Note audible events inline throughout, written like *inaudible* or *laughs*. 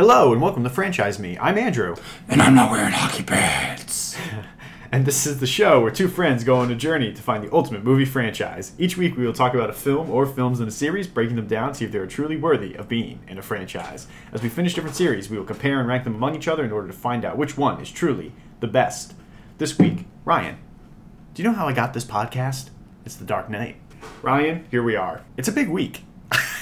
Hello and welcome to Franchise Me. I'm Andrew, And I'm not wearing hockey pads. *laughs* and this is the show where two friends go on a journey to find the ultimate movie franchise. Each week we will talk about a film or films in a series, breaking them down to see if they are truly worthy of being in a franchise. As we finish different series, we will compare and rank them among each other in order to find out which one is truly the best. This week, Ryan, do you know how I got this podcast? It's The Dark Knight. Ryan, here we are. It's a big week.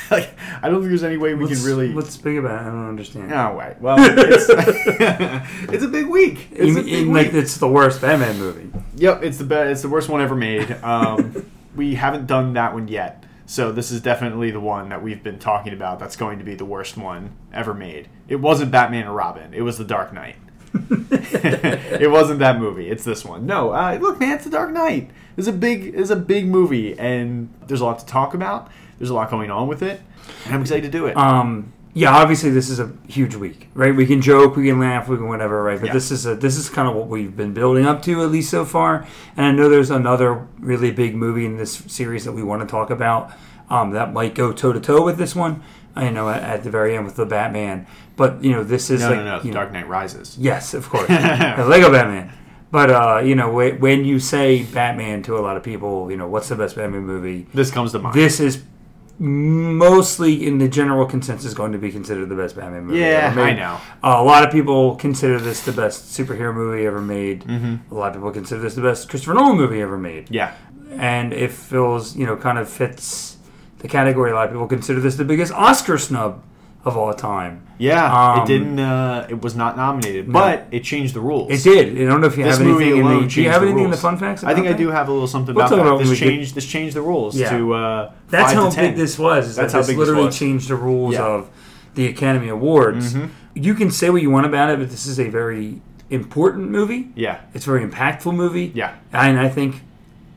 *laughs* like, I don't think there's any way we What's, can really. What's big about it? I don't understand. Oh, wait. Well, it's, *laughs* it's a big week. It's a big like week. it's the worst Batman movie. Yep, it's the best. It's the worst one ever made. *laughs* Um, we haven't done that one yet, so this is definitely the one that we've been talking about. That's going to be the worst one ever made. It wasn't Batman or Robin. It was The Dark Knight. it wasn't that movie. It's this one. No, uh, look, man, it's The Dark Knight. It's a big, it's a big movie, and there's a lot to talk about. There's a lot going on with it, and I'm excited to do it. Um, yeah, obviously this is a huge week, right? We can joke, we can laugh, we can whatever, right? But Yeah. this is a this is kind of what we've been building up to at least so far. And I know there's another really big movie in this series that we want to talk about um, that might go toe to toe with this one. I know at, at the very end with the Batman, but you know this is no, like no, no. you know, Dark Knight Rises. Yes, of course. *laughs* the Lego Batman. But uh, you know, when you say Batman to a lot of people, you know, what's the best Batman movie? This comes to mind. This is mostly in the general consensus going to be considered the best Batman movie. yeah, ever I know. Uh, a lot of people consider this the best superhero movie ever made. Mm-hmm. A lot of people consider this the best Christopher Nolan movie ever made. Yeah, And it feels, you know, kind of fits the category. A lot of people consider this the biggest Oscar snub of all time. yeah. Um, it didn't. Uh, it was not nominated, but it changed the rules. It did. I don't know if you This have anything in the. Do you have anything in the fun facts? I think I do have a little something We'll about that. this changed. This changed the rules Yeah. to uh, That's five how to ten. big this was. That's that how this big literally changed the rules Yeah. of the Academy Awards. Mhm. You can say what you want about it, but this is a very important movie. Yeah, It's a very impactful movie. yeah, And I think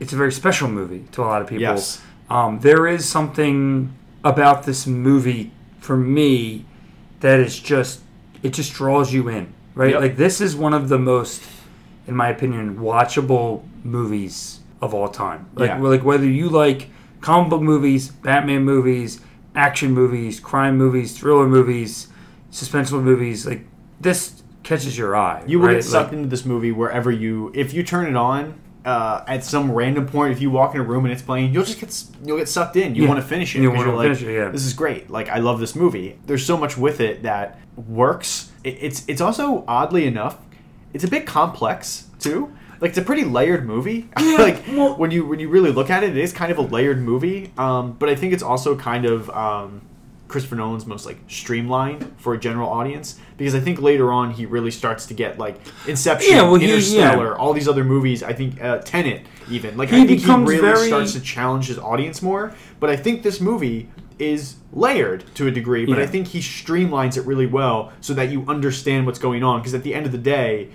it's a very special movie to a lot of people. yes, Um, there is something about this movie for me that is just it just draws you in, right? Yep. Like this is one of the most, in my opinion, watchable movies of all time. Like Yeah. like whether you like comic book movies, Batman movies, action movies, crime movies, thriller movies, suspenseful movies, like this catches your eye. you will right? get sucked Like, into this movie wherever you. If you turn it on. Uh, at some random point, if you walk in a room and it's playing, you'll just get you'll get sucked in. You Yeah. want to finish it. You 'cause wanna like, finish it, yeah. This is great. Like I love this movie. There's so much with it that works. It, it's it's also oddly enough, it's a bit complex too. Like it's a pretty layered movie. *laughs* Yeah, like well- when you when you really look at it, it is kind of a layered movie. Um, but I think it's also kind of um, Christopher Nolan's most like streamlined for a general audience because I think later on he really starts to get like Inception, Yeah, well, he- Interstellar, all these other movies. I think uh, Tenet even like He I think he becomes really very- starts to challenge his audience more. But I think this movie is layered to a degree, but Yeah. I think he streamlines it really well so that you understand what's going on. Because at the end of the day,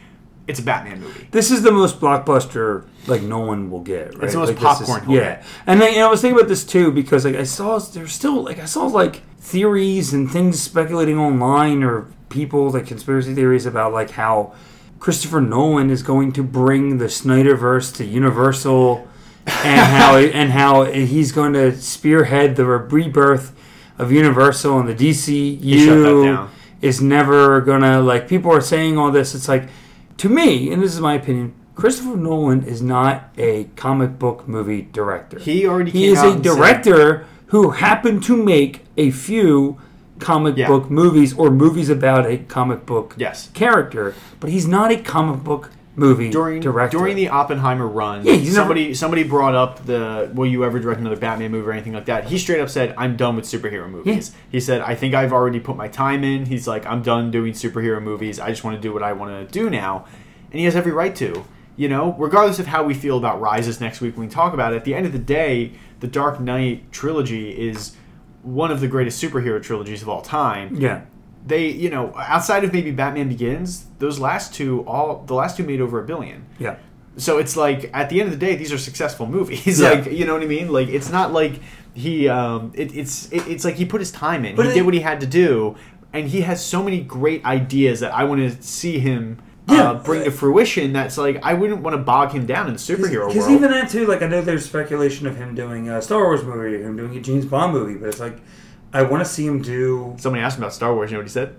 it's a Batman movie. This is the most blockbuster like no one will get. Right? It's the most Like, this is- popcorn yeah, and then you know I was thinking about this too because like I saw there's still like I saw like theories and things speculating online or people like conspiracy theories about like how Christopher Nolan is going to bring the Snyderverse to Universal and how and how he's going to spearhead the rebirth of Universal and the DCU shut that down. is never gonna like people are saying all this it's like to me and this is my opinion christopher nolan is not a comic book movie director He already he came is out a and said- director who happened to make a few comic Yeah. book movies or movies about a comic book Yes. character but he's not a comic book movie during director during the Oppenheimer run, Yeah, somebody somebody brought up the will you ever direct another Batman movie or anything like that. He straight up said, "I'm done with superhero movies." He said, "I think I've already put my time in." He's like, "I'm done doing superhero movies. I just want to do what I want to do now," and he has every right to. You know, regardless of how we feel about Rises next week when we talk about it, at the end of the day, the Dark Knight trilogy is one of the greatest superhero trilogies of all time yeah they you know outside of maybe batman begins those last two all the last two made over a billion. Yeah. So it's like at the end of the day these are successful movies. *laughs* Yeah. like you know what i mean? Like it's not like he um it, it's it, it's like he put his time in. But he it- did what he had to do and he has so many great ideas that i want to see him Yeah. uh, bring to fruition that's like i wouldn't want to bog him down in the superhero Because world. even that too, like I know there's speculation of him doing a Star Wars movie, him doing a James Bond movie, but it's like I want to see him do. somebody asked him about star wars you know what he said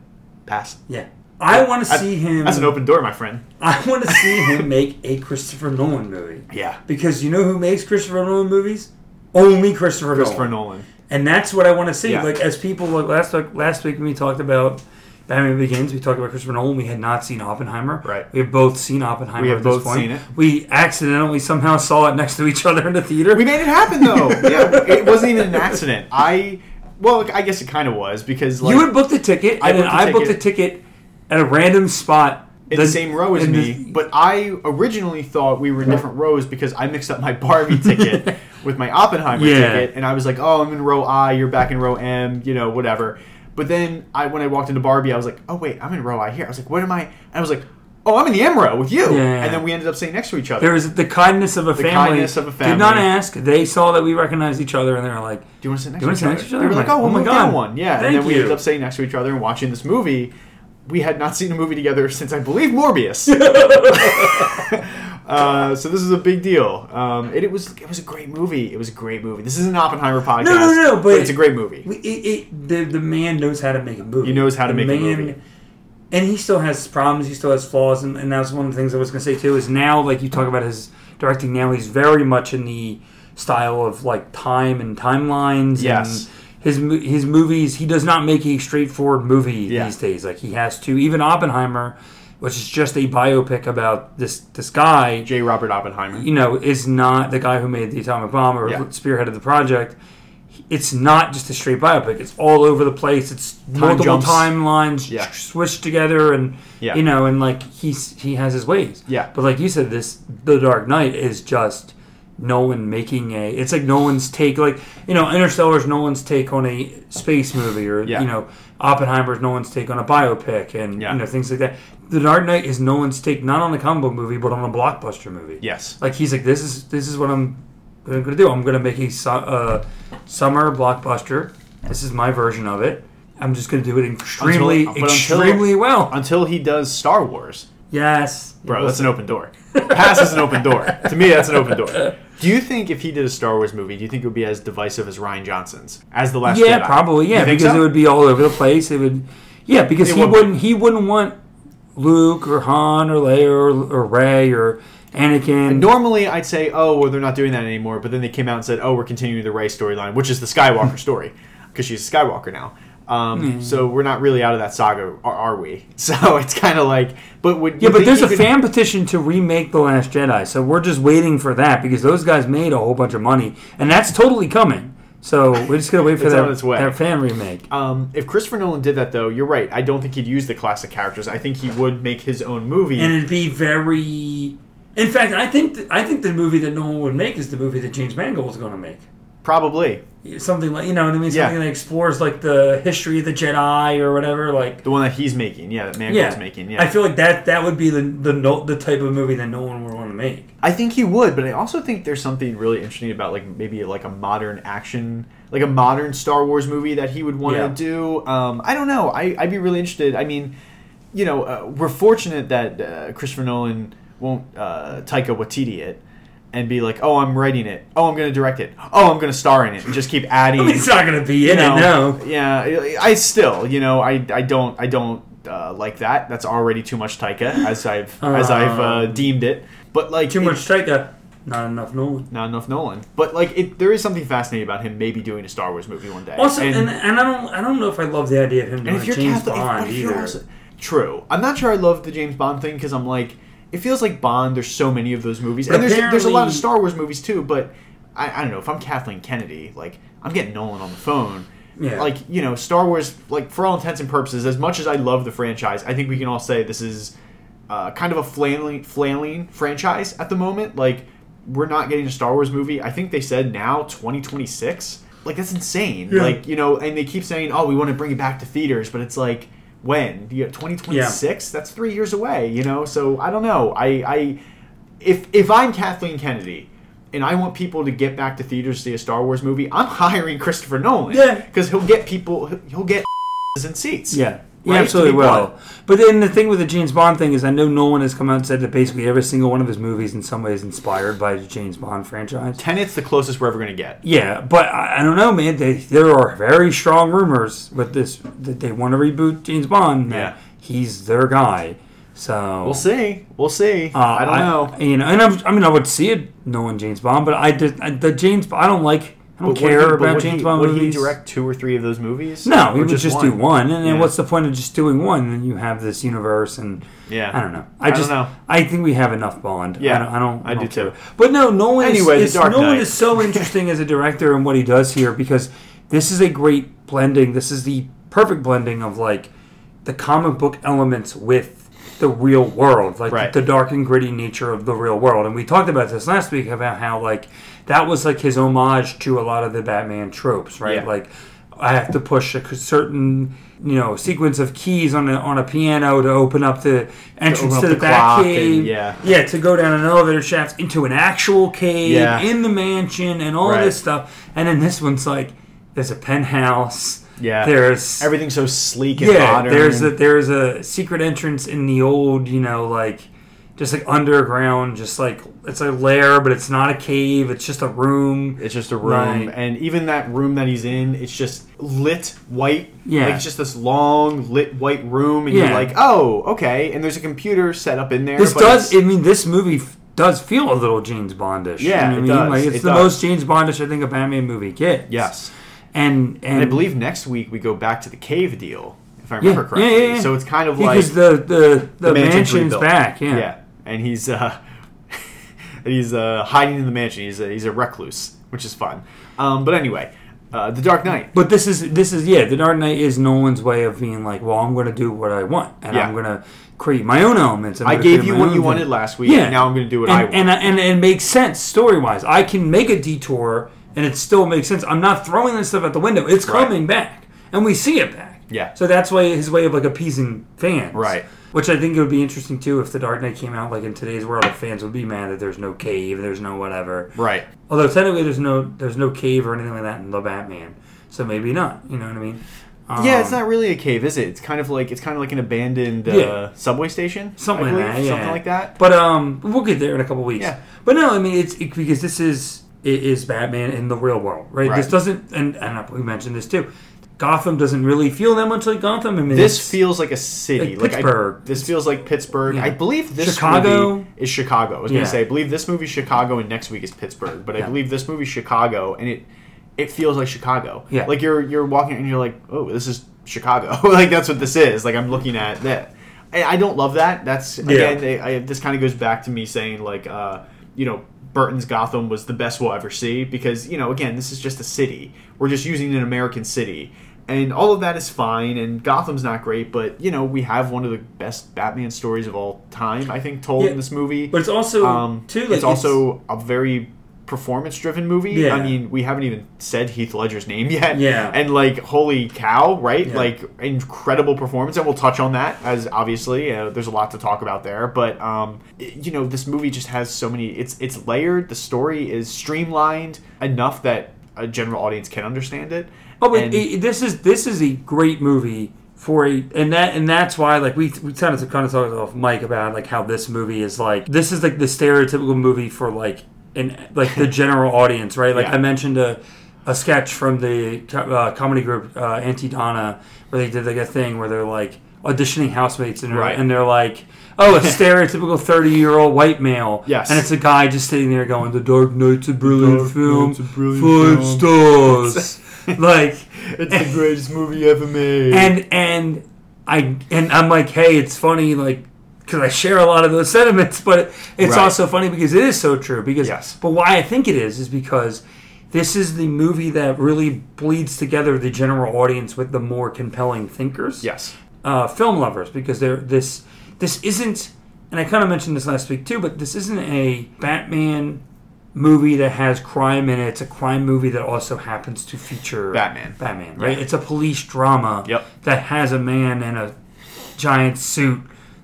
Pass. Yeah. I want to see him. That's an open door, my friend. I want to see him make a Christopher Nolan movie. Yeah. Because you know who makes Christopher Nolan movies? Only Christopher, Christopher Nolan. Nolan. And that's what I want to see. Yeah. Like as people like last week, last week when we talked about Batman Begins, we talked about Christopher Nolan. We had not seen Oppenheimer. Right. We have both seen Oppenheimer. We have at this both point. seen it. We accidentally somehow saw it next to each other in the theater. We made it happen though. *laughs* yeah, it wasn't even an accident. I well, I guess it kind of was because like you had booked the ticket, I and then booked the I booked the ticket. at a random spot in the, same row as me, but I originally thought we were in different rows because I mixed up my Barbie *laughs* ticket with my Oppenheimer Yeah. ticket, and I was like, "Oh, I'm in row I, you're back in row M," you know, whatever. But then I, when I walked into Barbie, I was like, "Oh wait, I'm in row I here." I was like, "What am I?" And I was like, "Oh, I'm in the M row with you." Yeah. And then we ended up sitting next to each other. There was the kindness of a family. kindness of a Did not ask. They saw that we recognized each other, and they were like, Do you want to sit next to each sit other? next to each other? We were like, oh, we'll oh my God. one. Yeah. Thank and then we you. ended up sitting next to each other and watching this movie. We had not seen a movie together *laughs* since I believe Morbius. *laughs* *laughs* uh, so this is a big deal. Um, it, it was it was a great movie. It was a great movie. This is an Oppenheimer podcast. No, no, no, but- it's a great movie. It, it, the, the man knows how to make a movie. He knows how to The make a movie. And he still has problems. He still has flaws, and, and that's one of the things I was going to say too. Is now, like you talk about his directing now, he's very much in the style of like time and timelines. Yes. And his his movies, he does not make a straightforward movie Yeah. these days. Like he has to. Even Oppenheimer, which is just a biopic about this this guy, J. Robert Oppenheimer. you know, is not the guy who made the atomic bomb or Yeah. spearheaded the project. It's not just a straight biopic. It's all over the place. It's multiple jumps. timelines Yeah. switched together, and Yeah. you know, and like he's he has his ways. Yeah. But like you said, this The Dark Knight is just Nolan making a. It's like Nolan's take, like you know, Interstellar's Nolan's take on a space movie, or Yeah. you know, Oppenheimer's Nolan's take on a biopic, and Yeah. you know things like that. The Dark Knight is Nolan's take not on a comic book movie, but on a blockbuster movie. Yes. Like he's like, this is this is what I'm going to do. I'm going to make a su- uh, summer blockbuster. This is my version of it. I'm just going to do it extremely, Until- but until- extremely well. Until he does Star Wars. Yes, Bro, that's an open door. Pass is an open door. To me, that's an open door. Do you think if he did a Star Wars movie, do you think it would be as divisive as Rian Johnson's as the Last yeah, Jedi? probably yeah, because so? it would be all over the place. It would, yeah, because It he would. wouldn't he wouldn't want Luke or Han or Leia or, or Rey or Anakin. Normally, I'd say, oh, well, they're not doing that anymore. But then they came out and said, oh, we're continuing the Rey storyline, which is the Skywalker *laughs* story, because she's a Skywalker now. Um, Hmm. So we're not really out of that saga, are, are we? *laughs* So it's kind of like, but would yeah, but there's you a fan petition to remake The Last Jedi, so we're just waiting for that because those guys made a whole bunch of money, and that's totally coming. So we're just gonna wait for that, on its way. that fan remake. Um, if Christopher Nolan did that, though, you're right. I don't think he'd use the classic characters. I think he would make his own movie. and it'd be very. In fact, I think th- I think the movie that no one would make is the movie that James Mangold is going to make. Probably Something like you know what I mean. Yeah. Something that explores like the history of the Jedi or whatever. Like the one that he's making. Yeah, that Mangold's yeah, making. Yeah, I feel like that that would be the the no, the type of movie that no one would want to make. I think he would, but I also think there's something really interesting about like maybe like a modern action, like a modern Star Wars movie that he would want Yeah. to do. Um, I don't know. I, I'd be really interested. I mean, you know, uh, we're fortunate that uh, Christopher Nolan won't uh, Taika Waititi it and be like, oh, I'm writing it. Oh, I'm going to direct it. Oh, I'm going to star in it, and just keep adding. *laughs* I mean, it's not going to be you in know, it. No. Yeah, I still, you know, I I don't I don't uh, like that. That's already too much Taika, as I've as I've uh, Um, deemed it. But like Too it- much Taika, not enough Nolan. not enough Nolan. But like, it, there is something fascinating about him maybe doing a Star Wars movie one day. Also, and, and, and, I don't I don't know if I love the idea of him doing James Catholic, Bond if either. also- true. I'm not sure I love the James Bond thing because I'm like, it feels like Bond. There's so many of those movies, But and there's there's a lot of Star Wars movies too. But I, I don't know if I'm Kathleen Kennedy, like I'm getting Nolan on the phone. Yeah. Like you know, Star Wars, like for all intents and purposes, as much as I love the franchise, I think we can all say this is uh, kind of a flailing, flailing franchise at the moment. Like we're not getting a Star Wars movie. I think they said now 2026. Like that's insane. Yeah. Like you know, and they keep saying, "Oh, we want to bring it back to theaters," but it's like when you 2026. That's three years away. You know, so I don't know. I, I if if I'm Kathleen Kennedy. And I want people to get back to theaters to see a Star Wars movie. I'm *laughs* hiring Christopher Nolan. Yeah. because he'll get people. He'll get *laughs* in seats. yeah, Right? absolutely will. But then the thing with the James Bond thing is, I know Nolan has come out and said that basically every single one of his movies, in some ways, inspired by the James Bond franchise. Tenet's the closest we're ever going to get. Yeah, but I, I don't know, man. They, there are very strong rumors with this that they want to reboot James Bond. Yeah. he's their guy. So We'll see. We'll see. uh, I don't know. You know, and I'm, I mean, I would see it knowing James Bond, but I did I, the James. I don't like. I don't But would care he- about would James he, Bond would movies. he direct two or three of those movies? No, we would just, do one, and then Yeah. what's the point of just doing one? Then you have this universe, and Yeah. I don't know. I, I don't just know. I think we have enough Bond. Yeah, I don't. I, don't, I do don't care. too. But no, Nolan. Anyway, is, Dark Nolan is so interesting as a director and what he does here because this is a great blending. This is the perfect blending of like the comic book elements with the real world, like Right. the dark and gritty nature of the real world. And we talked about this last week about how like that was like his homage to a lot of the Batman tropes, right? Yeah. Like I have to push a certain you know sequence of keys on a on a piano to open up the entrance open to the, the clock Batcave. and- yeah. yeah, to go down an elevator shaft into an actual cave Yeah. in the mansion and all Right. this stuff. And then this one's like there's a penthouse. Yeah. There's Everything's so sleek and yeah, modern. there's a there's a secret entrance in the old, you know, like just like underground, just like it's a lair, but it's not a cave. It's just a room. It's just a room, Right. and even that room that he's in, it's just lit white. Yeah. like it's just this long lit white room, and you're like, oh, okay. And there's a computer set up in there. This does. I mean, this movie f- does feel a little James Bondish. Yeah, you know it I mean? does. Like it's It the does. most James Bondish I think a Batman movie gets. yes, and and, and I believe next week we go back to the cave deal, if I remember yeah, correctly. yeah, yeah. So it's kind of like because the the the, mansion's mansion's back. Yeah. yeah, and he's uh, and he's uh, hiding in the mansion. He's a, he's a recluse, which is fun. Um, but anyway, uh, the Dark Knight. But this is this is yeah. The Dark Knight is Nolan's way of being like, well, I'm going to do what I want, and Yeah. I'm going to create my own elements. I'm I gonna gave create you my what own you thing. wanted last week. Yeah. and now I'm going to do what I want. and, and, and it makes sense story wise. I can make a detour and it still makes sense. I'm not throwing this stuff out the window. It's Right. coming back, and we see it back. Yeah. So that's why his way of like appeasing fans. Right. Which I think it would be interesting too if the Dark Knight came out like in today's world. If fans would be mad that there's no cave, there's no whatever. right. Although technically there's no there's no cave or anything like that in the Batman, so maybe not. You know what I mean? Yeah, it's Um, not really a cave, is it? It's kind of like it's kind of like an abandoned uh, Yeah. subway station, something like that. Yeah. something like that. But um, we'll get there in a couple weeks. Yeah. But no, I mean it's it, because this is it is Batman in the real world, right? Right. This doesn't, and and we mentioned this too. Gotham doesn't really feel that much like Gotham. I mean, This feels like a city, Like I- Pittsburgh. this feels like Pittsburgh. Yeah. I believe this Chicago. movie is Chicago. I was Yeah. gonna say I believe this movie Chicago and next week is Pittsburgh, but I Yeah. believe this movie Chicago and it it feels like Chicago. Yeah. like you're you're walking and you're like, oh, this is Chicago. *laughs* like that's what this is. Like I'm looking at that. I, I don't love that. That's again, I, I, this kind of goes back to me saying like, uh, you know. Burton's Gotham was the best we'll ever see because, you know, again, this is just a city. We're just using an American city and all of that is fine and gotham's not great but you know we have one of the best batman stories of all time i think told Yeah, in this movie but it's also um, too. Like, it's also a very performance driven movie Yeah. i mean we haven't even said heath ledger's name *laughs* yet Yeah. and like holy cow right Yeah. like incredible performance and we'll touch on that as obviously uh, there's a lot to talk about there but um you know this movie just has so many it's it's layered the story is streamlined enough that a general audience can understand it but And- it, this is this is a great movie for a and that and that's why like we we kind of kind of talked off mic about like how this movie is like this is like the stereotypical movie for like an like the *laughs* general audience, right? Like Yeah. I mentioned a a sketch from the uh, comedy group uh, Aunty Donna where they did like a thing where they're like auditioning housemates and they're, Right. and they're like. Oh, a stereotypical *laughs* thirty-year-old white male. Yes. and it's a guy just sitting there going, "The Dark Knight's a brilliant Dark film, a brilliant five film." stars." *laughs* like, *laughs* It's the greatest movie ever made. and and I and I'm like, hey, it's funny, like because I share a lot of those sentiments, but it's Right. also funny because it is so true. Because Yes. but why I think it is is because this is the movie that really bleeds together the general audience with the more compelling thinkers, yes, uh, film lovers, because they're this this isn't. And I kind of mentioned this last week too, but this isn't a Batman movie that has crime in it. It's a crime movie that also happens to feature Batman. Batman, right? Yeah. It's a police drama Yep. that has a man in a giant suit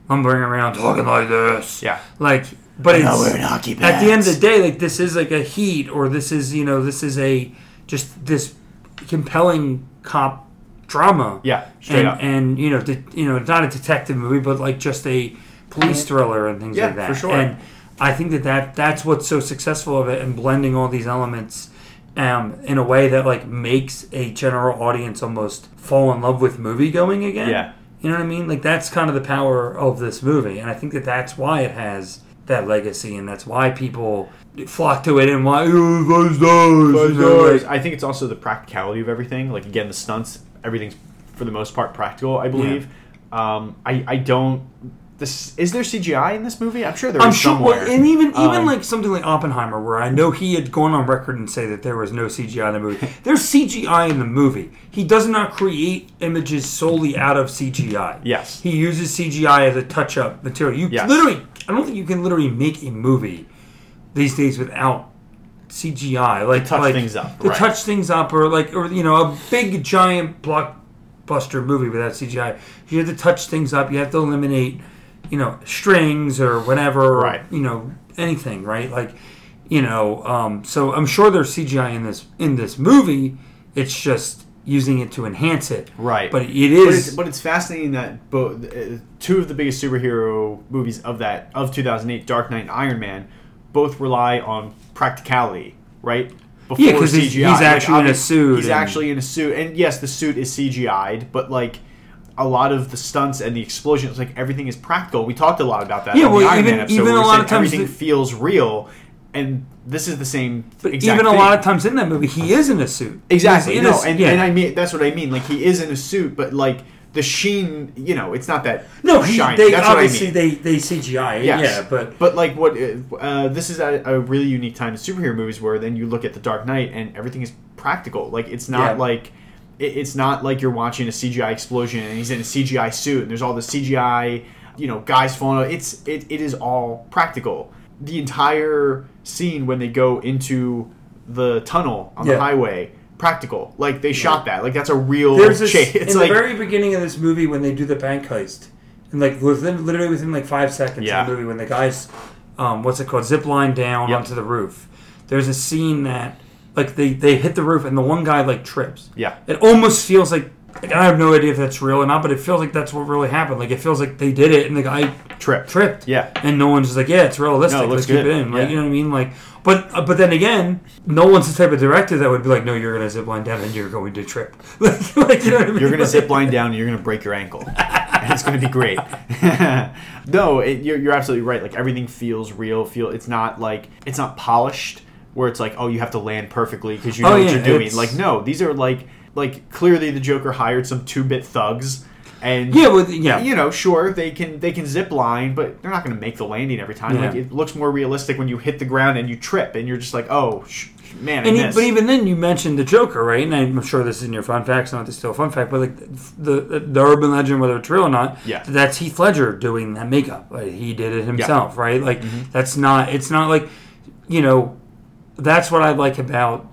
lumbering around talking like this. Yeah. Like, but it's, hockey at the end of the day, like this is like a heat, or this is you know this is a just this compelling cop drama. Yeah, straight and, up. and you know, de- you know, not a detective movie, but like just a police thriller and things Yeah, like that. for sure. And I think that, that that's what's so successful of it, and blending all these elements um, in a way that like makes a general audience almost fall in love with movie going again. Yeah. you know what I mean. Like that's kind of the power of this movie, and I think that that's why it has that legacy, and that's why people flock to it, and why oh, those doors, you know, like- I think it's also the practicality of everything. Like again, the stunts, everything's for the most part practical. I believe. Um, I I don't. This is there CGI in this movie? I'm sure there is I'm sure, somewhere. and even even Um, like something like Oppenheimer, where I know he had gone on record and say that there was no CGI in the movie. *laughs* There's CGI in the movie. He does not create images solely out of CGI. Yes. he uses CGI as a touch-up material. You Yes. literally, I don't think you can literally make a movie these days without CGI. Like touch like, things up, to right. touch things up, or like, or you know, a big giant blockbuster movie without CGI. You have to touch things up. You have to eliminate, you know, strings or whatever. Right. You know, anything. Right. Like, you know. Um, so I'm sure there's CGI in this in this movie. It's just using it to enhance it. Right. But it But it's, but it's fascinating that both uh, two of the biggest superhero movies of that of 2008, Dark Knight and Iron Man, both rely on practicality, right? Before Yeah, 'cause he's- he's actually in a suit He's and- actually in a suit, and yes, the suit is CGI'd, but like a lot of the stunts and the explosions, like everything is practical. We talked a lot about that. Yeah, on the well, Iron even- Man episode, even a lot of times everything the- feels real, and this is the same. but even a thing. lot of times in that movie, he is in a suit. Exactly. No, a- and, yeah. and I mean that's what I mean. Like he is in a suit, but like the sheen, you know, it's not that No, he, shiny. they that's what I obviously mean. they they CGI. Yes. Yeah, but But like what uh, this is a, a really unique time in superhero movies where then you look at the Dark Knight and everything is practical. Like it's not Yeah. like it, it's not like you're watching a CGI explosion and he's in a CGI suit and there's all the CGI, you know, guys falling. out. It's it, it is all practical. The entire scene when they go into the tunnel on the highway, practical. Like they shot that. Like that's a real there's this chase. *laughs* It's in like the very beginning of this movie when they do the bank heist, and like within literally within like five seconds Yeah. of the movie when the guys, um, what's it called, zip line down Yep. onto the roof. There's a scene that like they they hit the roof and the one guy like trips. yeah. It almost feels like. Like, I have no idea if that's real or not, but it feels like that's what really happened. Like it feels like they did it, and the guy Trip. tripped. Yeah. and Nolan's just like, yeah, it's realistic. No, it Let's keep good. it in. Like Yeah. you know what I mean? Like, but uh, but then again, no one's the type of director that would be like, no, you're gonna zip line down and you're going to trip. *laughs* like, like, you know what I mean? You're gonna zip line down and you're gonna break your ankle. and *laughs* it's gonna be great. *laughs* no, it, you're, you're absolutely right. Like everything feels real. Feel it's not like it's not polished where it's like oh you have to land perfectly because you know Oh, what yeah, you're doing. Like no, these are like like clearly the Joker hired some two bit thugs. And Yeah, well, yeah. you know, sure they can they can zip line, but they're not going to make the landing every time. Yeah. Like it looks more realistic when you hit the ground and you trip, and you're just like, oh sh- man, And e- missed. but even then, you mentioned the Joker, right? And I'm sure this is in your fun facts, not this still a fun fact, but like the the, the urban legend, whether it's real or not, Yeah. that's Heath Ledger doing that makeup. Like, he did it himself, right? Like Mm-hmm. that's not. It's not like, you know, that's what I like about.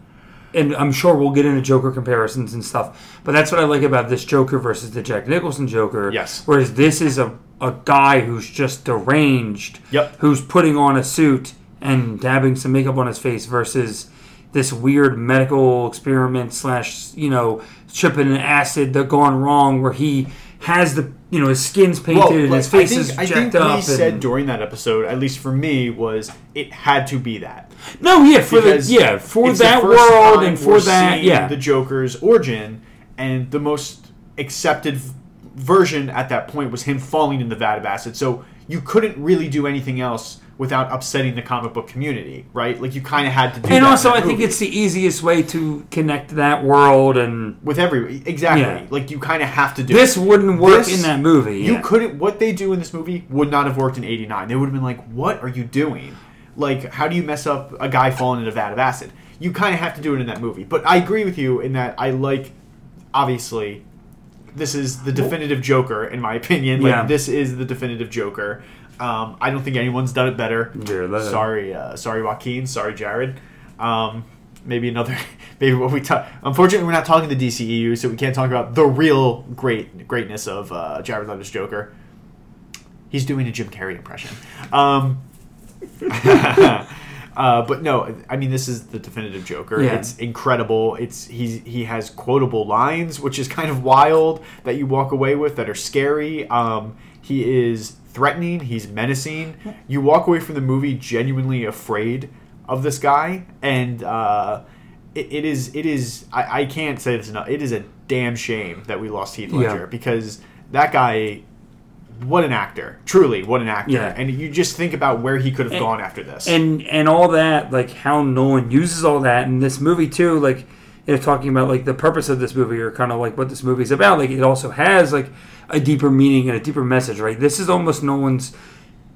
And I'm sure we'll get into Joker comparisons and stuff, but that's what I like about this Joker versus the Jack Nicholson Joker. Yes. Whereas this is a, a guy who's just deranged, Yep. who's putting on a suit and dabbing some makeup on his face versus this weird medical experiment slash you know tripping an acid that gone wrong where he has the you know his skin's painted and his face is think, I think up. what he said during that episode, at least for me, was it had to be that. no, yeah, for the yeah for that world and for that yeah the Joker's origin, and the most accepted version at that point was him falling in the vat of acid. So you couldn't really do anything else without upsetting the comic book community, right? Like you kind of had to do. and also I that think it's the easiest way to connect that world and with every exactly Yeah. like you kind of have to do this it. wouldn't work This- in that movie. You yeah. couldn't. What they do in this movie would not have worked in '89. They would have been like, "What are you doing? Like, how do you mess up a guy falling in a vat of acid?" You kind of have to do it in that movie. But I agree with you in that I like, obviously, this is the definitive Joker in my opinion. Like, Yeah. this is the definitive Joker. Um, I don't think anyone's done it better. Sorry, uh, sorry, Joaquin. Sorry, Jared. Um, maybe another. *laughs* Maybe what we talk. Unfortunately, we're not talking the DCEU, so we can't talk about the real great greatness of uh, Jared Leto's Joker. He's doing a Jim Carrey impression. Um, *laughs* *laughs* Uh, but no, I mean this is the definitive Joker. Yeah. It's incredible. It's he's he has quotable lines, which is kind of wild that you walk away with that are scary. Um, he is threatening. He's menacing. You walk away from the movie genuinely afraid of this guy, and uh, it, it is it is I, I can't say this enough. It is a damn shame that we lost Heath Ledger Yeah. because that guy. What an actor! Truly, what an actor! Yeah. And you just think about where he could have gone after this. and and all that like how Nolan uses all that in this movie too like you know talking about like the purpose of this movie or kind of like what this movie is about like it also has like a deeper meaning and a deeper message right this is almost Nolan's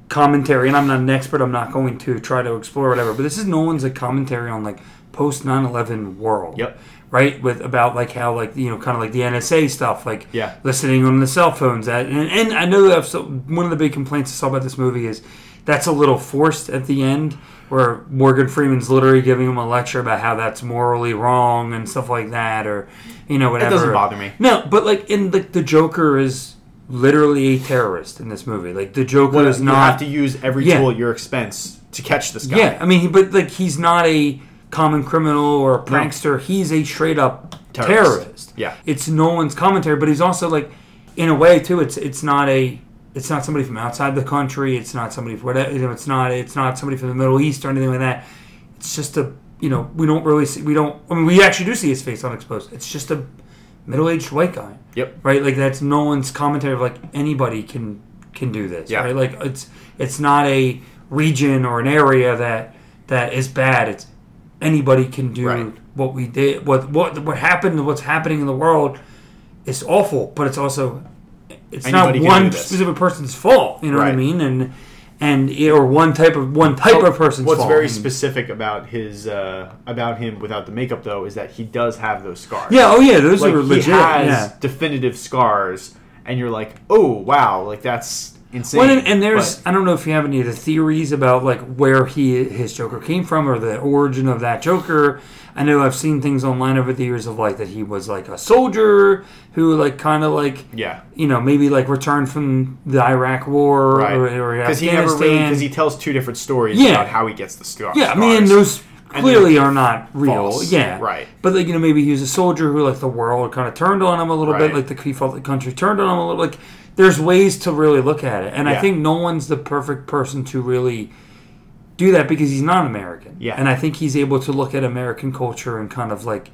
commentary and I'm not an expert I'm not going to try to explore whatever but this is Nolan's like commentary on like post 9/11 world Yep. right with about like how like you know kind of like the NSA stuff like Yeah. listening on the cell phones that and, and I know that one of the big complaints I saw about this movie is that's a little forced at the end where Morgan Freeman's literally giving him a lecture about how that's morally wrong and stuff like that or you know whatever It doesn't bother me. no but like in the, the Joker is literally a terrorist in this movie like the Joker Well, is you not have to use every Yeah. tool at your expense to catch this guy. yeah, I mean, but like he's not a common criminal or a prankster. He's a straight up Terrorist. terrorist. Yeah. it's Nolan's commentary, but he's also like, in a way too. It's it's not a it's not somebody from outside the country. It's not somebody from whatever. You know, it's not it's not somebody from the Middle East or anything like that. It's just a you know we don't really see we don't I mean we actually do see his face unexposed. It's just a middle aged white guy. Yep. Right, like that's Nolan's commentary of like anybody can can do this. Yeah. Right, like it's it's not a region or an area that that is bad. It's anybody can do Right. what we did. What what what happened? What's happening in the world is awful, but it's also it's Anybody not one specific person's fault. You know what I mean? And and or one type of one type of person's What's fault. very specific about his uh, about him without the makeup though is that he does have those scars. Yeah. Oh yeah. Those like are he legit. has yeah. definitive scars, and you're like, oh wow, like that's insane. Well, and, and there's But- I don't know if you have any of the theories about like where he his Joker came from or the origin of that Joker. I know I've seen things online over the years of like that he was like a soldier who like kind of like yeah, you know maybe like returned from the Iraq War right. or, Because he never really because he tells two different stories Yeah. about how he gets the scar. yeah, I mean those clearly are not real. false. Yeah, Right. But like you know maybe he was a soldier who like the world kind of turned on him a little Right. bit. Like the he felt the country turned on him a little. Like there's ways to really look at it, and I think Nolan's the perfect person to really do that because he's not American. Yeah. and I think he's able to look at American culture and kind of like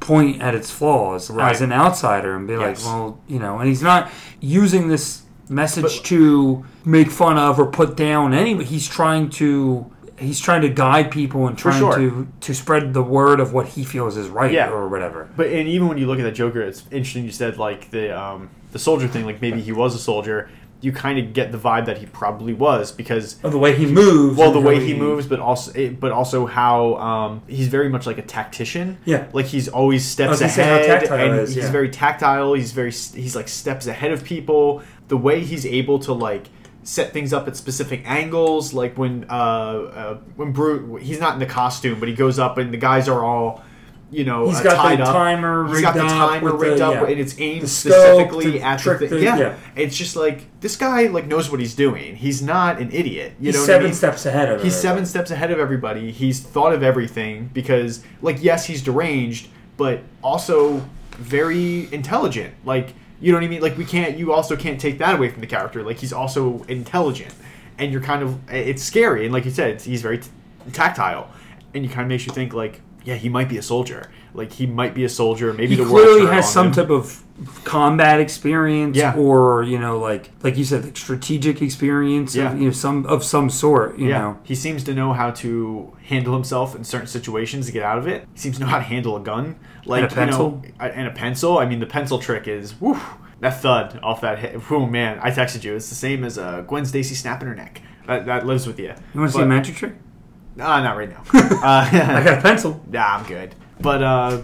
point at its flaws Right. as an outsider and be Yes. like, well, you know, and he's not using this message But- to make fun of or put down anybody. He's trying to he's trying to guide people and trying sure. to to spread the word of what he feels is right Yeah. or whatever. But and even when you look at that Joker, it's interesting. You said like the um, the soldier thing, like maybe he was a soldier. You kind of get the vibe that he probably was because Of the way he moves. well, the way he moves, but also it, but also how um, he's very much like a tactician. Yeah. like he's always steps ahead, and is, he's yeah. very tactile. He's very he's like steps ahead of people. The way he's able to like set things up at specific angles, like when uh, uh when Brute, he's not in the costume, but he goes up and the guys are all. You know, He's uh, got tied the up. timer He's got the timer rigged the- up, yeah. and it's aimed specifically at the thing. the- yeah. yeah. it's just like this guy like knows what he's doing. He's not an idiot. You He's know, seven I mean? steps ahead of He's everybody. seven steps ahead of everybody. He's thought of everything because, like, yes, he's deranged, but also very intelligent. Like, you know what I mean? Like, we can't. You also can't take that away from the character. Like, he's also intelligent, and you're kind of. It's scary, and like you said, it's, he's very t- tactile, and you kind of makes you think like, yeah, he might be a soldier. Like, he might be a soldier. Maybe he the world clearly has some him. type of combat experience Yeah. or you know like like you said like strategic experience Yeah. of, you know some of some sort you yeah, know he seems to know how to handle himself in certain situations to get out of it. He seems to know how to handle a gun, like And a pencil? you know, and a pencil. I mean, the pencil trick is that thud off that hit. Oh man, I texted you. It's the same as uh, Gwen Stacy snapping her neck. That, that lives with you. you want to see a magic trick Nah, not right now. *laughs* uh, I got a pencil *laughs* nah, I'm good. But uh,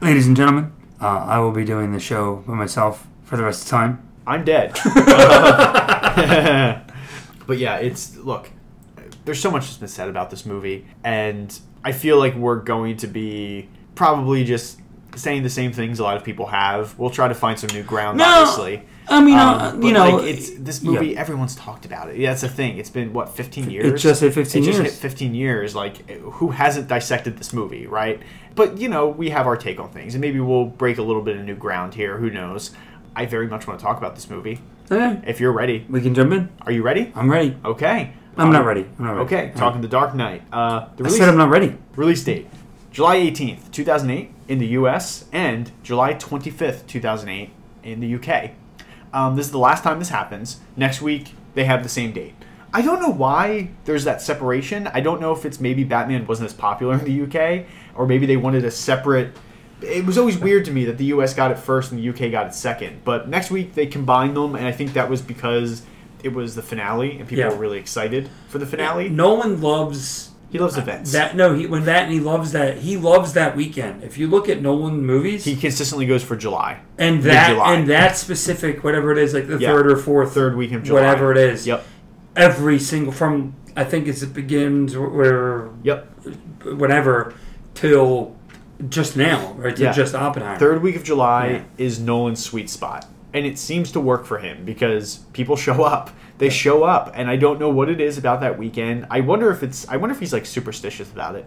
ladies and gentlemen uh, I will be doing the show by myself for the rest of the time I'm dead. *laughs* but yeah, it's look. There's so much that's been said about this movie, and I feel like we're going to be probably just saying the same things a lot of people have. We'll try to find some new ground, No, obviously. I mean, Um, uh, you know, like, it's this movie. Everyone's talked about it. Yeah, that's the thing. It's been what 15 years. It just hit 15 It just years. hit 15 years. Like, who hasn't dissected this movie, right? But you know, we have our take on things, and maybe we'll break a little bit of new ground here. Who knows? I very much want to talk about this movie. Okay, If you're ready, we can jump in. are you ready? I'm ready. Okay. I'm Um, not ready. I'm not ready. Okay, talking The Dark Knight. Uh, the I release, said I'm not ready. release date July 18th, 2008 in the US, and July 25th, 2008 in the UK. Um, this is the last time this happens. Next week, they have the same date. I don't know why there's that separation. I don't know if it's maybe Batman wasn't as popular in the UK, or maybe they wanted a separate. It was always weird to me that the US got it first and the UK got it second. But next week they combined them, and I think that was because it was the finale and people Yeah. were really excited for the finale. Nolan loves He loves uh, events. that. No, he when that and he loves that. He loves that weekend. If you look at Nolan movies, he consistently goes for July. and that mid-July. and that specific whatever it is, like the Yeah. third or fourth, Third week of July. whatever it is. Yep. Every single from I think it's it begins where Yep. whatever till just now, right? To Yeah. just Oppenheimer. Third week of July Yeah. is Nolan's sweet spot. And it seems to work for him because people show up. They show up, and I don't know what it is about that weekend. I wonder if it's. I wonder if he's like superstitious about it.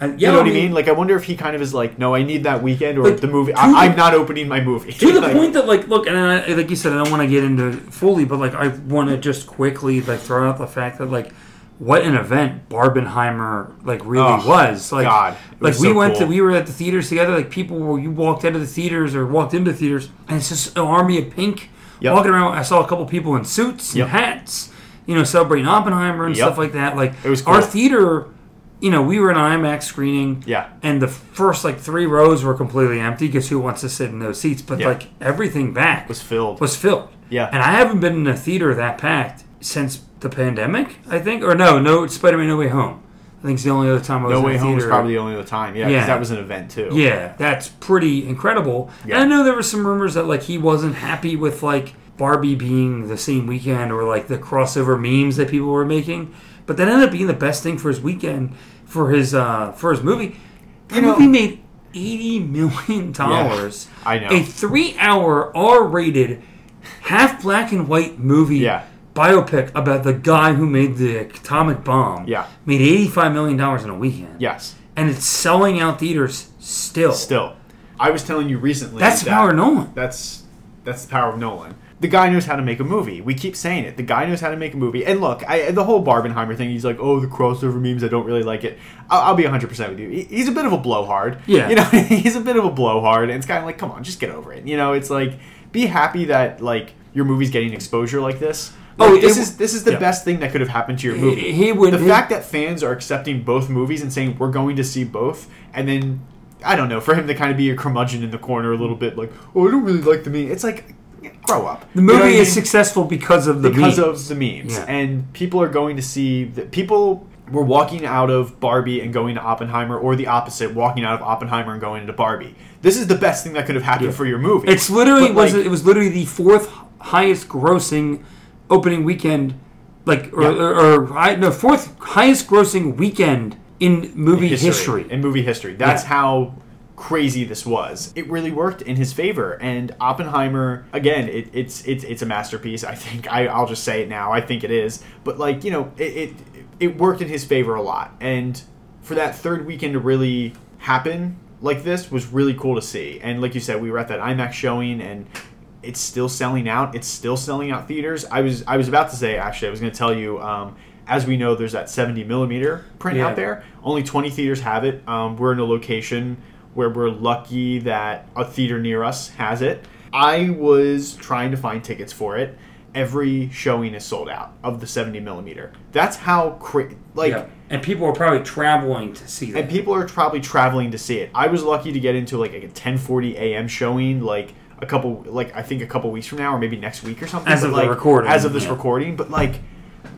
And, You know what I mean? Like, I wonder if he kind of is like, no, I need that weekend, or the movie. I, I'm not opening my movie. to the *laughs* Like, point that like look and I, like you said i don't want to get into fully but like i want to just quickly like throw out the fact that like what an event barbenheimer like really Oh, was like God. Like was we so went to we were at the theaters together like people were you walked out of the theaters or walked into the theaters and it's just an army of pink Yep. walking around i saw a couple people in suits and Yep. hats you know celebrating oppenheimer and Yep. stuff like that like It was our theater you know we were in an imax screening Yeah. and the first like three rows were completely empty because who wants to sit in those seats? But like everything back was filled. was filled. Yeah. And I haven't been in a theater that packed since the pandemic. I think, or no, no, Spider-Man: No Way Home. I think it's the only other time I was no Way Home was probably the only other time. Yeah, 'cause Yeah. that was an event too. Yeah, that's pretty incredible. Yeah. And I know there were some rumors that like he wasn't happy with like Barbie being the same weekend or like the crossover memes that people were making. But that ended up being the best thing for his weekend for his uh for his movie. That You know- movie made eighty million dollars. I know. A three hour R rated half black and white movie Yeah. Biopic about the guy who made the atomic bomb. Yeah. Made eighty five million dollars in a weekend Yes. and it's selling out theaters still. Still, I was telling you recently. That's the that- power of Nolan. That's that's the power of Nolan. The guy knows how to make a movie. We keep saying it. The guy knows how to make a movie. And look, I, the whole Barbenheimer thing. He's like, "Oh, the crossover memes. I don't really like it." I'll, I'll be 100 percent with you. He's a bit of a blowhard. Yeah. You know, *laughs* he's a bit of a blowhard, and it's kind of like, come on, just get over it. You know, it's like, be happy that like your movie's getting exposure like this. Oh, this it- is this is the yeah. best thing that could have happened to your movie. he would- the he- fact that fans are accepting both movies and saying we're going to see both, and then I don't know, for him to kind of be a curmudgeon in the corner a little bit, like, oh, I don't really like the meme. It's like, grow up. The You know movie I is mean? successful because of the because meme. of the memes, Yeah. and people are going to see that people were walking out of Barbie and going to Oppenheimer, or the opposite, walking out of Oppenheimer and going into Barbie. This is the best thing that could have happened Yeah. for your movie. It's literally was like- it was literally the fourth highest grossing opening weekend, like or, Yeah. or, or I no fourth highest grossing weekend in movie history. in movie history. That's Yeah. how crazy this was. It really worked in his favor. And Oppenheimer, again, it, it's it's it's a masterpiece. I think I, I'll just say it now. I think it is. But like you know, it, it it worked in his favor a lot. And for that third weekend to really happen like this was really cool to see. And like you said, we were at that IMAX showing and. It's still selling out. It's still selling out theaters. I was I was about to say actually I was going to tell you um, as we know there's that 70 millimeter print Yeah. out there. Only 20 theaters have it. Um, we're in a location where we're lucky that a theater near us has it. I was trying to find tickets for it. Every showing is sold out of the 70 millimeter. That's how cra- like yeah. And people are probably traveling to see that. and people are probably traveling to see it. I was lucky to get into like a 10:40 a.m. showing like a couple like I think a couple weeks from now or maybe next week or something. As but, of the recording, As of this yeah. recording, but like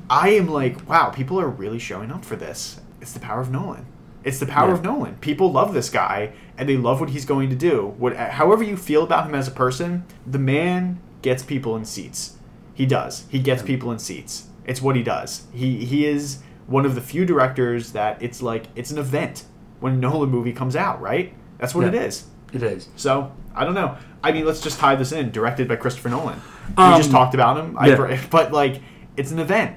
I am like wow, people are really showing up for this. It's the power of Nolan. It's the power Yeah. of Nolan. People love this guy and they love what he's going to do. What however you feel about him as a person, the man gets people in seats. He does. He gets people in seats. It's what he does. He he is one of the few directors that it's like it's an event when a Nolan movie comes out, right? That's what Yeah. it is. It is. So I don't know. I mean, let's just tie this in. Directed by Christopher Nolan. Um, we just talked about him. I, yeah. but like, it's an event.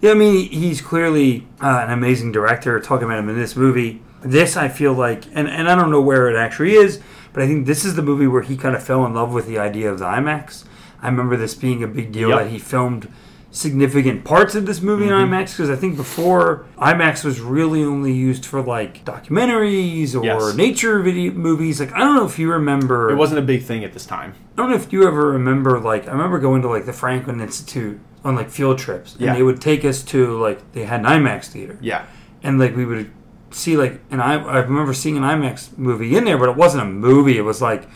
Yeah, I mean, he's clearly uh, an amazing director. Talking about him in this movie, this I feel like, and, and I don't know where it actually is, but I think this is the movie where he kind of fell in love with the idea of the IMAX. I remember this being a big deal Yep. that he filmed significant parts of this movie Mm-hmm. in IMAX because I think before IMAX was really only used for like documentaries or Yes. nature video movies. Like I don't know if you remember. It wasn't a big thing at this time. I don't know if you ever remember, like, I remember going to, like, the Franklin Institute on, like, field trips. And Yeah. they would take us to, like, they had an IMAX theater. Yeah. And, like, we would see, like, and I, I remember seeing an IMAX movie in there, but it wasn't a movie. It was, like,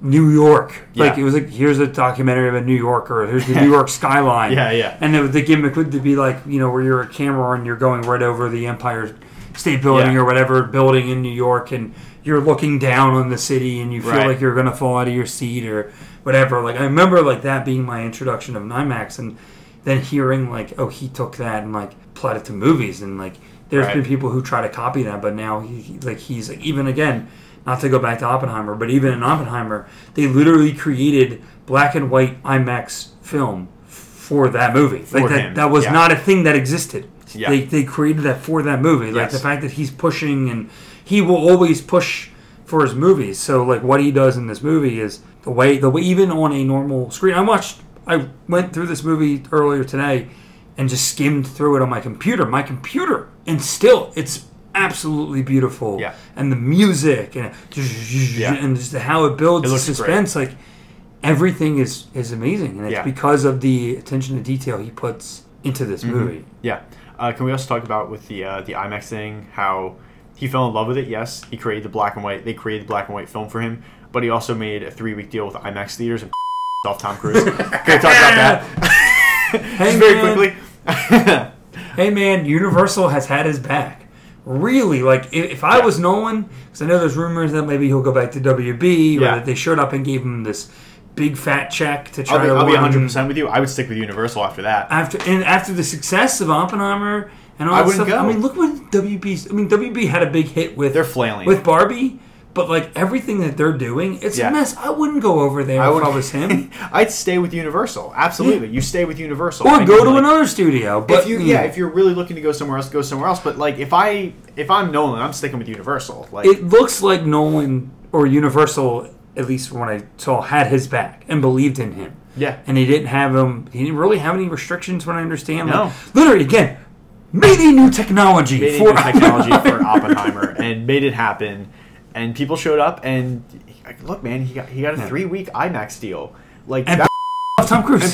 New York. Like, it was like, here's a documentary about New York, or here's the *laughs* New York skyline. Yeah, yeah. And the, the gimmick would be, like, you know, where you're a camera and you're going right over the Empire State Building Yeah. or whatever building in New York, and you're looking down on the city and you feel Right. like you're gonna fall out of your seat or whatever. Like I remember like that being my introduction of NIMAX, and then hearing like, oh, he took that and like applied it to movies, and like there's Right. been people who try to copy that, but now he- like he's like even again. Not to go back to Oppenheimer, but even in Oppenheimer, they literally created black and white IMAX film for that movie. For like that, him, that was yeah. not a thing that existed. Yeah. They, they created that for that movie. Like the fact that he's pushing and he will always push for his movies. So like what he does in this movie is the way the way even on a normal screen. I watched I went through this movie earlier today and just skimmed through it on my computer. My computer and still it's absolutely beautiful. Yeah. And the music and Yeah. and just how it builds It suspense like everything is is amazing and it's Yeah. because of the attention to detail he puts into this Mm-hmm. movie. Yeah. Uh, can we also talk about with the uh, the IMAX thing how he fell in love with it? Yes, he created the black and white. They created the black and white film for him, but he also made a three week deal with IMAX theaters and *laughs* off Tom Cruise. *laughs* can we talk about that? *laughs* Hey, very quickly. hey man, Universal has had his back. Really, like if, if I Yeah. was Nolan, because I know there's rumors that maybe he'll go back to WB, or that they showed up and gave him this big fat check to try I'll be, to I'll be 100 percent with you. I would stick with Universal after that. after and after the success of Oppenheimer and all I that stuff. go. I mean, look what WB's. I mean, WB had a big hit with They're flailing. with Barbie, but like everything that they're doing, it's Yeah. a mess. I wouldn't go over there I if would I was him, *laughs* I'd stay with Universal. Absolutely, you stay with Universal. or I go mean, to like, another studio. But if you, yeah, if you're really looking to go somewhere else, go somewhere else. But like, if I if I'm Nolan, I'm sticking with Universal. Like, it looks like Nolan or Universal, at least when I saw, had his back and believed in him. yeah, And he didn't have him. He didn't really have any restrictions. When I understand, No. Like, literally, again, made a new technology made for new technology for Oppenheimer and made it happen. And people showed up, and like, look, man, he got he got a Yeah. three week IMAX deal. Like And that *laughs* Tom Cruise.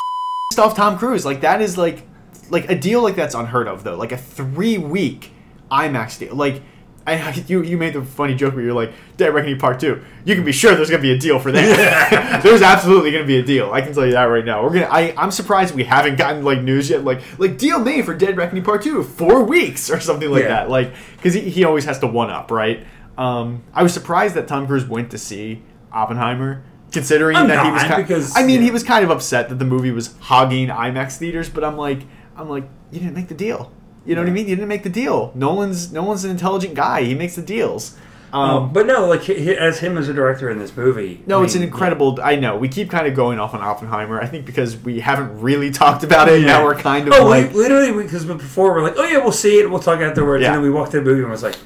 stuff, *laughs* Tom Cruise. Like that is like like a deal like that's unheard of though. Like a three week IMAX deal. Like. I, you you made the funny joke where you're like Dead Reckoning Part Two. You can be sure there's gonna be a deal for that. *laughs* there's absolutely gonna be a deal. I can tell you that right now. We're gonna. I I'm surprised we haven't gotten like news yet. Like like deal made for Dead Reckoning Part Two, four weeks or something like Yeah. that. Like because he, he always has to one up, right? Um, I was surprised that Tom Cruise went to see Oppenheimer, considering I'm that he was. Kind because- I mean, he was kind of upset that the movie was hogging IMAX theaters, but I'm like, I'm like, you didn't make the deal. You know what I mean? You didn't make the deal. Nolan's Nolan's an intelligent guy. He makes the deals. Um, Um, but no, like he, as him as a director in this movie. no, I it's an mean, incredible. I know we keep kind of going off on Oppenheimer. I think because we haven't really talked about it. Yeah. Now we're kind of Oh, like, we, literally, because before we're like, oh yeah, we'll see it, we'll talk afterwards, Yeah. and then we walked through the movie and was like,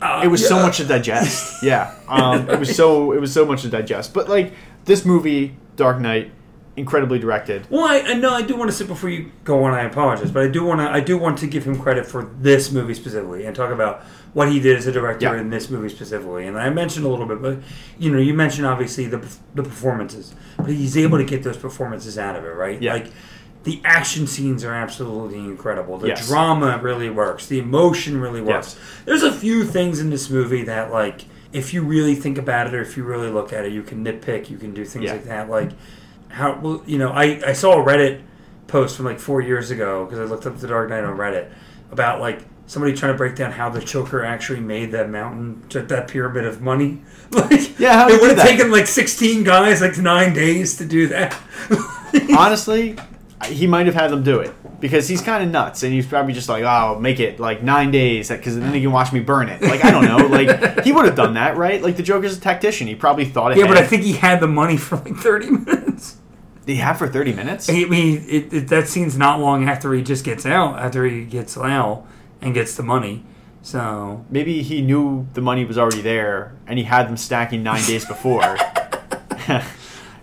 uh, it was so much to digest. *laughs* yeah, um, it was so it was so much to digest. But like this movie, Dark Knight, incredibly directed. Well, I, I know I do want to sit before you go on. I apologize, but I do want to. I do want to give him credit for this movie specifically and talk about what he did as a director Yeah. in this movie specifically. And I mentioned a little bit, but you know, you mentioned obviously the the performances, but he's able to get those performances out of it, right? Yeah. Like the action scenes are absolutely incredible. The Yes. drama really works. The emotion really works. Yes. There's a few things in this movie that like. If you really think about it, or if you really look at it, you can nitpick. You can do things Yeah. like that. Like, how well you know I, I saw a reddit post from like four years ago because i looked up the dark knight on reddit about like somebody trying to break down how the Joker actually made that mountain that pyramid of money *laughs* like Yeah, it would have taken like 16 guys like nine days to do that *laughs* Honestly, he might have had them do it because he's kind of nuts and he's probably just like, oh, make it like nine days because then you can watch me burn it. Like I don't know, like he would have done that, right? Like the Joker's a tactician. He probably thought ahead. Yeah, but I think he had the money for like 30 minutes. He have for thirty minutes. I mean, it, it, that scene's not long after he just gets out, after he gets out and gets the money. So Maybe he knew the money was already there and he had them stacking nine days before. Who *laughs* I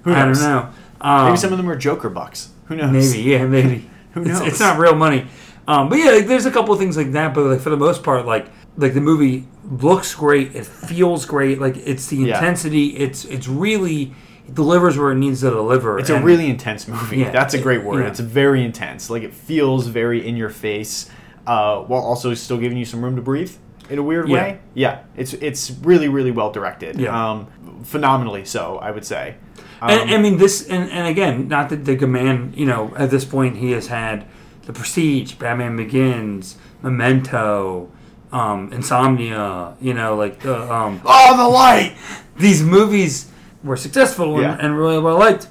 don't knows? know. Um, *laughs* Maybe some of them were Joker bucks. Who knows? Maybe, yeah, *laughs* maybe. Who It's, knows? it's not real money. Um, but yeah, like, there's a couple of things like that. But like for the most part, like like the movie looks great. It feels great. Like it's the Yeah. intensity. It's it's really it delivers where it needs to deliver. It's a really intense movie. Yeah, That's a great word. yeah. It's very intense. Like it feels very in your face, uh, while also still giving you some room to breathe in a weird Yeah. way. Yeah, it's it's really really well directed. Yeah. Um, phenomenally so, I would say. Um, And, I mean this, and, and again, not that the man, you know, at this point he has had the Prestige, Batman Begins, Memento, um, Insomnia. You know, like the, um, oh, the light. these movies were successful and, Yeah. and really well liked.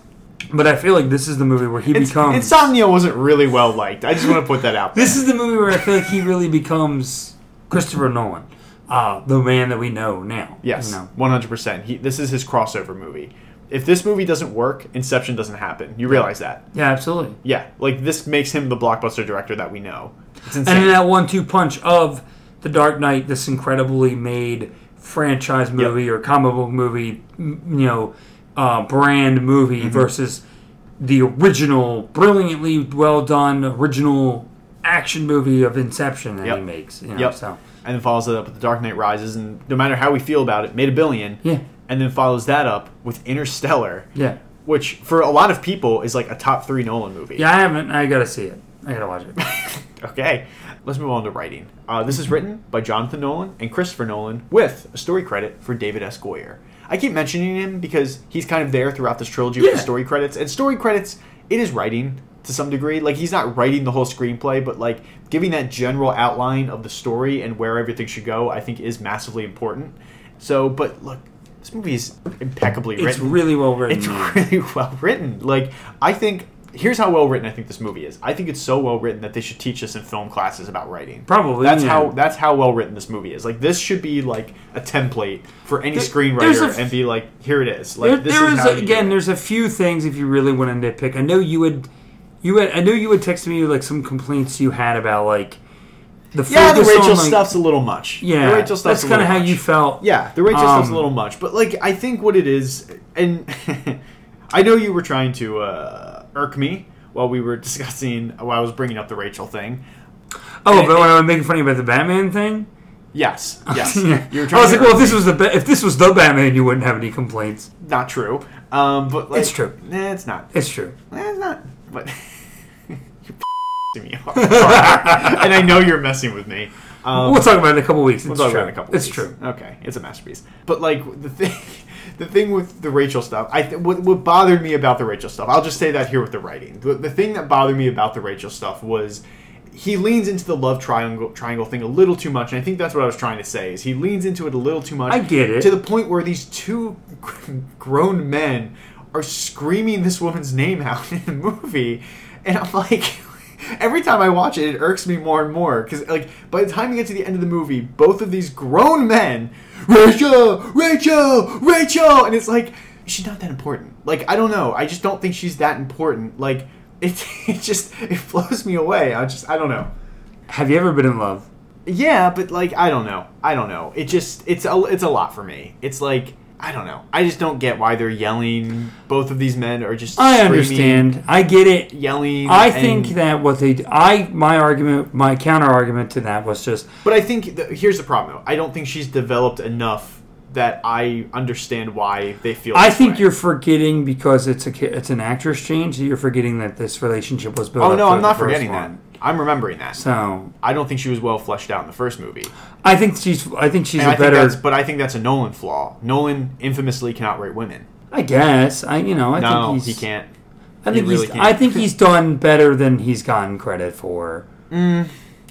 But I feel like this is the movie where he It's, becomes. Insomnia wasn't really well liked. I just want to put that out. There. This is the movie where I feel like he really becomes Christopher Nolan, uh, the man that we know now. Yes, one hundred percent. He this is his crossover movie. If this movie doesn't work, Inception doesn't happen. You realize that? Yeah, absolutely. Yeah, like this makes him the blockbuster director that we know. It's insane. And then that one-two punch of The Dark Knight, this incredibly made franchise movie or comic book movie, you know, uh, brand movie Mm-hmm. versus the original, brilliantly well done original action movie of Inception that Yep. he makes. You know, Yep. So and then follows it up with The Dark Knight Rises, and no matter how we feel about it, made a billion. yeah, And then follows that up with Interstellar, yeah, which for a lot of people is like a top three Nolan movie. yeah. I haven't. I gotta see it. I gotta watch it. *laughs* Okay, let's move on to writing. Uh, this is written by Jonathan Nolan and Christopher Nolan with a story credit for David S. Goyer. I keep mentioning him because he's kind of there throughout this trilogy with Yeah. the story credits. And story credits, it is writing to some degree. Like he's not writing the whole screenplay, but like giving that general outline of the story and where everything should go, I think is massively important. So, but look, this movie is impeccably It's written. really well written. It's *laughs* really well written. Like I think here's how well written I think this movie is. I think it's so well written that they should teach us in film classes about writing. Probably, That's yeah. how that's how well written this movie is. Like this should be like a template for any There- screenwriter f- and be like, here it is. Like There, this there is is how you do again. There's a few things if you really want to nitpick. I know you would, you had. I know you would text me like some complaints you had about like the yeah, the Rachel on, like- stuff's a little much. Yeah, the Rachel stuff's that's kind of how you felt. Yeah, the Rachel stuff's a Um, little much, but like I think what it is, and *laughs* I know you were trying to uh, irk me while we were *laughs* discussing while I was bringing up the Rachel thing. Oh, And- but when I was making funny about the Batman thing, Yes, *laughs* yes. yeah. You were I trying was to like, well, if this was the ba- if this was the Batman, you wouldn't have any complaints. not true. Um, but like, It's true. Nah, it's not. It's true. Eh, it's not. But me off. and I know you're messing with me. Um, we'll talk about it in a couple weeks. It's We'll talk true. about it in a couple. it's weeks. true. Okay, it's a masterpiece. But like the thing, *laughs* the thing with the Rachel stuff, I th- what, what bothered me about the Rachel stuff. I'll just say that here with the writing. The, the thing that bothered me about the Rachel stuff was he leans into the love triangle triangle thing a little too much, and I think that's what I was trying to say. Is he leans into it a little too much? I get it. to the point where these two *laughs* grown men are screaming this woman's name out *laughs* in the movie, and I'm like. Every time I watch it, it irks me more and more because, like, by the time you get to the end of the movie, both of these grown men, Rachel, Rachel, Rachel, and it's like she's not that important. Like, I don't know. I just don't think she's that important. Like, it, *laughs* it just it blows me away. I just I don't know. Have you ever been in love? Yeah, but like I don't know. I don't know. It just it's a it's a lot for me. It's like I don't know. I just don't get why they're yelling. Both of these men are just I understand. I get it. yelling. I think that what they, I my argument, my counter argument to that was just But I think the, here's the problem though. I don't think she's developed enough that I understand why they feel. I think way. you're forgetting because it's a it's an actress change. You're forgetting that this relationship was built. Oh up no, I'm not forgetting one. that. I'm remembering that. So I don't think she was well fleshed out in the first movie. I think she's. I think she's And a I think better. that's, but I think that's a Nolan flaw. Nolan infamously cannot write women. I guess. I you know. I no, think he's. he can't. I think He really he's. can't. I think he's done better than he's gotten credit for. Mm.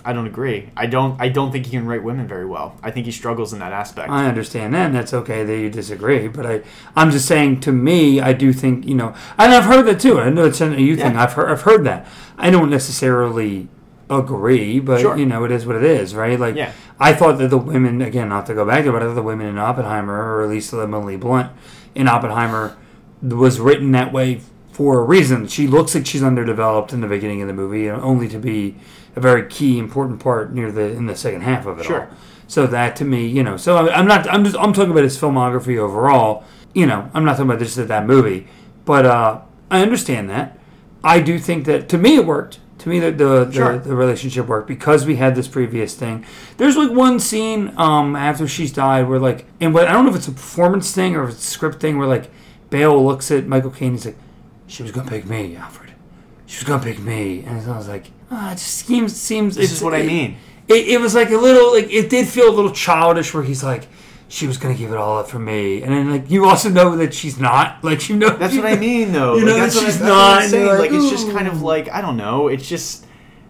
I don't agree. I don't. I don't think he can write women very well. I think he struggles in that aspect. I understand that, and that's okay that you disagree. But I, I'm just saying, to me, I do think you know, and I've heard that too. I know it's a you thing. I've heard, I've heard that. I don't necessarily agree, but Sure. you know, it is what it is, right? Like, Yeah. I thought that the women, again, not to go back to, it, but I thought the women in Oppenheimer, or at least Emily Blunt in Oppenheimer, was written that way for a reason. She looks like she's underdeveloped in the beginning of the movie, and only to be a very key, important part near the in the second half of it Sure. all. So that to me, you know, so I'm not. I'm just. I'm talking about his filmography overall. You know, I'm not talking about just that movie, but uh, I understand that. I do think that to me it worked. To me, the the, Sure. the the relationship worked because we had this previous thing. There's like one scene um, after she's died where like, and what I don't know if it's a performance thing or if it's a script thing where like Bale looks at Michael Caine. And he's like, "She was gonna pick me, Alfred. She was gonna pick me," and I was like, ah, "It just seems seems." This is what I mean. it, it was like a little like it did feel a little childish where he's like she was gonna give it all up for me and then like you also know that she's not *laughs* like you know That's what I mean, though. You Like, know that's that what I- she's that's not, I'm saying. Like, like, it's just kind of like I don't know. It's just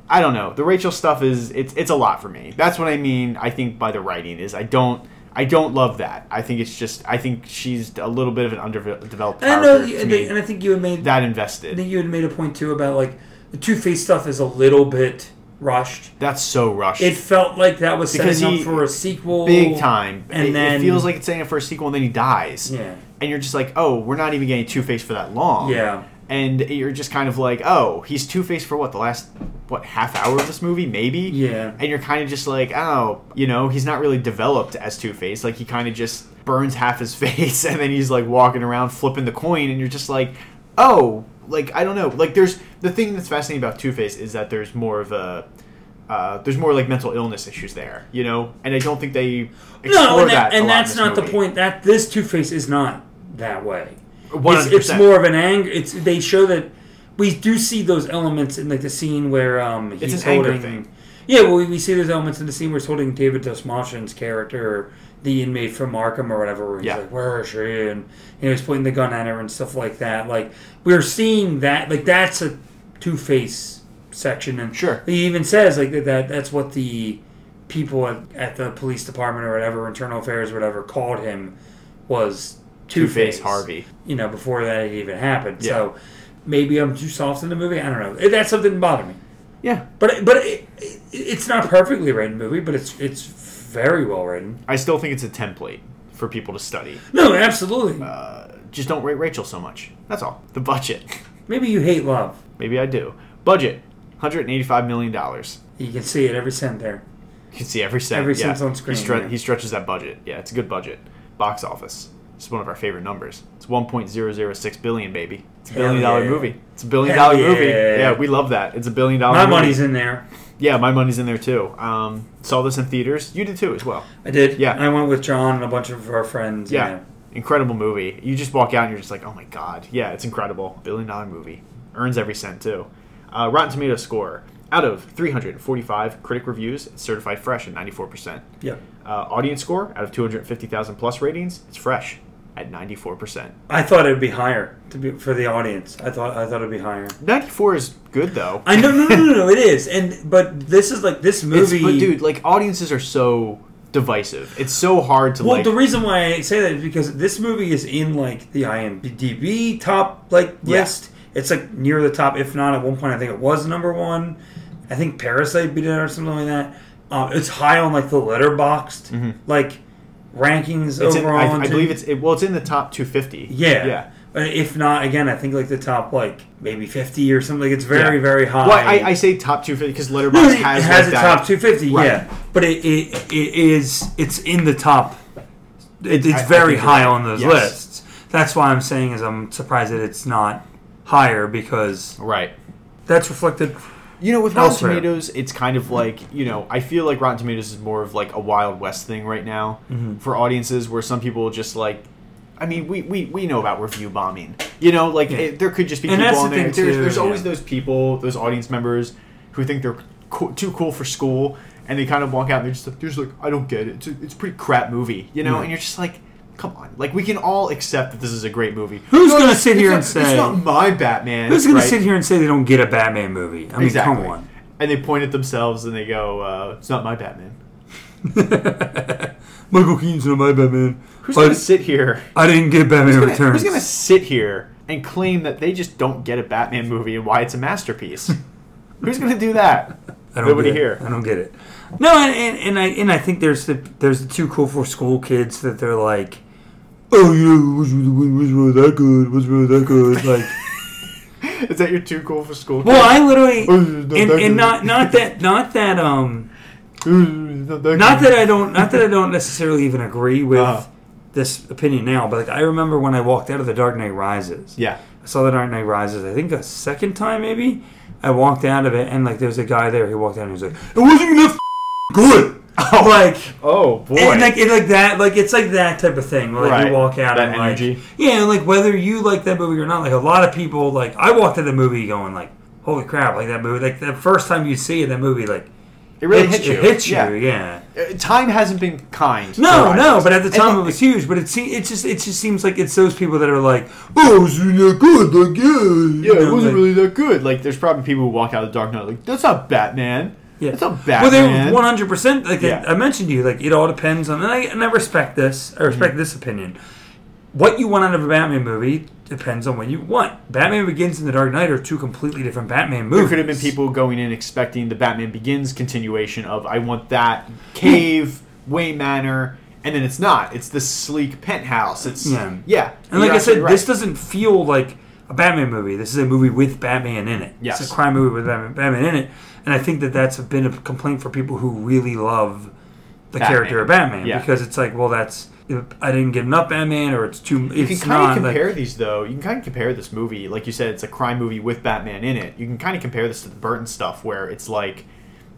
I don't know. The Rachel stuff is it's it's a lot for me. That's what I mean. I think by the writing is I don't. I don't love that. I think it's just. I think she's a little bit of an underdeveloped And I character know and, and I think you had made that invested. I think you had made a point too about like the Two Face stuff is a little bit rushed. That's so rushed. It felt like that was Because setting he- up for a sequel, big time. and it, then it feels like it's saying it for a sequel, and then he dies. Yeah, And you're just like, oh, we're not even getting Two Face for that long. yeah, And you're just kind of like, oh, he's Two Face for what the last what half hour of this movie, maybe. yeah. And you're kind of just like, oh, you know, he's not really developed as Two Face. Like he kind of just burns half his *laughs* face, and then he's like walking around flipping the coin, and you're just like, oh, like I don't know. Like there's the thing that's fascinating about Two Face is that there's more of a uh, there's more like mental illness issues there, you know, and I don't think they explore No, and, that. that, and a lot in that's not the point. That this Two Face is not that way. It's, 100%. it's more of an anger. It's they show that we do see those elements in like the scene where um he's It's an anger holding. thing. Yeah, well, we, we see those elements in the scene where he's holding David Dastmalchian's character, the inmate from Arkham or whatever. Where he's Yeah. like, "Where is she?" and you know he's pointing the gun at her and stuff like that. Like we're seeing that. Like that's a Two Face section, and Sure. he even says like that. that that's what the people at, at the police department or whatever, internal affairs or whatever, called him was Two Face Harvey. You know, before that had even happened. Yeah. So maybe I'm too soft in the movie. I don't know. It- That's something that bothered me. Yeah, But but it, it, it's not a perfectly written movie, but it's it's very well written. I still think it's a template for people to study. No, absolutely. Uh, just don't rate Rachel so much. That's all. The budget. *laughs* Maybe you hate love. Maybe I do. Budget. $185 million. You You can see it every cent there. You can see every cent. Every yeah. cent's on screen, He, stre- yeah. he stretches that budget. Yeah, it's a good budget. Box office. It's one of our favorite numbers. It's 1.006 billion, baby. It's a billion dollar yeah. movie. It's a billion dollar movie. yeah. Yeah, we love that. It's a billion dollar My movie. money's in there. Yeah, my money's in there too. Um, saw this in theaters. You did too as well. I did. Yeah. I went with John and a bunch of our friends. Yeah. Incredible movie. You just walk out and you're just like, oh my god. Yeah, it's incredible. Billion dollar movie. Earns every cent too. Uh, Rotten Tomatoes score. Out of 345 critic reviews, it's certified fresh at 94%. Yeah. Uh, audience score, out of 250,000 plus ratings, it's fresh at 94%. I thought it would be higher to be for the audience. I thought I thought it'd be higher. 94 is good though. I know, no, no, no, no, it is. And but this is like this It's, movie. but dude, like audiences are so divisive. It's so hard to Well, like. the reason why I say that is because this movie is in like the IMDb top like Yeah. list. It's like near the top, if not at one point. I think it was number one. I think Parasite beat it or something like that. Uh, it's high on like the Letterboxd like rankings it's in, overall. I, I to- believe it's it, well, it's in the top 250. yeah, yeah. Uh, If not, again, I think like the top like maybe fifty or something. Like it's very Yeah. very high. Well, I, I say top 250 because Letterboxd *clears throat* has, has a top 250, Right. yeah. But it, it, it is it's in the top. It, it's I- I very high on those Yes. lists. That's why I'm saying is I'm surprised that it's not higher because Right. that's reflected. You know, with Rotten Elsewhere. Tomatoes, it's kind of like you know, I feel like Rotten Tomatoes is more of like a Wild West thing right now Mm-hmm. for audiences, where some people just like. I mean, we, we, we know about review bombing. You know, like Yeah. it, there could just be And people that's on the there. thing, there's too, there's always yeah. those people, those audience members, who think they're co- too cool for school, and they kind of walk out and they're just like, they're just like, I don't get it. It's a, it's a pretty crap movie, you know. Right. And you're just like, come on, like we can all accept that this is a great movie. Who's No, gonna sit here not- and say- it's not my Batman? Who's going right? to sit here and say they don't get a Batman movie? I mean, Exactly. come on. and they point at themselves and they go, uh, "It's not my Batman." *laughs* Michael Keaton's not my Batman. Who's I, gonna sit here? I didn't get Batman Who's gonna, Returns. who's gonna sit here and claim that they just don't get a Batman movie and why it's a masterpiece? *laughs* who's gonna do that? I don't Nobody here. I don't get it. No, and, and, and I and I think there's the there's the two cool for school kids that they're like, oh yeah, what's really, what's really that good? What's really that good? *laughs* Like, Is that you're too cool for school? well, I literally Oh, not and, and not not that not that um *laughs* not that not that I don't not that I don't necessarily even agree with Uh-huh. this opinion now, but like I remember when I walked out of the Dark Knight Rises. Yeah. I saw the Dark Knight Rises. I think a second time maybe. I walked out of it and like there was a guy there. He walked out and he was like, "It wasn't even that f- good." *laughs* like Oh boy. and like it, like that, like it's like that type of thing. Where, like Right. you walk out That and like energy. yeah, and, like whether you like that movie or not. Like a lot of people, like I walked out the movie going like, "Holy crap!" Like that movie. Like the first time you see it, that movie like it really hits, you. It hits you. Yeah. Yeah. Uh, Time hasn't been kind. No, no, but at the time it- it was huge. But it se- it just it just seems like it's those people that are like, oh, it's not good. Like yeah, Yeah, you it wasn't like- really that good. Like, there's probably people who walk out of the Dark Knight like, that's not Batman. Yeah. That's not Well, they Batman. one hundred percent. Like Yeah. I mentioned to you, like it all depends on, and I, and I respect this. I respect Mm-hmm. this opinion. What you want out of a Batman movie depends on what you want. Batman Begins and The Dark Knight are two completely different Batman movies. there could have been people going in expecting the Batman Begins continuation of I want that cave, *laughs* Wayne Manor, and then it's not. It's the sleek penthouse. It's Yeah. yeah. And like I said, right. this doesn't feel like a Batman movie. This is a movie with Batman in it. Yes. It's a crime movie with Batman, Batman in it. And I think that that's been a complaint for people who really love the Batman. character of Batman Yeah. because it's like, well, that's I didn't get enough Batman, or it's too. You can kind not of like- compare these though. You can kind of compare this movie, like you said, it's a crime movie with Batman in it. You can kind of compare this to the Burton stuff, where it's like,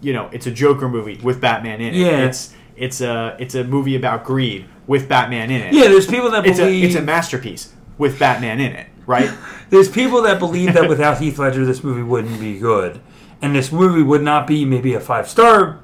you know, it's a Joker movie with Batman in it. Yeah. It's it's a it's a movie about greed with Batman in it. yeah, there's people that It's a believe it's a masterpiece with Batman in it, right? *laughs* There's people that believe that without Heath Ledger, this movie wouldn't be good, and this movie would not be maybe a five star,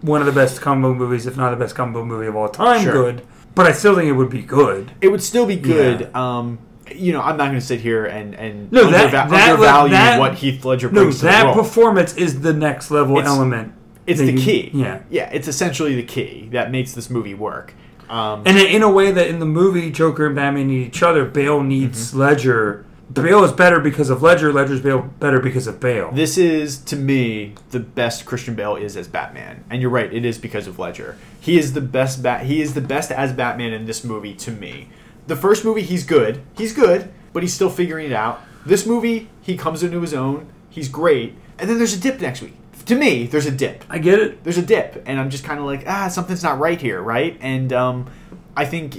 one of the best combo movies, if not the best combo movie of all time. Sure. Good, but I still think it would be good. it would still be good. Yeah. Um, you know, I'm not going to sit here and and No, that- underva- that- undervalue that- what Heath Ledger No, to the that performance is the next level It's- element. it's the you- key. Yeah. yeah, it's essentially the key that makes this movie work. Um, And in a way that in the movie, Joker and Batman need each other. Bale needs Mm-hmm. Ledger. Bale is better because of Ledger. Ledger's Bale better because of Bale. This is to me the best Christian Bale is as Batman, and you're right. It is because of Ledger. He is the best. Bat. He is the best as Batman in this movie to me. The first movie, he's good. He's good, but he's still figuring it out. This movie, he comes into his own. He's great, and then there's a dip next week. To me, there's a dip. I get it. There's a dip, and I'm just kind of like, ah, something's not right here, right? And um, I think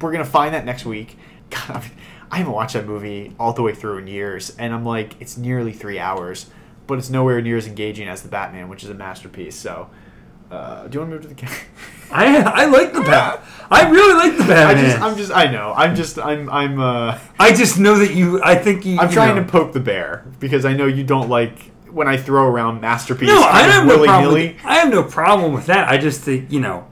we're gonna find that next week. *laughs* God, I, mean, I haven't watched that movie all the way through in years, and I'm like, it's nearly three hours, but it's nowhere near as engaging as the Batman, which is a masterpiece. So, uh, do you want to move to the? ca- *laughs* I I like the Bat. I really like the *laughs* I Batman. just, I'm just, I know, I'm just, I'm, I'm, uh, I just know that you. I think you. I'm you trying know. to poke the bear because I know you don't like when I throw around masterpiece. No, I have no problem. With, I have no problem with that. I just think you know,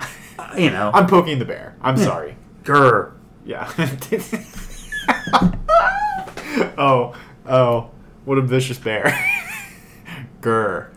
*laughs* you know, I'm poking the bear. I'm sorry. grr. Yeah. *laughs* oh, oh, what a vicious bear. *laughs* Grr.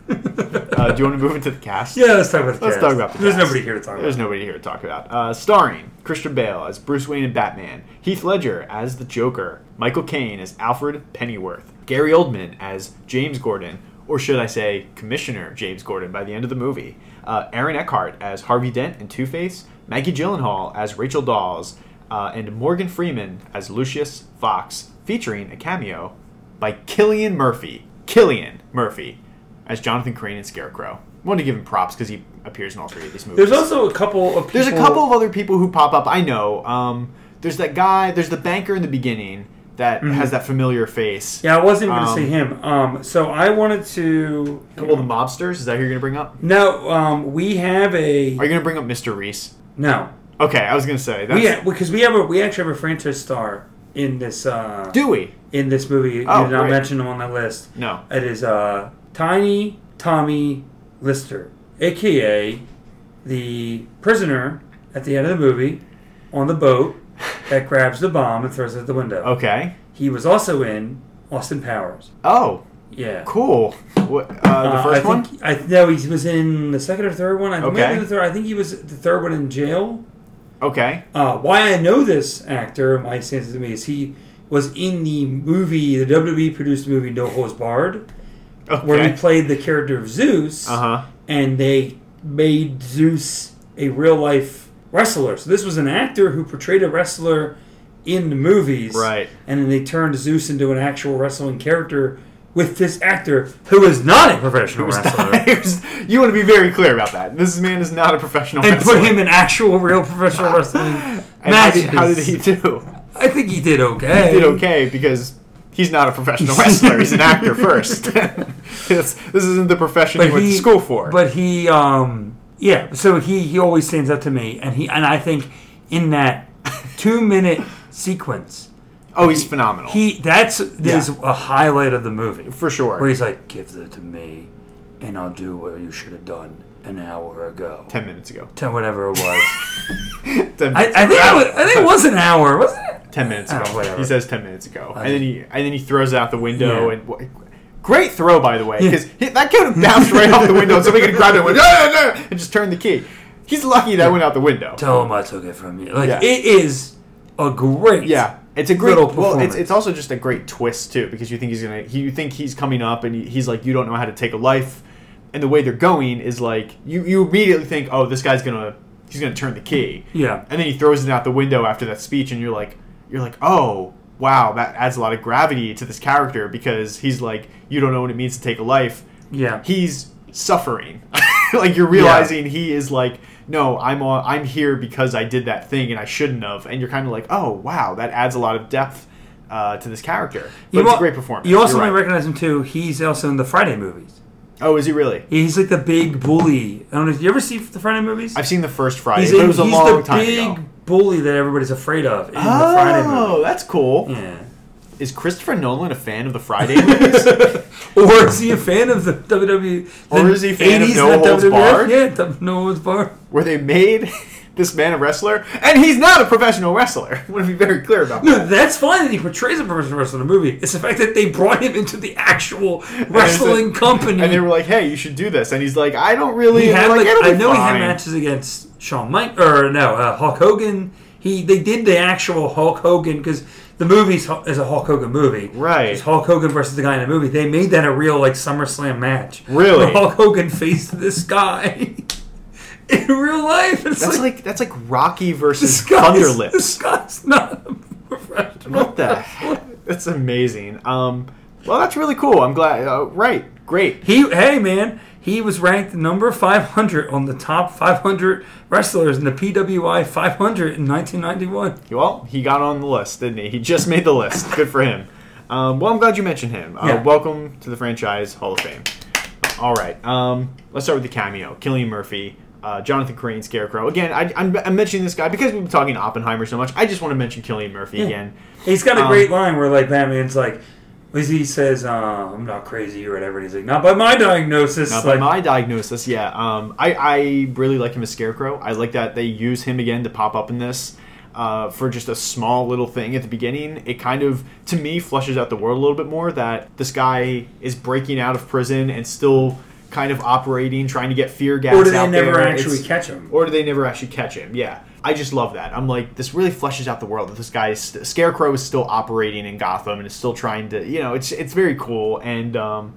Uh, do you want to move into the cast? Yeah, let's talk about the Let's cast. talk about the There's cast. nobody here to talk about. There's nobody here to talk about. Uh, starring Christian Bale as Bruce Wayne and Batman, Heath Ledger as the Joker, Michael Caine as Alfred Pennyworth, Gary Oldman as James Gordon, or should I say Commissioner James Gordon by the end of the movie, uh, Aaron Eckhart as Harvey Dent and Two Face, Maggie Gyllenhaal as Rachel Dawes, uh, and Morgan Freeman as Lucius Fox, featuring a cameo by Cillian Murphy. Cillian Murphy as Jonathan Crane and Scarecrow. wanted to give him props because he appears in all three of these movies. There's also a couple of people. There's a couple of other people who pop up. I know. Um, there's that guy. There's the banker in the beginning that has that familiar face. Mm-hmm. Yeah, I wasn't going to Um, say him. Um, so I wanted to. A couple of the mobsters. Is that who you're gonna bring up? No, um, we have a Are you gonna bring up Mr. Reese? no. Okay, I was gonna say that's. We because we have a we actually have a franchise star in this uh, Do we? in this movie. Oh, you did not mention him on that list. No. It is uh, Tiny Tommy Lister, aka the prisoner at the end of the movie on the boat that grabs the bomb and throws it at the window. Okay. He was also in Austin Powers. Oh, Yeah. cool. What, uh, the Uh, first I one? think, I no, he was in the second or third one. I think Okay. maybe the third. I think he was the third one in jail. Okay. Uh, why I know this actor, my sense to me, is he was in the movie, the WWE produced movie No Holds Barred, where he played the character of Zeus, Uh huh. and they made Zeus a real life wrestler. So this was an actor who portrayed a wrestler in the movies, Right. And then they turned Zeus into an actual wrestling character with this actor who is not a professional wrestler. *laughs* you want to be very clear about that. This man is not a professional and wrestler. put him in actual, real professional *laughs* wrestling matches. did, how did he do? I think he did okay. He did okay because he's not a professional *laughs* wrestler. He's an actor first. this, this isn't the profession he went he, to school for. But he, um, yeah. So he he always stands up to me, and he and I think in that *laughs* two minute sequence, oh, he's phenomenal. he that's is a highlight of the movie for sure. where he's like, "Give that to me, and I'll do what you should have done an hour ago." Ten minutes ago. Ten whatever it was. *laughs* Ten I, minutes I think it was, I think it *laughs* was an hour, wasn't it? ten minutes Oh, ago. whatever. he says ten minutes ago, and then he and then he throws it out the window. Yeah. And great throw, by the way, because that could have bounced right off the window, and somebody could have grabbed it and, went, and just turned the key. He's lucky that went out the window. Tell him I took it from you. Like Yeah. it is a great. Yeah, it's a great. Well, it's, it's also just a great twist too because you think he's gonna. You think he's coming up and he, he's like, you don't know how to take a life, and the way they're going is like you you immediately think, oh, this guy's gonna he's gonna turn the key, Yeah. and then he throws it out the window after that speech, and you're like, you're like, oh. Wow, that adds a lot of gravity to this character because he's like, you don't know what it means to take a life. Yeah. He's suffering. *laughs* like you're realizing he is like, no, I'm on, I'm here because I did that thing and I shouldn't have. And you're kind of like, oh wow, that adds a lot of depth uh, to this character. But it's al- a great performance. You also You're might recognize him too. He's also in the Friday movies. Oh, is he really? He's like the big bully. I don't know. You ever see the Friday movies? I've seen the first Friday, he's but it was a he's long the time big ago. Bully that everybody's afraid of in the Friday Oh, that's cool. Yeah. Is Christopher Nolan a fan of the Friday movies? *laughs* Or is he a fan of the WWE? Or the is he a fan of 80s No the Holds WWF? Barred? Yeah, the No Holds Barred. Where they made *laughs* this man a wrestler, and he's not a professional wrestler. I want to be very clear about No, that. that's fine that he portrays a professional wrestler in the movie. It's the fact that they brought him into the actual *laughs* wrestling company. And they were like, "Hey, you should do this," and he's like, "I don't really." he and had like, "It'll I know he had matches against Shawn Mike or no uh, Hulk Hogan. He they did the actual Hulk Hogan because the movie is a Hulk Hogan movie. Right. It's Hulk Hogan versus the guy in the movie. They made that a real like SummerSlam match. Really? Where Hulk Hogan faced this *laughs* guy in real life. It's That's like, like that's like Rocky versus Thunderlips. this guy's not *laughs* professional. What the heck? That's amazing. Um, well, that's really cool. I'm glad. Uh, right, great. He, hey man, he was ranked number 500 on the top 500 wrestlers in the PWI 500 in 1991. Well, he got on the list, didn't he? He just made the list. Good for him. Um, well, I'm glad you mentioned him. Uh, Yeah. Welcome to the franchise Hall of Fame. All right. Um, let's start with the cameo. Cillian Murphy, uh, Jonathan Crane, Scarecrow. Again, I, I'm, I'm mentioning this guy because we've been talking Oppenheimer so much. I just want to mention Cillian Murphy again. He's got a Um, great line where like Batman's like, he says, uh, "I'm not crazy" or whatever. And he's like, "Not by my diagnosis." Now, like, by my diagnosis, yeah, um, I, I really like him as Scarecrow. I like that they use him again to pop up in this uh, for just a small little thing at the beginning. It kind of, to me, flushes out the world a little bit more that this guy is breaking out of prison and still kind of operating, trying to get fear gas or do they never there. actually It's- catch him? or do they never actually catch him? Yeah. I just love that. I'm like, this really fleshes out the world that this guy, is st- Scarecrow, is still operating in Gotham and is still trying to, you know, it's it's very cool. And um,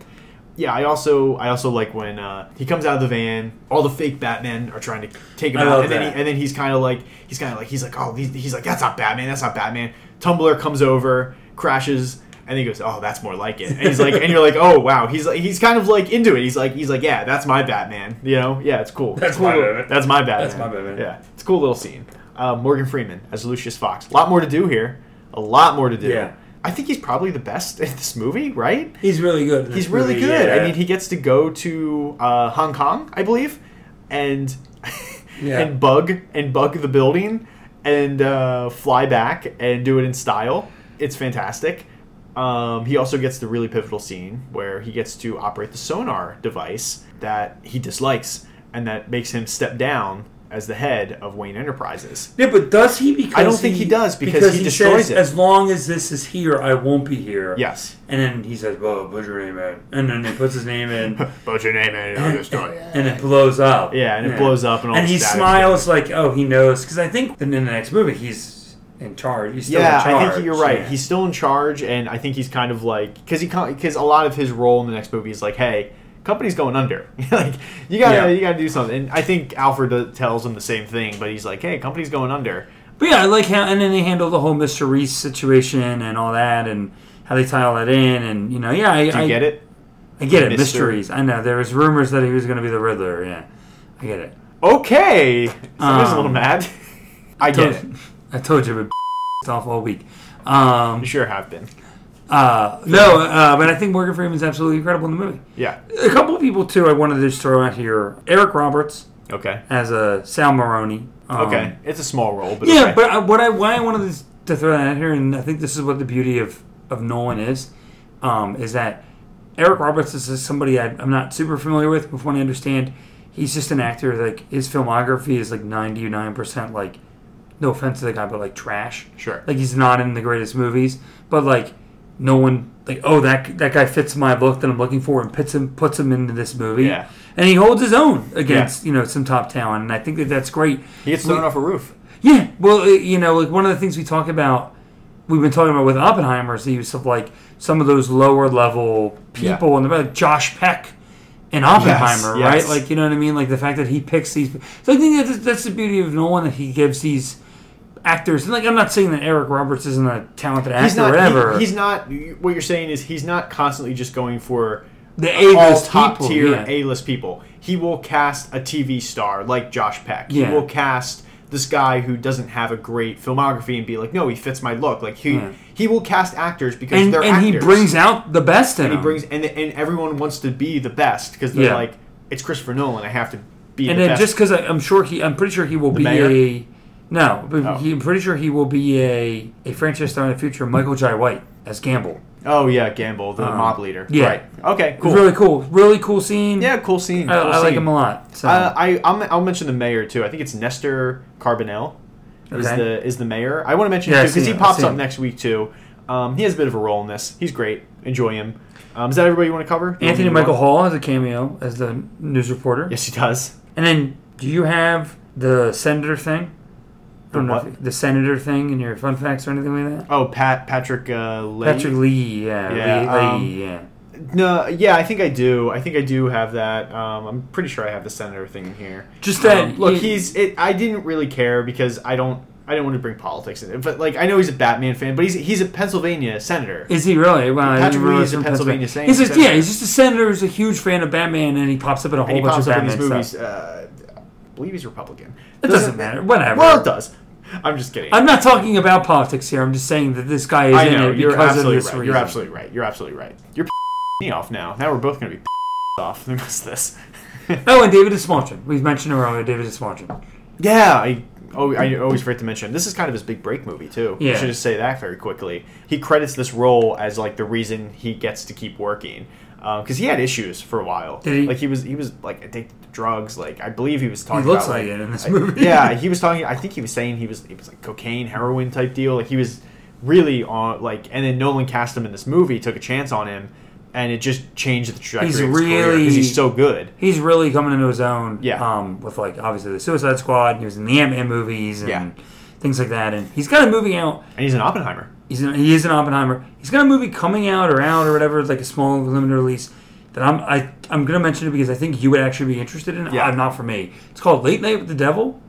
yeah, I also I also like when uh, he comes out of the van. All the fake Batmen are trying to take him I out, and then he, and then he's kind of like he's kind of like he's like oh he's, he's like that's not Batman, that's not Batman. Tumbler comes over, crashes. And he goes, "Oh, that's more like it." And he's like, and you're like, "Oh, wow." He's like, he's kind of like into it. He's like, he's like, "Yeah, that's my Batman." You know, yeah, it's cool. That's It's my cool. Batman. That's my Batman. That's my Batman. Yeah, it's a cool little scene. Uh, Morgan Freeman as Lucius Fox. A lot more to do here. A lot more to do. Yeah. I think he's probably the best in this movie, right? He's really good. He's really movie, good. yeah. I mean, he gets to go to uh, Hong Kong, I believe, and *laughs* Yeah. and bug and bug the building and uh, fly back and do it in style. It's fantastic. Um, he also gets the really pivotal scene where he gets to operate the sonar device that he dislikes and that makes him step down as the head of Wayne Enterprises. Yeah, but does he? Because I don't think he does, because he destroys says, it. As long as this is here, I won't be here. Yes. And then he says, "Well, put your name in," and then he puts his name in, *laughs* Put your name in and I'll destroy it. and it blows up. Yeah, and it blows up and all And he smiles like, "Oh, he knows," because I think in the next movie he's in charge. He's still Yeah, in charge. I think you're right. Yeah. He's still in charge, and I think he's kind of like because he because a lot of his role in the next movie is like, hey, company's going under. *laughs* like you gotta Yeah. you gotta do something. And I think Alfred tells him the same thing, but he's like, hey, company's going under. But yeah, I like how, and then they handle the whole Mr. Reese situation and all that, and how they tie all that in, and you know, yeah, I, Do you I get it? I get it. Mr. Mysteries. I know there was rumors that he was going to be the Riddler. Yeah, I get it. Okay, *laughs* somebody's a little Um, mad. *laughs* I get it. I told you, but *laughs* off all week. Um, You sure have been. uh, no, uh, but I think Morgan Freeman's absolutely incredible in the movie. Yeah. A couple of people too. I wanted to just throw out here. Eric Roberts Okay. as a Sal Maroni. Um, Okay. It's a small role, but Yeah, okay. but I, what I why I wanted to, throw that out here, and I think this is what the beauty of of Nolan is, um, is that Eric Roberts is somebody I, I'm not super familiar with. Before I understand, he's just an actor. Like his filmography is like 99 percent like, no offense to the guy, but like trash. sure. Like he's not in the greatest movies, but like no one like oh that that guy fits my look that I'm looking for and puts him puts him into this movie. Yeah. And he holds his own against you know some top talent, and I think that that's great. He gets thrown off a roof. Yeah, well, uh, you know, like one of the things we talk about, we've been talking about with Oppenheimer is the use of like some of those lower level people, and like Josh Peck and Oppenheimer, yes. right? Like you know what I mean? Like the fact that he picks these. So I think that's, that's the beauty of Nolan that he gives these actors. And like I'm not saying that Eric Roberts isn't a talented actor He's not. or whatever. he- he's not. What you're saying is he's not constantly just going for the A-list top tier yeah. A-list people. He will cast a TV star like Josh Peck. Yeah. He will cast this guy who doesn't have a great filmography and be like, no, he fits my look. Like he Yeah. he will cast actors because and they're and he brings out the best in and he brings and and everyone wants to be the best because they're like, it's Christopher Nolan. I have to be and the then best. just because I'm sure he, I'm pretty sure he will be mayor? a no, but Oh. he, I'm pretty sure he will be a a franchise star in the future. Michael Jai White as Gamble. oh yeah, Gamble, the Um, mob leader. yeah. Right. Okay. Cool. Really cool, really cool scene. yeah. Cool scene. I, cool I like scene. him a lot. So Uh, I I'll, I'll mention the mayor too. I think it's Nestor Carbonell is the is the mayor. I want to mention Yeah, him too because he pops up next week too. Um, he has a bit of a role in this. He's great. Enjoy him. Um, is that everybody you want to cover? Anthony me to move Michael on? Hall has a cameo as the news reporter. Yes, he does. And then, do you have the senator thing? I don't The know what? the senator thing in your fun facts or anything like that. Oh, Pat Patrick uh, Leahy? Patrick Lee, yeah, Yeah, Lee, um, Lee, yeah. No, yeah, I think I do. I think I do have that. Um, I'm pretty sure I have the senator thing in here. Just that Um, look, you- he's. It, I didn't really care because I don't. I didn't want to bring politics in it, but like I know he's a Batman fan, but he's he's a Pennsylvania senator. Is he really? Well, Patrick Lee is a Pennsylvania He's sen- just, senator. yeah, he's just a senator who's a huge fan of Batman, and he pops up in a whole bunch of Batman movies. stuff. Uh, I believe he's Republican. It doesn't matter. Whatever. Well, it does. I'm just kidding. I'm not talking about politics here. I'm just saying that this guy is I in know it you're because of absolutely this right. reason. You're absolutely right. You're absolutely right. You're me off now. Now we're both going to be off. *laughs* Rest of this. Oh, and David Dastmalchian. We've mentioned him earlier. David Dastmalchian. Yeah, I. Oh, I always forget to mention this is kind of his big break movie too. Yeah. I should just say that very quickly. He credits this role as like the reason he gets to keep working uh, because he had issues for a while. Did he? Like he was he was like addicted drugs. Like I believe he was talking. He looks about, like it in this I- movie. yeah, *laughs* he was talking. I think he was saying he was he was like cocaine, heroin type deal. Like he was really on like. And then Nolan cast him in this movie, took a chance on him, and it just changed the trajectory He's really- because he's so good. He's really coming into his own. Yeah. Um, with like obviously the Suicide Squad. He was in the Ant Man movies and Yeah. things like that. And he's got a movie out. And he's an Oppenheimer. He's in, he is an Oppenheimer. He's got a movie coming out or out or whatever, like a small limited release. That I'm I I'm gonna mention it because I think you would actually be interested in. it. Yeah. Uh, not for me. It's called Late Night with the Devil.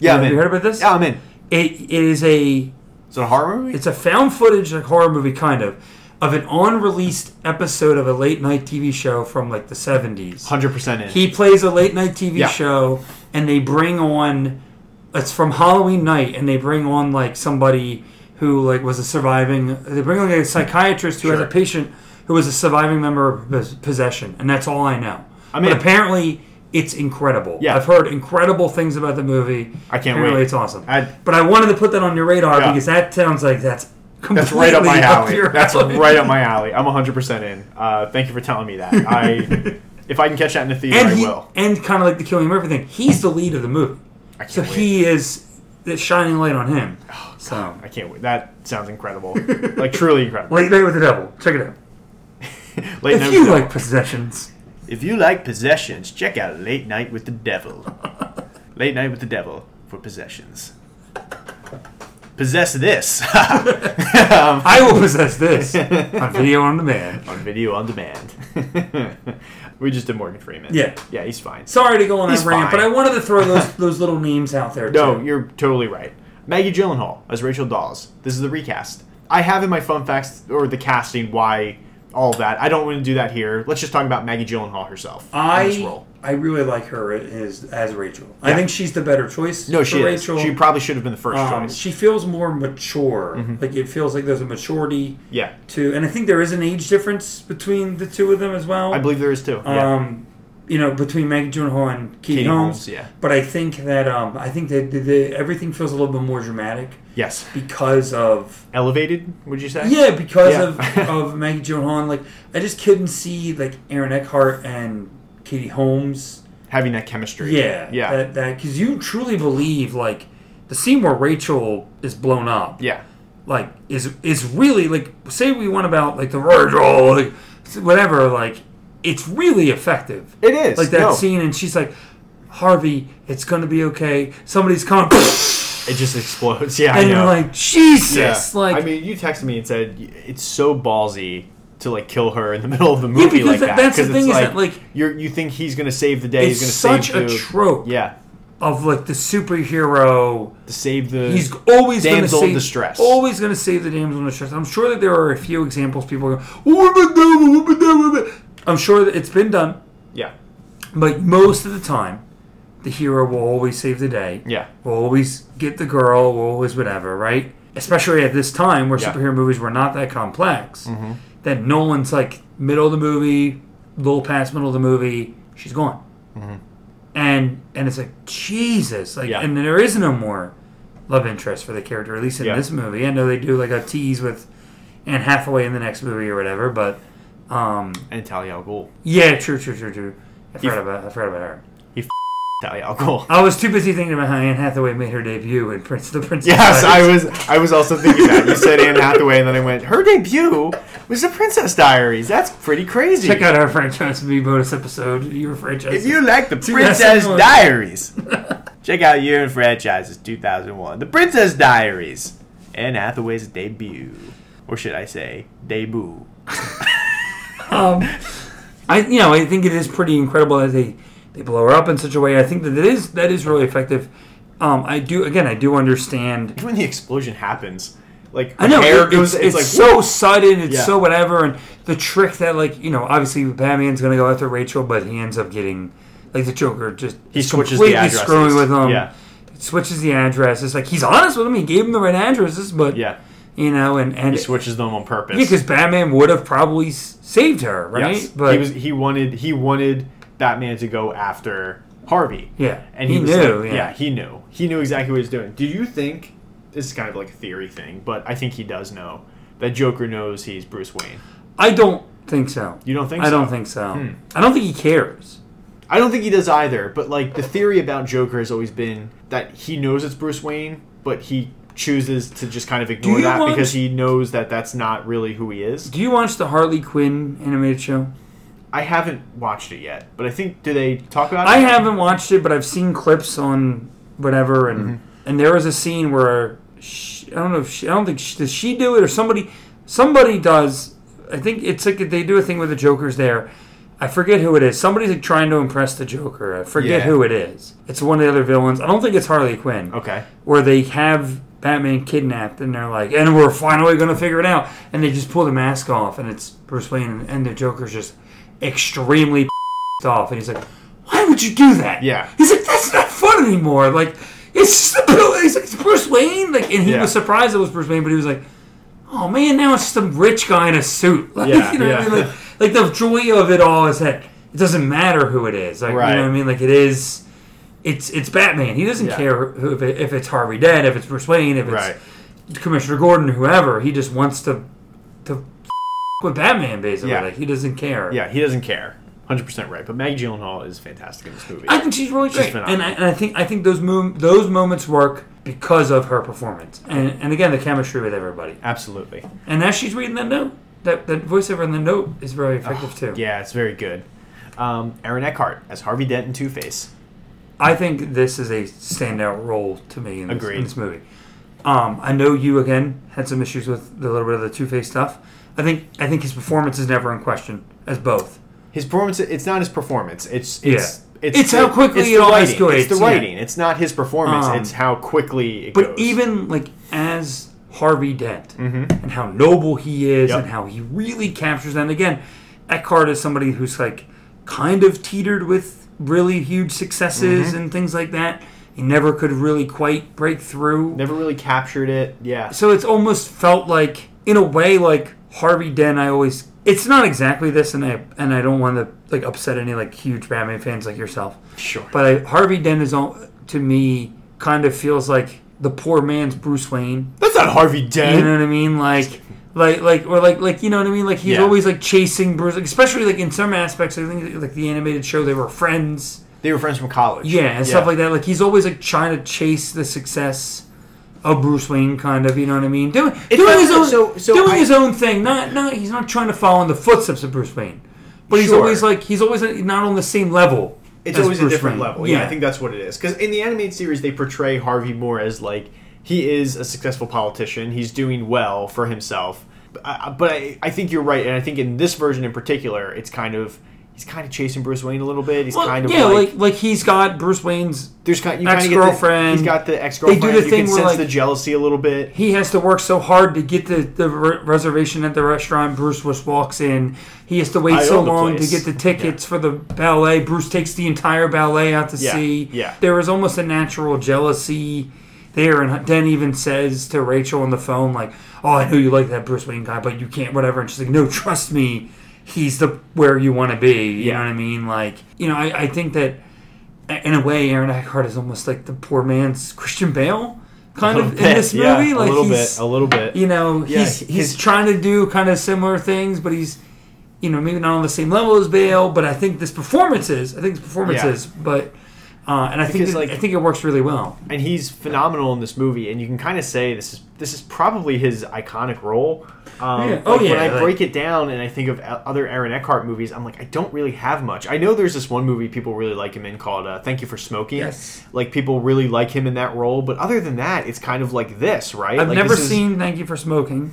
Yeah, Have I'm you in. heard about this? Yeah, I'm in. It it is a Is it a horror movie? It's a found footage like horror movie kind of of an unreleased episode of a late night TV show from like the 70s. Hundred percent in. He plays a late night TV Yeah. show and they bring on it's from Halloween night and they bring on like somebody who like was a surviving they bring on like a psychiatrist who has a patient who was a surviving member of possession and that's all I know. I mean, but apparently it's incredible. Yeah. I've heard incredible things about the movie. I can't apparently wait. it's awesome. I- but I wanted to put that on your radar Yeah. because that sounds like that's That's right up my completely alley. That's alley. right up my alley. I'm 100% in. Uh, thank you for telling me that. I, *laughs* if I can catch that in the theater, and I he, will. and kind of like the Cillian Murphy thing, he's the lead of the movie. So wait. he is the shining light on him. Oh, so I can't wait. That sounds incredible. like truly incredible. *laughs* late night with the devil. Check it out. *laughs* Late if Night you like possessions, if you like possessions, check out Late Night with the Devil. *laughs* Late Night with the Devil for possessions. Possess this *laughs* Um, I will possess this on video on demand. on video on demand. we just did Morgan Freeman. Yeah. yeah, he's fine. Sorry to go on He's that rant, fine. but I wanted to throw those those little names out there. No, too. you're totally right. Maggie Gyllenhaal as Rachel Dawes. This is the recast. I have in my fun facts or the casting why all of that. I don't want to do that here. Let's just talk about Maggie Gyllenhaal herself. in this I role. I really like her as as Rachel. I think she's the better choice. No, she for is. Rachel. She probably should have been the first Um, choice. she feels more mature. Like it feels like there's a maturity yeah, to, and I think there is an age difference between the two of them as well. I believe there is too. Yeah. You know, between Maggie Gyllenhaal and Katie, Katie Holmes. Holmes, yeah. But I think that um, I think that the, the, everything feels a little bit more dramatic yes. because of Elevated, would you say? yeah, because Yeah. of *laughs* of Maggie Gyllenhaal. And, like I just couldn't see like Aaron Eckhart and Katie Holmes. Having that chemistry. Yeah, Yeah. That that because you truly believe like the scene where Rachel is blown up. yeah. like is is really like say we went about like the Virgil like whatever like it's really effective It is. like that No. scene and she's like Harvey it's gonna be okay somebody's coming It just explodes. Yeah, I and know. you're like Jesus yeah. like I mean, you texted me and said it's so ballsy to like kill her in the *laughs* middle of the Yeah, movie because like that- that. that's the 'cause thing it's is like, that, like, you're you think he's gonna save the day. it's he's gonna such save a the trope yeah of like the superhero to save the he's always gonna damsel in save distress. always gonna save the damsel in distress I'm sure that there are a few examples people go oh my God, oh my God, oh my God." I'm sure that it's been done yeah But most of the time, the hero will always save the day. yeah Will always get the girl. Will always whatever, right? Especially at this time where Yeah. Mm-hmm. superhero movies were not that complex. That Nolan's like middle of the movie, little past middle of the movie, she's gone. And and it's like Jesus, like, Mm-hmm. Yeah. and there is no more love interest for the character, at least in Yeah. this movie. I know they do like a tease with Anne Hathaway in the next movie or whatever, but um, and Talia al Ghul. yeah, true, true, true, true. I forgot about I forgot about her. *laughs* Talia al Ghul. I was too busy thinking about how Anne Hathaway made her debut in Prince the Princess. Yes, I was. I was also thinking that you said Anne Hathaway, and then I went. Her debut was The Princess Diaries. That's pretty crazy. Check out our franchise movie bonus episode. Your franchise. If you like the Princess that's the one. Diaries, check out Year in Franchises 2001. The Princess Diaries. Anne Hathaway's debut. Or should I say, debut. *laughs* um, I you know I think it is pretty incredible that they they blow her up in such a way. I think that it is that is really effective. Um, I do again. I do understand. When the explosion happens, like I know hair it- goes, it's, it's, it's, like so sudden. It's Yeah. so whatever, and the trick that like you know obviously Batman's gonna go after Rachel, but he ends up getting like the Joker just he switches the completely addresses. screwing with him. Yeah, switches the address. It's like he's honest with him. He gave him the right addresses, but yeah. You know, and and He switches them on purpose. yeah, because Batman would have probably saved her, right? Yes. But he was he wanted he wanted Batman to go after Harvey. yeah, And he, he knew. like- yeah. he knew. He knew exactly what he was doing. Do you think this is kind of like a theory thing, but I think he does know that Joker knows he's Bruce Wayne. I don't think so. You don't think I so? don't think so. Hmm. I don't think he cares. I don't think he does either, but like the theory about Joker has always been that he knows it's Bruce Wayne, but he chooses to just kind of ignore that want- because he knows that that's not really who he is. Do you watch the Harley Quinn animated show? I haven't watched it yet, but I think do they talk about it? I haven't watched it, but I've seen clips on whatever, and Mm-hmm. and there was a scene where she, I don't know if she, I don't think she, does she do it or somebody somebody does. I think it's like they do a thing with the Joker's there. I forget who it is. Somebody's like trying to impress the Joker. I forget Yeah. who it is. It's one of the other villains. I don't think it's Harley Quinn. Okay. Where they have Batman kidnapped and they're like, and we're finally going to figure it out. And they just pull the mask off and it's Bruce Wayne and the Joker's just extremely *laughs* off. And he's like, why would you do that? Yeah. He's like, that's not fun anymore. Like, it's just a he's like, it's Bruce Wayne. Like, and he Yeah. was surprised it was Bruce Wayne, but he was like, oh man, now it's some rich guy in a suit. *laughs* Like, Yeah, you know what I yeah. mean? Like, like the joy of it all is that it doesn't matter who it is. Like, Right. you know what I mean? Like, it is. It's it's Batman. He doesn't Yeah. care who, if, it, if it's Harvey Dent, if it's Bruce Wayne, if it's Right. Commissioner Gordon, whoever. He just wants to to with Batman basically. Yeah. Like he doesn't care. Yeah, he doesn't care. hundred percent right. But Maggie Gyllenhaal is fantastic in this movie. I think she's really She's great, phenomenal. and I, and I think I think those mo- those moments work because of her performance, and and again the chemistry with everybody. Absolutely. And as she's reading that note, that that voiceover in the note is very effective too. Yeah, it's very good. Um, Aaron Eckhart as Harvey Dent in Two Face. I think this is a standout role to me in this, in this movie. Um, I know you again had some issues with the little bit of the Two Face stuff. I think I think his performance is never in question as both. His performance. It's not his performance. It's it's. Yeah. It's, It's how quickly it's it the all writing. escalates, It's the yeah. writing. It's not his performance. Um, it's how quickly it But goes. even like as Harvey Dent Mhm. and how noble he is Yep. and how he really captures them. Again, Eckhart is somebody who's like kind of teetered with really huge successes Mm-hmm. and things like that. He never could really quite break through. never really captured it. Yeah. So it's almost felt like, in a way, like Harvey Dent. I always. It's not exactly this, and I and I don't want to like upset any like huge Batman fans like yourself. Sure. But I, Harvey Dent is all, to me kind of feels like the poor man's Bruce Wayne. That's not Harvey Dent. You know what I mean? Like, like, like, or like, like, you know what I mean? Like, he's Yeah. always like chasing Bruce, like, especially like in some aspects. I think like the animated show, they were friends. They were friends from college. Yeah, and stuff like that. Like, he's always like trying to chase the success of Bruce Wayne, kind of. You know what I mean? Doing, It doing felt his own, so- so doing I- his own thing. Not, not. He's not trying to follow in the footsteps of Bruce Wayne, but he's Sure. always like he's always not on the same level. It's as always a different Wayne. level. Yeah. I think that's what it is. Because in the animated series, they portray Harvey more as like he is a successful politician. He's doing well for himself. But I, but I, I think you're right, and I think in this version in particular, it's kind of he's kind of chasing Bruce Wayne a little bit. He's Well, kind of yeah, like, like, like he's got Bruce Wayne's there's kind you kind of ex-girlfriend. he's got the ex girlfriend. They do the you thing can where, sense like- the jealousy a little bit. he has to work so hard to get the, the re- reservation at the restaurant. Bruce just walks in. He has to wait I so long to get the tickets for the ballet. Bruce takes the entire ballet out to Yeah, see. yeah. There is almost a natural jealousy there, and Dent even says to Rachel on the phone, like, "Oh, I know you like that Bruce Wayne guy, but you can't, whatever." And she's like, "No, trust me, he's the where you want to be." You Yeah. know what I mean? Like, you know, I, I think that in a way, Aaron Eckhart is almost like the poor man's Christian Bale. Kind of little in this movie, yeah, like a little he's, bit, a little bit. you know, Yeah, he's his- he's trying to do kind of similar things, but he's you know maybe not on the same level as Bale. But I think this performance is, I think this performance Yeah. is, but uh, and I think Because, that- like- I think it works really well. and he's phenomenal in this movie. And you can kind of say this is this is probably his iconic role. Um, Yeah. Oh, like, When I like- break it down and I think of other Aaron Eckhart movies, I'm like, I don't really have much. I know there's this one movie people really like him in called uh, "Thank You for Smoking." Yes. Like people really like him in that role, but other than that, it's kind of like this, right? I've Like, never this is- seen Thank You for Smoking.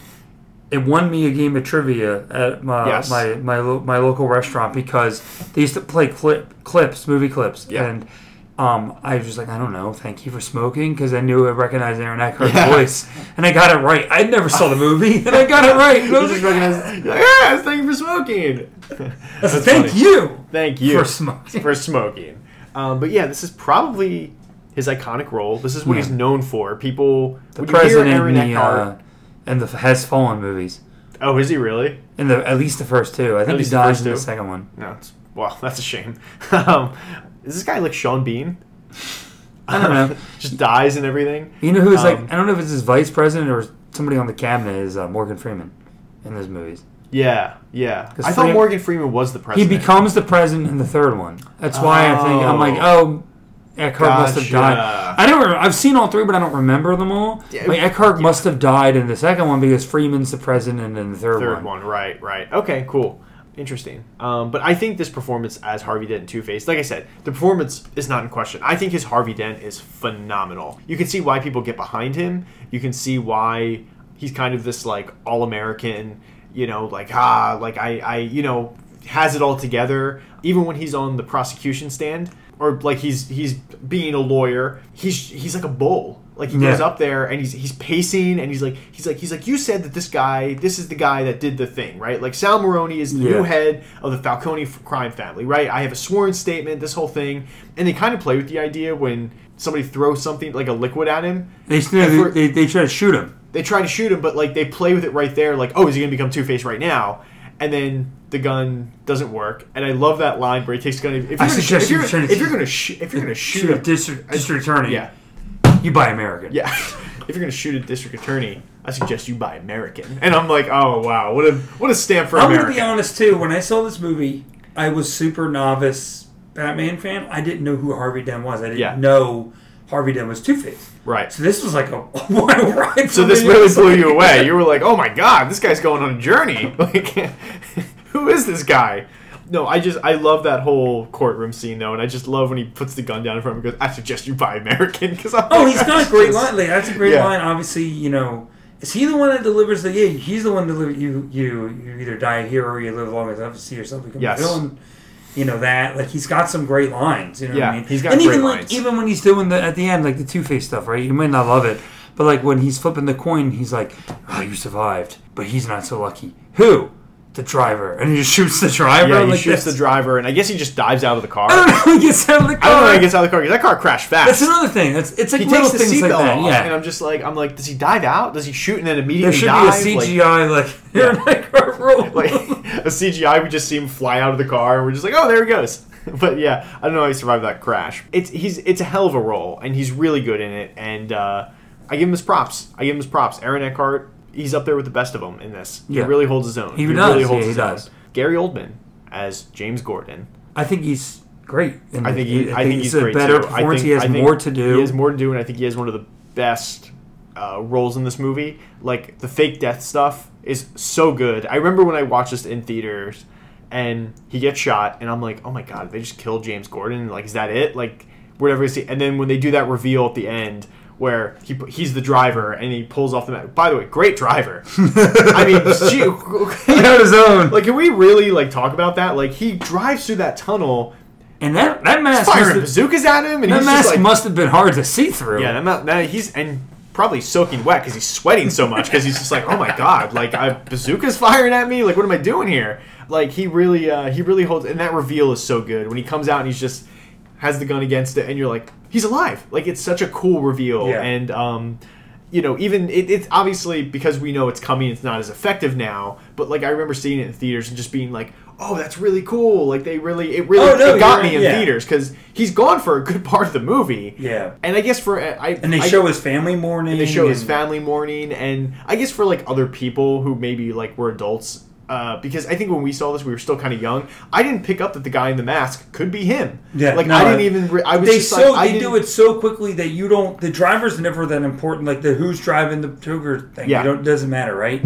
It won me a game of trivia at my Yes. my my, lo- my local restaurant because they used to play clip clips, movie clips, Yeah. and um, I was just like, I don't know, thank you for smoking because I knew I recognized Aaron Eckhart's Yeah. voice, and I got it right. I never saw the movie, *laughs* and I got it right. And I was like, yes, thank you for smoking. *laughs* That's thank funny. you Thank you for smoking. for smoking. Um, but yeah, this is probably his iconic role. This is what Yeah. he's known for. People, the when you hear president Aaron in the Eckhart, uh, and the Has Fallen movies. oh, is he really? In the at least the first two. I think he dies in the second one. No, it's, well, *laughs* that's a shame. um, is this guy like Sean Bean? I don't know. *laughs* Just dies and everything. You know who's Um, like? I don't know if it's his vice president or somebody on the cabinet. Is uh, Morgan Freeman in those movies? Yeah, yeah. I thought Freeman- Morgan Freeman was the president. He becomes the president in the third one. That's why I think I'm like, oh, Eckhart must have died. I don't. Remember, I've seen all three, but I don't remember them all. Yeah, like Eckhart must have died in the second one because Freeman's the president in the third, third one. one. Right, right. Okay, cool. Interesting. Um, but I think this performance as Harvey Dent in Two Face, like I said, the performance is not in question. I think his Harvey Dent is phenomenal. You can see why people get behind him. You can see why he's kind of this like all American, you know, like ah, like I, I, you know, has it all together. Even when he's on the prosecution stand, or like he's he's being a lawyer, he's he's like a bull. Like he goes Yeah. up there and he's he's pacing and he's like he's like he's like you said that this guy this is the guy that did the thing right like Sal Maroni is the Yeah. new head of the Falcone crime family right I have a sworn statement this whole thing and they kind of play with the idea when somebody throws something like a liquid at him They, they, they, they try to shoot him. they try to shoot him but like they play with it right there like oh is he gonna become Two Face right now and then the gun doesn't work and I love that line where he takes the gun if you're I gonna, suggest if you you're, try to- if you're gonna sh- if you're gonna shoot Shoot a a district, district attorney. yeah You buy American. yeah. *laughs* if you're gonna shoot a district attorney, I suggest you buy American. And I'm like, oh wow, what a what a stamp for America. I'm America. gonna be honest too. When I saw this movie, I was super novice Batman fan, I didn't know who Harvey Dent was. I didn't Yeah. know Harvey Dent was Two Face. Right. So this was like a *laughs* wild ride. So this me. really blew like- you away. *laughs* You were like, "Oh my god, this guy's going on a journey." Like, who is this guy? No, I just I love that whole courtroom scene though, and I just love when he puts the gun down in front of him and goes, "I suggest you buy American." Because Oh, he's got a great line. Like, that's a great Yeah. line. Obviously, you know, is he the one that delivers the? Yeah, he's the one that deliver you. You you either die a hero or you live long enough to see yourself become Yes. a villain. You know that. Like he's got some great lines. You know Yeah, what I mean? he's got and great even lines. like even when he's doing the at the end like the Two Face stuff, right? You might not love it, but like when he's flipping the coin, he's like, "Oh, you survived," but he's not so lucky. Who? The driver, and he just shoots the driver. Yeah, he like shoots the driver, and I guess he just dives out of the car. *laughs* I don't know. He gets out of the car. I don't know he gets out of the car because that car crashed fast. That's another thing. That's it's like he little takes the things like that. off, Yeah, and I'm just like, I'm like, does he dive out? Does he shoot and then immediately? There should dive? be a CGI like, *laughs* Yeah. *laughs* like, roll. like a CGI, we just see him fly out of the car, and we're just like, oh, there he goes. But yeah, I don't know how he survived that crash. It's he's it's a hell of a role, and he's really good in it. And uh, I give him his props. I give him his props. Aaron Eckhart, he's up there with the best of them in this. Yeah. He really holds his own. He does, really yeah, holds he his does. own. Gary Oldman as James Gordon. I think he's great. I think he, I think it's he's a great better too. I performance. think, he has I more to do. He has more to do, and I think he has one of the best uh, roles in this movie. Like the fake death stuff is so good. I remember when I watched this in theaters, and he gets shot, and I'm like, oh my god, they just killed James Gordon. Like, is that it? Like, see. And then when they do that reveal at the end. Where he he's the driver and he pulls off the mat. By the way, great driver. I mean, *laughs* gee, had his own. *laughs* like, can we really like talk about that? Like, he drives through that tunnel, and that that mask, firing have, bazookas at him, and that mask like, must have been hard to see through. yeah, that, that he's and probably soaking wet because he's sweating so much because he's just like, oh my god, like I bazookas firing at me, like what am I doing here? Like he really, uh, he really holds, and that reveal is so good when he comes out and he's just has the gun against it, and you're like, he's alive. Like it's such a cool reveal, Yeah. and um, you know, even it, it's obviously because we know it's coming, it's not as effective now. But like I remember seeing it in theaters and just being like, oh, that's really cool. Like they really, it really Oh, no, it got me right, in yeah. theaters because he's gone for a good *laughs* part of the movie. Yeah. And I guess for I And they I, show his family mourning. and they show his family mourning, and I guess for like other people who maybe like were adults, uh, because I think when we saw this, we were still kind of young. I didn't pick up that the guy in the mask could be him. Yeah, like no, I didn't even. Re- I was They just so like, they do it so quickly that you don't. The driver's never that important. Like the who's driving the Tuger thing. Yeah. Doesn't matter, right?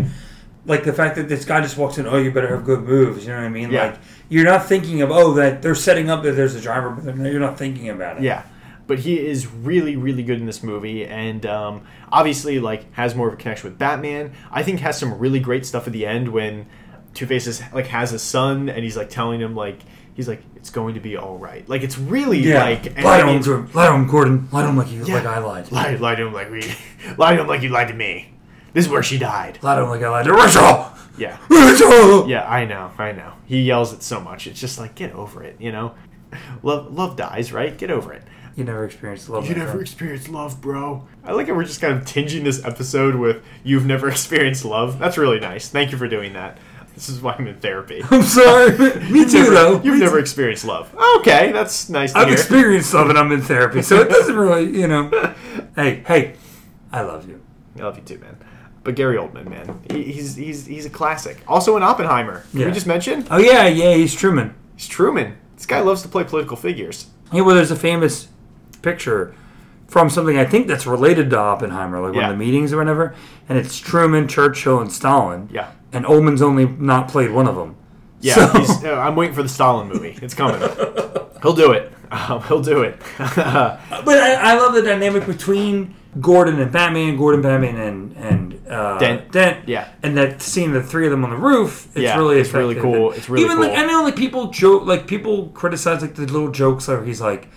Like the fact that this guy just walks in. Oh, you better have good moves. You know what I mean? Yeah. Like you're not thinking of oh that they're setting up that there's a driver, but you're not thinking about it. Yeah, but he is really, really good in this movie, and um, obviously, like, has more of a connection with Batman. I think has some really great stuff at the end when Two Faces like has a son, and he's like telling him like he's like it's going to be all right. Like it's really Yeah. like lie to him, Lie to him, Gordon. Lie to him like you Yeah. like I lied. lie, lie to him like we *laughs* lie to him like you lied to me. This is where she died. Lie to him like I lied to Rachel. Yeah. *laughs* Rachel. Yeah, I know, I know. He yells it so much. It's just like get over it, you know. *laughs* Love, love dies, right? Get over it. You never experienced love. You never friend. experienced love, bro. I like how we're just kind of tinging this episode with "You've never experienced love." That's really nice. Thank you for doing that. This is why I'm in therapy. *laughs* I'm sorry. *laughs* *laughs* Me too, Never- though. You've Me never too. experienced love. Okay, that's nice to I've hear. experienced love and I'm in therapy, so it doesn't really, you know. Hey, hey, I love you. I love you too, man. But Gary Oldman, man, he, he's he's he's a classic. Also in Oppenheimer. Can Yeah. we just mention Oh yeah, yeah, he's Truman. he's Truman. This guy loves to play political figures. Yeah, well, there's a famous picture from something I think that's related to Oppenheimer, like one Yeah. of the meetings or whatever, and it's Truman, Churchill, and Stalin. Yeah. And Oldman's only not played one of them. Yeah, So- he's, uh, I'm waiting for the Stalin movie. It's coming. he'll do it. Um, *laughs* he'll do it. *laughs* But I, I love the dynamic between Gordon and Batman, Gordon, Batman, and and uh, Dent. Dent. Yeah. and that seeing the three of them on the roof. It's Yeah, really it's really cool. It's really even like cool. I know like people joke, like people criticize like the little jokes where he's like,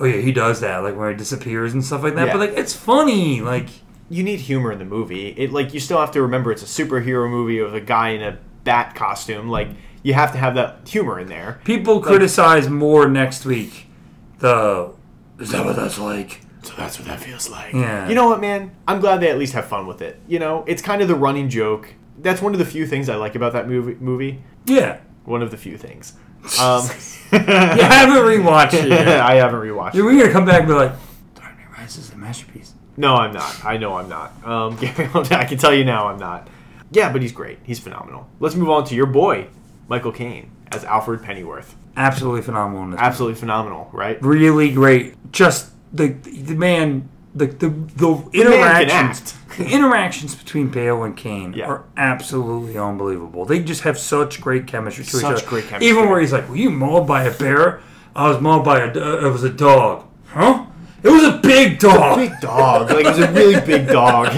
"Oh yeah, he does that," like where he disappears and stuff like that. Yeah. But like it's funny, like. You need humor in the movie. It like you still have to remember it's a superhero movie of a guy in a bat costume. Like you have to have that humor in there. People criticize more next week. The is that what that's like? So that's what that feels like. Yeah. You know what, man? I'm glad they at least have fun with it. You know, it's kind of the running joke. That's one of the few things I like about that movie. Movie. Yeah, One of the few things. *laughs* Um, you haven't rewatched it. Yet. *laughs* I haven't rewatched. it. We're gonna come back and be like, Dark Knight Rises is a masterpiece. No, I'm not. I know I'm not. Um, *laughs* I can tell you now I'm not. Yeah, but he's great. He's phenomenal. Let's move on to your boy, Michael Caine as Alfred Pennyworth. Absolutely phenomenal. In this Absolutely phenomenal, right? really great. Just the the man, the the, the can interactions, the interactions between Bale and Caine Yeah. are absolutely unbelievable. They just have such great chemistry to each Such other. great chemistry. Even where he's like, "Were you mauled by a bear? I was mauled by a. Uh, it was a dog, huh? It was a big dog. Big dog. Like it was a really big dog.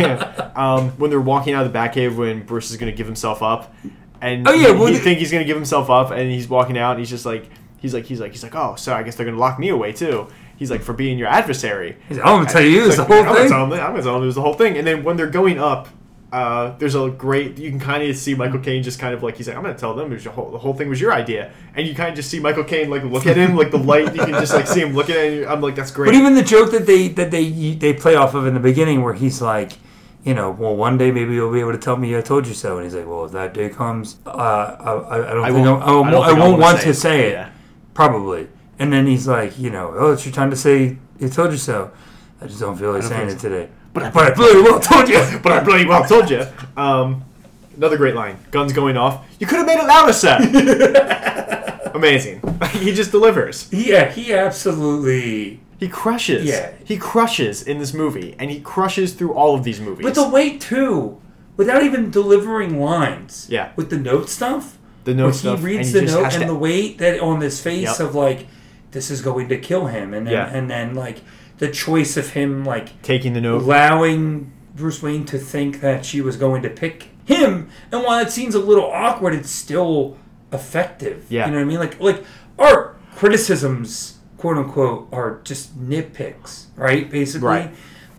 *laughs* um, when they're walking out of the Batcave when Bruce is gonna give himself up, and Oh, yeah, you, well, you think he's gonna give himself up, and he's walking out, and he's just like, he's like, he's like, he's like, oh, so I guess they're gonna lock me away too. He's like, for being your adversary. He's like, I'm gonna tell you It's this the like, whole I'm gonna thing. tell him, I'm gonna tell him it was the whole thing. And then when they're going up, uh, there's a great. You can kind of see Michael Caine just kind of like he's like, I'm gonna tell them it was your whole, the whole thing was your idea, and you kind of just see Michael Caine like look at him like the light. You can just like see him looking at you. I'm like, that's great. But even the joke that they that they they play off of in the beginning, where he's like, you know, well, one day maybe you'll be able to tell me I told you so, and he's like, well, if that day comes, uh, I, I, I don't I think won't- I'm, won't, I don't think I won't say to it. say it, Yeah. probably. And then he's like, you know, oh, it's your time to say I told you so. I just don't feel like don't saying it today. But I- but I bloody well told you. *laughs* but I bloody well told you. Um, another great line. Guns going off. You could have made it louder, sir. *laughs* Amazing. he just delivers. yeah, he absolutely. He crushes. Yeah. He crushes in this movie, and he crushes through all of these movies. But the way too, without even delivering lines. Yeah. With the note stuff. the note stuff. he reads the note and to- the weight that on his face Yep. of like this is going to kill him and then Yeah. and then like the choice of him like taking the note. allowing Bruce Wayne to think that she was going to pick him and while it seems a little awkward it's still effective Yeah. you know what I mean like like our criticisms quote unquote are just nitpicks right basically Right.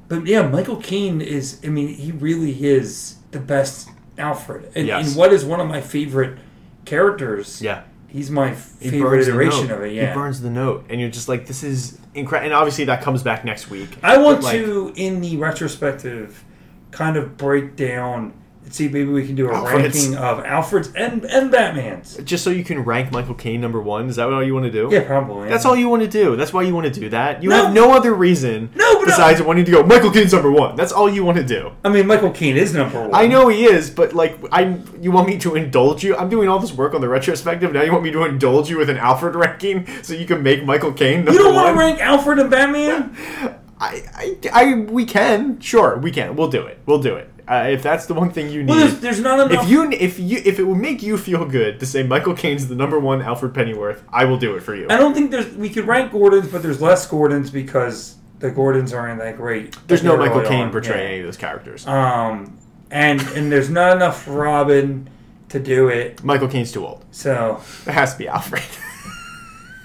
but yeah Michael Caine is I mean he really is the best Alfred and, Yes. and what is one of my favorite characters Yeah. He's my favorite iteration of it. He burns the note, and you're just like, this is incredible. And obviously, that comes back next week. I want like, to, in the retrospective, kind of break down and see maybe we can do a Alfred's. ranking of Alfred's and and Batman's. Just so you can rank Michael Caine number one. Is that what all you want to do? Yeah, probably. That's all you want to do. That's why you want to do that. You No. have no other reason No, but uh, besides wanting to go. Michael Caine's number one. That's all you want to do. I mean, Michael Caine is number one. I know he is, but like, I you want me to indulge you? I'm doing all this work on the retrospective. Now you want me to indulge you with an Alfred *laughs* ranking so you can make Michael Caine number You don't one? want to rank Alfred and Batman? *laughs* I, I, I, we can. Sure, we can. We'll do it. We'll do it. Uh, if that's the one thing you need. Well, there's, there's not enough. if you, if you, if it would make you feel good to say Michael Caine's the number one Alfred Pennyworth, I will do it for you. I don't think there's. We could rank Gordon's, but there's less Gordon's because the Gordons aren't that great. There's no Michael Caine portraying yeah. any of those characters. Um, and and there's not enough Robin to do it. Michael Caine's too old. So It has to be Alfred.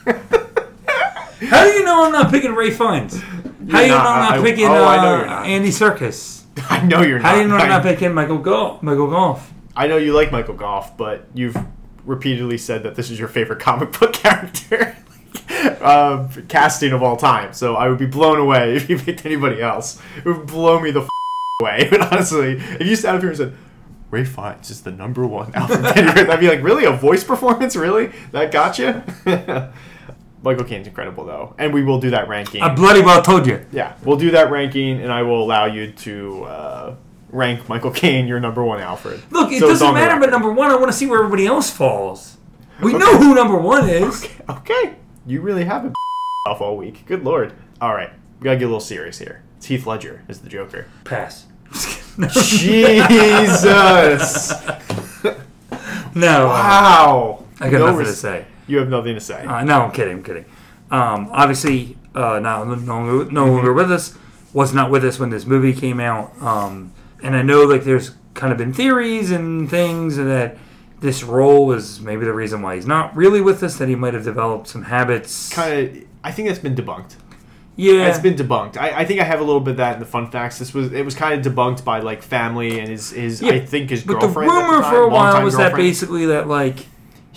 how do you know I'm not picking Ralph Fiennes? *laughs* How do you know. I'm not I- picking oh, uh, I know you're not. Andy Serkis? *laughs* I know you're not. How do you know I'm I, not picking Michael Gough? Michael Gough. I know you like Michael Gough, but you've repeatedly said that this is your favorite comic book *laughs* character. uh, *laughs* casting of all time, so I would be blown away if you picked anybody else. It would blow me the f- away. But honestly, if you sat up here and said, Ralph Fiennes is the number one Alfred Pennyworth, I'd be like, really? A voice performance? Really? That got you? Michael Caine's incredible, though. And we will do that ranking. I bloody well told you. yeah, we'll do that ranking, and I will allow you to uh, rank Michael Caine your number one Alfred. Look, it So doesn't matter. But number one, I want to see where everybody else falls. We know who number one is. *laughs* Okay, you really have been *laughs* off all week. Good lord. All right, we gotta get a little serious here. It's Heath Ledger as the Joker. Pass. *laughs* Jesus! No, wow. I got No nothing to res- say. You have nothing to say. Uh, no, I'm kidding. I'm kidding. Um, obviously, uh, now no longer, no longer with us. Was not with us when this movie came out. Um, and I know like there's kind of been theories and things that this role was maybe the reason why he's not really with us. That he might have developed some habits. kind of. I think that's been debunked. yeah, It's been debunked. I, I think I have a little bit of that in the fun facts. This was it was kind of debunked by like family and his his Yeah, I think his But the girlfriend. the rumor time, for a while was that basically that like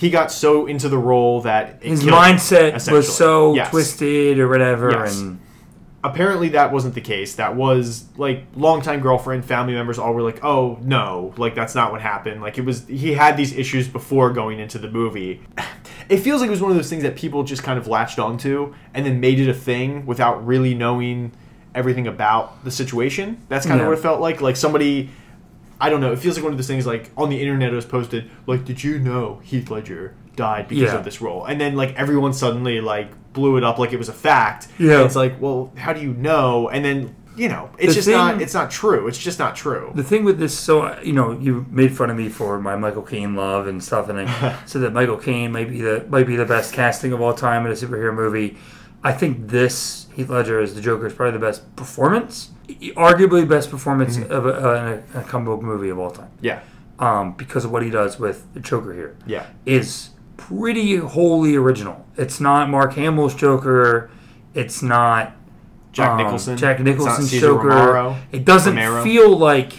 he got so into the role that it his killed him, mindset was so Yes. twisted or whatever, Yes. and apparently that wasn't the case. That was like longtime girlfriend, family members all were like, "Oh no, like that's not what happened." Like it was he had these issues before going into the movie. *sighs* It feels like it was one of those things that people just kind of latched onto and then made it a thing without really knowing everything about the situation. That's kind Yeah. of what it felt like. Like somebody I don't know. It feels like one of those things like on the internet it was posted like, did you know Heath Ledger died because Yeah. of this role? And then like everyone suddenly like blew it up like it was a fact. Yeah. And it's like, well, how do you know? And then you know, it's The just thing- not. It's not true. It's just not true. The thing with this, so you know, you made fun of me for my Michael Caine love and stuff, and I *laughs* said that Michael Caine might be the might be the best casting of all time in a superhero movie. I think this Heath Ledger as the Joker is probably the best performance, arguably best performance of a, uh, a, a comic book movie of all time, Yeah. um, because of what he does with the Joker here. Yeah. is pretty wholly original. It's not Mark Hamill's Joker. It's not Jack um, Nicholson. Jack Nicholson's Joker. Romero. It doesn't Romero. feel like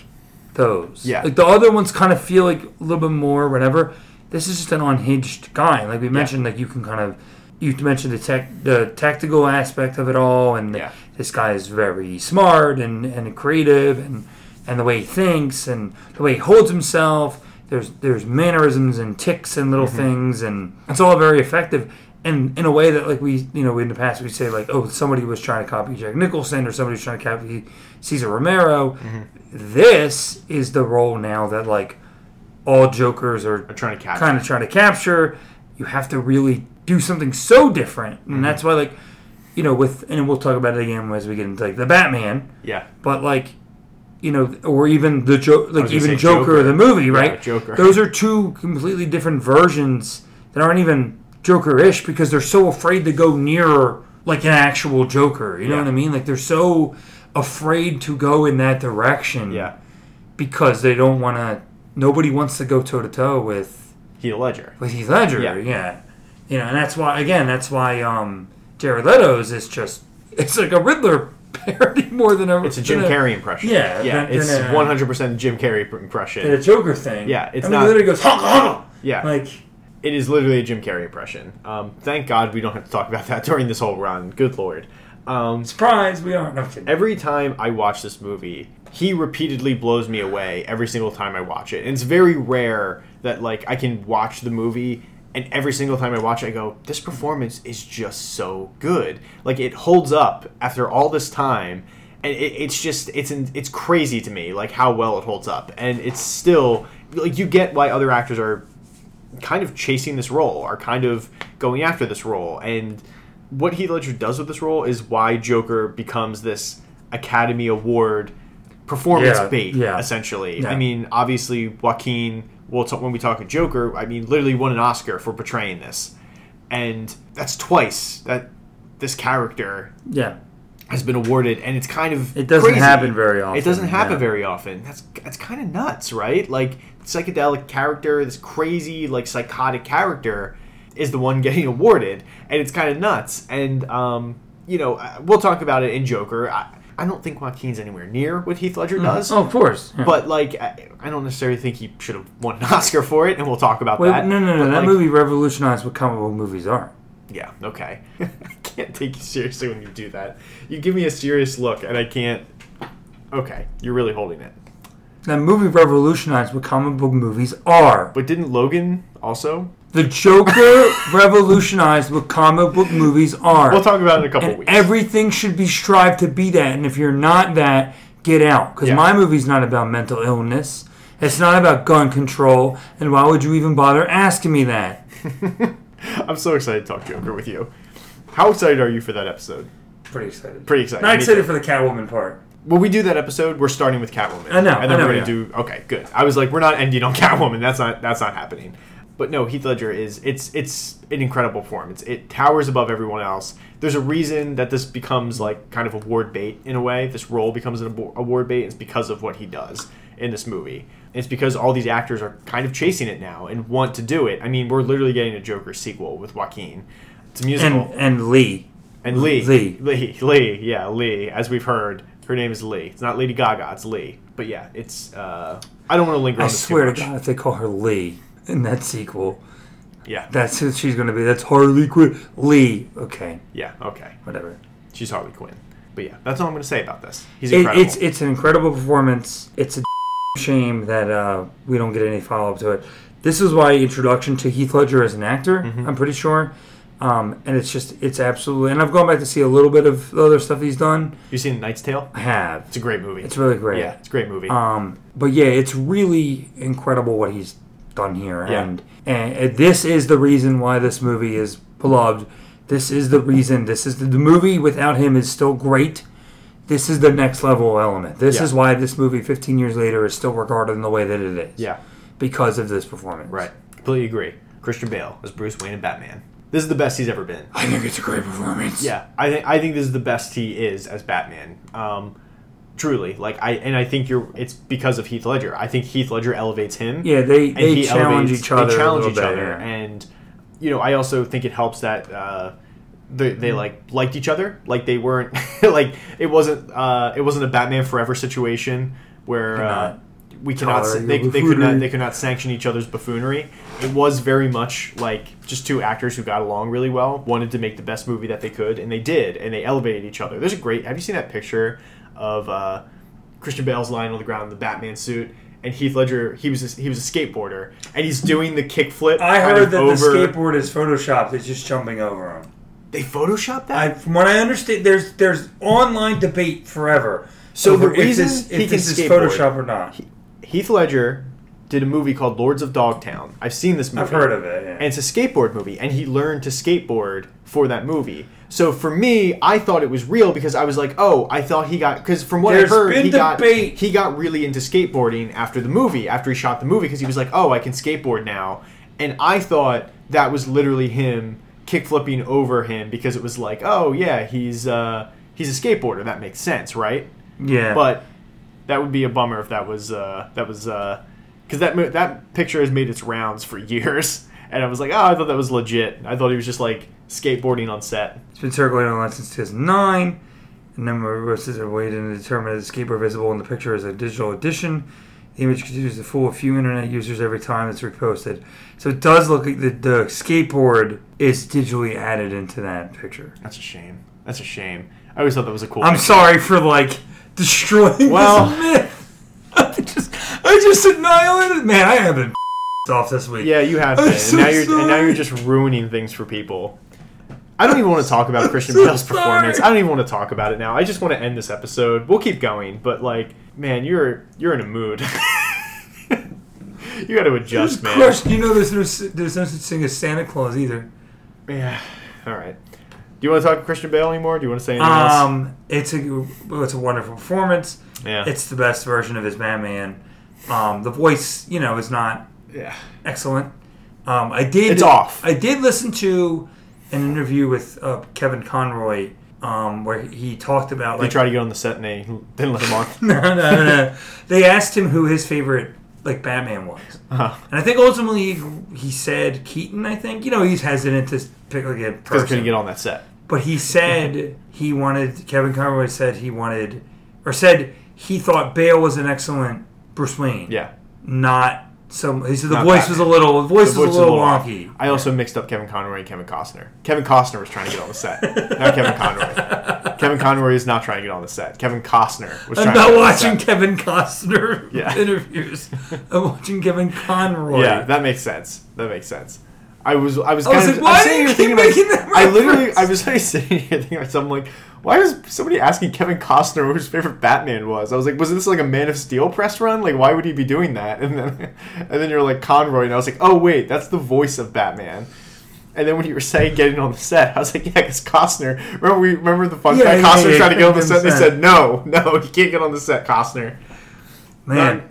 those. Yeah. Like the other ones kind of feel like a little bit more whatever. This is just an unhinged guy. Like we mentioned, like you can kind of you mentioned the tech the tactical aspect of it all and Yeah. this guy is very smart and, and creative and and the way he thinks and the way he holds himself. There's there's mannerisms and ticks and Mm-hmm. little things and it's all very effective. And in a way that like we you know in the past we say like oh somebody was trying to copy Jack Nicholson or somebody was trying to copy Cesar Romero. Mm-hmm. This is the role now that like all Jokers are I'm trying to catch. kind of trying to capture. You have to really do something so different, Mm-hmm. and that's why like you know with and we'll talk about it again as we get into like the Batman, Yeah. but like you know or even the jo- like even Joker, Joker. the movie, Yeah, right? Joker. Those are two completely different versions that aren't even Joker-ish because they're so afraid to go near like an actual Joker. You know Yeah. what I mean? Like they're so afraid to go in that direction Yeah. because they don't want to. Nobody wants to go toe to toe with Heath Ledger. with Heath Ledger. Yeah. Yeah. you know, and that's why again, that's why um, Jared Leto's is just it's like a Riddler *laughs* parody more than a It's a Jim than Carrey impression. Yeah, Yeah. than- It's than a- 100% Jim Carrey than a. Joker thing. Yeah, it's I mean, not- He literally goes honk, honk. Yeah. like It is literally a Jim Carrey impression. Um, thank God we don't have to talk about that *laughs* during this whole run. Good lord. Um, surprise. We are no I'm every time I watch this movie, he repeatedly blows me away every single time I watch it. And it's very rare that like I can watch the movie and every single time I watch it I go, this performance is just so good. Like it holds up after all this time. And it, it's just it's it's crazy to me like how well it holds up. And it's still like you get why other actors are kind of chasing this role, are kind of going after this role. And what Heath Ledger does with this role is why Joker becomes this Academy Award performance Yeah, bait, yeah. essentially. Yeah. I mean, obviously, Joaquin, we'll talk, when we talk a Joker, I mean, literally won an Oscar for portraying this. And that's twice that this character Yeah, has been awarded, and it's kind of It doesn't crazy. happen very often, It doesn't happen very often. That's that's kind of nuts, right? Like psychedelic character, this crazy like psychotic character is the one *laughs* getting awarded, and it's kind of nuts. And um, you know, uh, we'll talk about it in Joker. I, I don't think Joaquin's anywhere near what Heath Ledger mm-hmm. does. oh, of course. Yeah. But like, I, I don't necessarily think he should have won an Oscar for it, and we'll talk about Wait, that. no, no, no. But, That like, movie revolutionized what comic book movies are. yeah, okay. *laughs* I can't take you seriously when you do that. You give me a serious look, and I can't. Okay, you're really holding it. That movie revolutionized what comic book movies are. But didn't Logan also? The Joker *laughs* revolutionized what comic book movies are. We'll talk about it in a couple and weeks. everything should be strived to be that. And if you're not that, get out. Because Yeah. my movie's not about mental illness. It's not about gun control. And why would you even bother asking me that? *laughs* I'm so excited to talk Joker with you. How excited are you for that episode? Pretty excited. Pretty excited. Not Me excited for the Catwoman part. When we do that episode, we're starting with Catwoman. I know, and then I know, we're gonna yeah. do. Okay, good. I was like, we're not ending on *laughs* Catwoman. That's not. That's not happening. But no, Heath Ledger is. It's. It's an incredible performance. It towers above everyone else. There's a reason that this becomes like kind of award bait in a way. This role becomes an award bait. It's because of what he does in this movie. It's because all these actors are kind of chasing it now and want to do it. I mean, we're literally getting a Joker sequel with Joaquin. It's a musical. And and Lee. And Lee. Lee. Lee. Lee. Yeah, Lee. As we've heard, her name is Lee. It's not Lady Gaga. It's Lee. But yeah, it's. Uh, I don't want to linger I on this swear to. God, if they call her Lee in that sequel, Yeah. that's who she's going to be. That's Harley Quinn. Lee. Okay, Yeah. Okay. whatever. She's Harley Quinn. But yeah, that's all I'm going to say about this. He's It, incredible. it's it's an incredible performance. It's a *laughs* shame that uh, we don't get any follow up to it. This is why introduction to Heath Ledger as an actor. Mm-hmm. I'm pretty sure. Um, and it's just it's absolutely. And I've gone back to see a little bit of the other stuff he's done. You seen Knight's Tale? I have. It's a great movie. It's really great. yeah, it's a great movie. Um, but yeah, it's really incredible what he's done here, Yeah. and and this is the reason why this movie is beloved. This is the reason. This is the, the movie without him is still great. This is the next level element. This Yeah. is why this movie, 15 years later, is still regarded in the way that it is. yeah, because of this performance. right. Completely agree. Christian Bale as Bruce Wayne and Batman. This is the best he's ever been. I think it's a great performance. Yeah, I think I think this is the best he is as Batman. Um, truly, like I and I think you're. It's because of Heath Ledger. I think Heath Ledger elevates him. Yeah, they they he challenge elevates- each other. They challenge a each bit, other, yeah. and you know, I also think it helps that uh, they, they like liked each other. Like they weren't *laughs* like it wasn't uh, it wasn't a Batman Forever situation where. Uh, we cannot. They, they could not. They could not sanction each other's buffoonery. It was very much like just two actors who got along really well, wanted to make the best movie that they could, and they did, and they elevated each other. There's a great. Have you seen that picture of uh, Christian Bale's lying on the ground in the Batman suit? And Heath Ledger, he was a, he was a skateboarder, and he's doing the kickflip. I heard that over. the skateboard is photoshopped. It's just jumping over him. They photoshopped that. I, from what I understand, there's there's online debate forever. So the reason if this, he if can this is skateboard- Photoshop or not. Heath Ledger did a movie called Lords of Dogtown. I've seen this movie. I've heard of it. Yeah. and it's a skateboard movie and he learned to skateboard for that movie so for me i thought it was real because i was like oh i thought he got because from what There's i heard he got he got really into skateboarding after the movie after he shot the movie because he was like oh i can skateboard now. And i thought that was literally him kick flipping over him because it was like oh yeah he's uh he's a skateboarder. That makes sense right? Yeah, but that would be a bummer if that was uh, that was because that mo- that picture has made its rounds for *laughs* years, and I was like, oh, I thought that was legit. I thought he was just like skateboarding on set. it's been circulating online since 2009. A number of sources are waiting to determine if the skateboard visible in the picture is a digital edition. The image continues to fool a few internet users every time it's reposted. So it does look like the, the skateboard is digitally added into that picture. That's a shame. That's a shame. I always thought that was a cool. I'm picture. sorry for like destroying Well- this myth. *laughs* I just, I just annihilated. Man, I have been off this week. Yeah, you have I'm been, and so now you're and now you're just ruining things for people. I don't even want to talk about *laughs* Christian so Bale's performance. I don't even want to talk about it now. I just want to end this episode. We'll keep going, but like, man, you're you're in a mood. *laughs* you got to adjust, Just man. You know, there's no there's no such thing as Santa Claus either. Yeah. All right. Do you want to talk Christian Bale anymore? Do you want to say anything else? Um, it's a well, it's a wonderful performance. Yeah. It's the best version of his Batman. Um, the voice, you know, is not yeah. excellent. Um, I did. It's off. I did listen to an interview with uh, Kevin Conroy um, where he talked about Like, They tried to get on the set and they didn't let him on. *laughs* no, no, no, no. They asked him who his favorite like Batman was, Uh-huh. and I think ultimately he said Keaton. I think you know he's hesitant to pick like a person, couldn't get on that set. but he said he wanted. Kevin Conroy said he wanted, or said he thought Bale was an excellent Bruce Wayne. Yeah. not some. He said the Not voice was a little. The voice The was voice a little wonky. I also mixed up Kevin Conroy and Kevin Costner. Kevin Costner was trying to get on the set, not Kevin *laughs* Conroy. Kevin Conroy is not trying to get on the set. Kevin Costner was I'm trying not to get on the watching set. Kevin Costner Yeah. *laughs* interviews. I'm watching Kevin Conroy. Yeah, that makes sense. That makes sense. I was I was I was of like, why I'm *laughs* *laughs* sitting here thinking that I literally? I was like sitting here thinking myself I'm like why was somebody asking Kevin Costner who his favorite Batman was? I was like, was this like a Man of Steel press run? Like, why would he be doing that? *laughs* And then, and then you're like Conroy, and I was like, oh wait, that's the voice of Batman. And then when you were saying getting on the set, I was like, yeah, because Costner. Remember we remember the fun Yeah, fact? yeah, Costner yeah, tried to get on the set. They get on the said no, no, you can't get on the set, Costner. Man,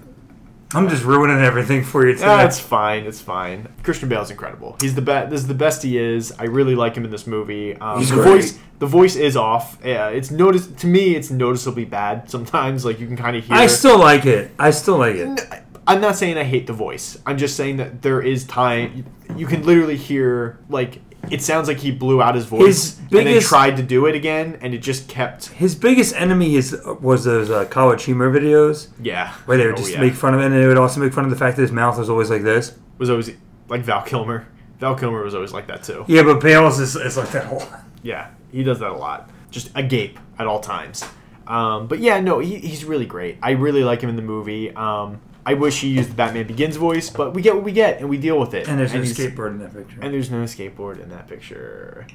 I'm just ruining everything for you today. Ah, it's fine. It's fine. Christian Bale's incredible. He's the best. This is the best he is. I really like him in this movie. Um, He's the great. voice. The voice is off. Yeah, it's notice to me. It's noticeably bad sometimes. Like you can kind of hear. I still like it. I still like it. I'm not saying I hate the voice. I'm just saying that there is time. You can literally hear like it sounds like he blew out his voice His and then biggest- tried to do it again, and it just kept. His biggest enemy is was those uh, college humor videos Yeah. where they would Oh, just make fun of it, and they would also make fun of the fact that his mouth was always like this. was always like Val Kilmer. Val Kilmer was always like that too. Yeah, but Bale's is, is like that a lot. Yeah, he does that a lot. Just agape at all times. Um, but yeah, no, he, he's really great. I really like him in the movie. Um, I wish he used the Batman Begins voice, but we get what we get, and we deal with it. And there's no skateboard in that picture. And there's no skateboard in that picture.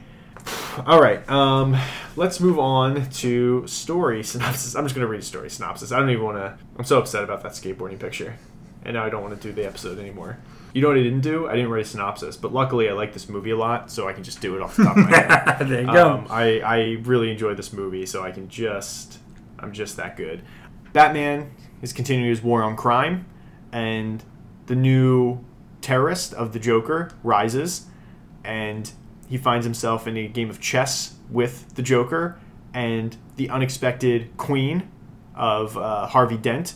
All right, um, let's move on to story synopsis. I'm just gonna read a story synopsis. I don't even want to. I'm so upset about that skateboarding picture, and now I don't want to do the episode anymore. You know what I didn't do? I didn't write a synopsis, but luckily I like this movie a lot, so I can just do it off the top of my head. *laughs* there you go. Um, I, I really enjoyed this movie, so I can just I'm just that good. Batman is continuing his war on crime, and the new terrorist of the Joker rises, and he finds himself in a game of chess with the Joker and the unexpected Queen of uh, Harvey Dent,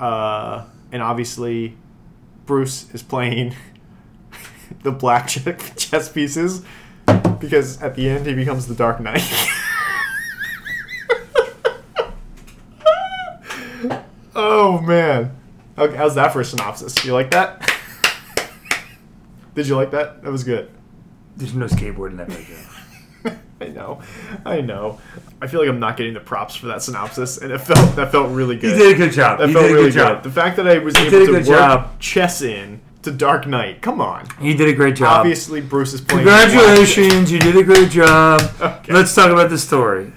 uh, and obviously Bruce is playing *laughs* the black *laughs* chess pieces because at the end he becomes the Dark Knight. *laughs* oh man, okay, how's that for a synopsis? You like that? Did you like that? That was good. There's no skateboard in that picture. *laughs* I know, I know. I feel like I'm not getting the props for that synopsis, and it felt that felt really good. You did a good job. That you felt did a really good job. good. The fact that I was You able to work job. chess in to Dark Knight. Come on. You did a great job. Obviously, Bruce is playing. Congratulations, you did a great job. *laughs* Okay. Let's talk about the story.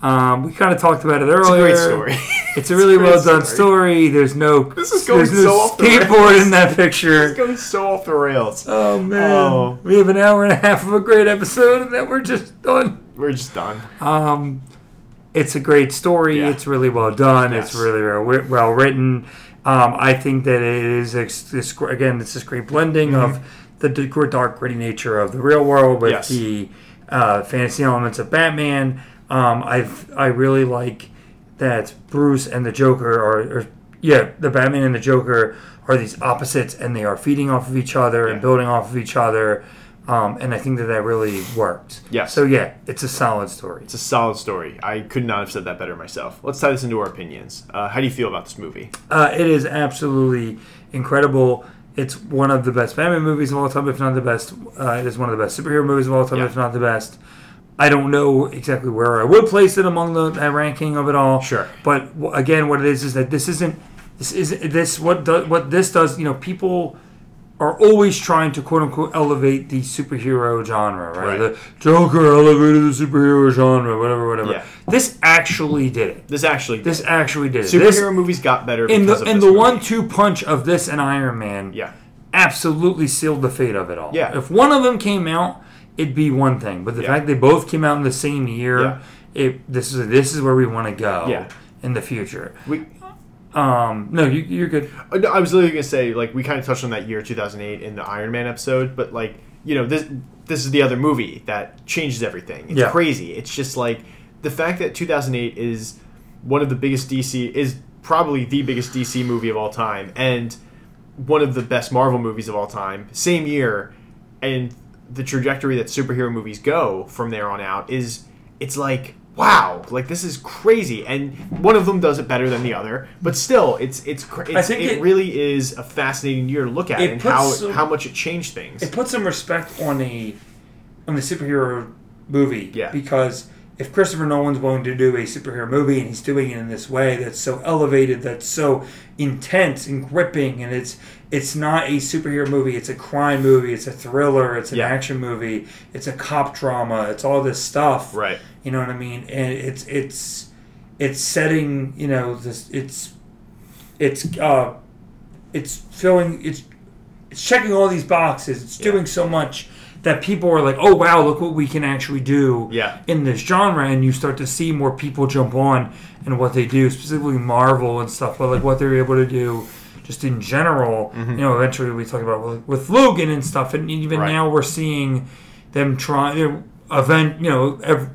Um, we kind of talked about it It's a earlier. great story. *laughs* It's a really great well done story. There's no This is going there's no so off the skateboard rails. in that It's picture. going so off the rails. Oh man, Oh. we have an hour and a half of a great episode, and then we're just done. We're just done. Um, it's a great story. Yeah. It's really well done. It's really well, written. Um, I think that it is this gr- again. It's this great blending of the dark, gritty nature of the real world with Yes. the uh, fantasy elements of Batman. Um, I've I really like that Bruce and the Joker are, or yeah, the Batman and the Joker are these opposites, and they are feeding off of each other Yeah. and building off of each other. Um, and I think that that really worked. Yes. So yeah, it's a solid story. It's a solid story. I could not have said that better myself. Let's tie this into our opinions. Uh, how do you feel about this movie? Uh, it is absolutely incredible. It's one of the best Batman movies of all time, if not the best. Uh, it is one of the best superhero movies of all time, Yeah. if not the best. I don't know exactly where I would place it among the that ranking of it all. Sure. but w- again, what it is is that this isn't. This is this what do, what this does. You know, people are always trying to quote unquote elevate the superhero genre, right? Right. The Joker elevated the superhero genre, whatever, whatever. Yeah. This actually did it. This actually, This actually did it. superhero This- movies got better in because the of in the one-two punch of this and Iron Man, Yeah, absolutely sealed the fate of it all. Yeah. If one of them came out, it'd be one thing, but the Yeah. fact they both came out in the same year, Yeah. it this is this is where we want to go. Yeah. In the future. we. Um, no, you, you're good. uh, no, I was literally gonna say like we kind of touched on that year 2008 in the Iron Man episode, but like you know this this is the other movie that changes everything. It's Yeah. crazy. It's just like the fact that 2008 is one of the biggest DC is probably the biggest DC movie of all time and one of the best Marvel movies of all time. Same year, and the trajectory that superhero movies go from there on out is it's like wow like this is crazy and one of them does it better than the other but still it's it's, it's think it, it- really is a fascinating year to look at and how some- how much it changed things It puts some respect on the on the superhero movie. Yeah. Because if Christopher Nolan's willing to do a superhero movie and he's doing it in this way that's so elevated, that's so intense and gripping, and it's it's not a superhero movie, it's a crime movie, it's a thriller, it's an Yeah. action movie, it's a cop drama, it's all this stuff. right You know what I mean? And it's it's it's setting, you know, this it's it's uh it's filling it's it's checking all these boxes. It's Yeah. doing so much that people are like, "Oh wow, look what we can actually do Yeah. in this genre." And you start to see more people jump on and what they do, specifically Marvel and stuff, but like what they're able to do just in general. Mm-hmm. You know, eventually we talk about with, with Logan and stuff, and even Right. now we're seeing them try their event. You know, ev-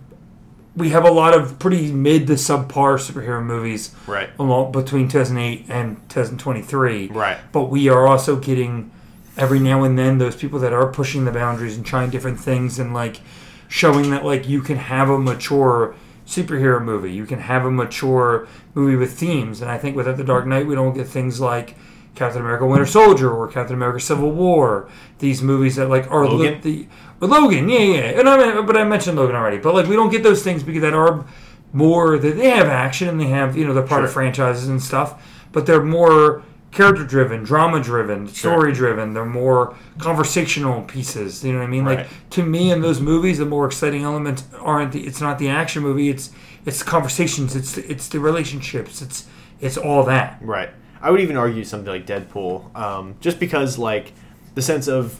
we have a lot of pretty mid to subpar superhero movies right along between 2008 and 2023. Right. But we are also getting every now and then those people that are pushing the boundaries and trying different things and like showing that like you can have a mature superhero movie. You can have a mature movie with themes. And I think without the Dark Knight we don't get things like Captain America Winter Soldier or Captain America Civil War. These movies that like are Logan? the Logan, yeah, yeah. And I mean, but I mentioned Logan already. But like we don't get those things because that are more that they have action and they have you know they're part of franchises and stuff, but they're more character driven, drama driven, story driven. They're more conversational pieces. You know what I mean? Right. Like to me, in those movies, the more exciting elements aren't the. It's not the action movie. It's it's the conversations. It's the, it's the relationships. It's it's all that. Right. I would even argue something like Deadpool, um, just because like the sense of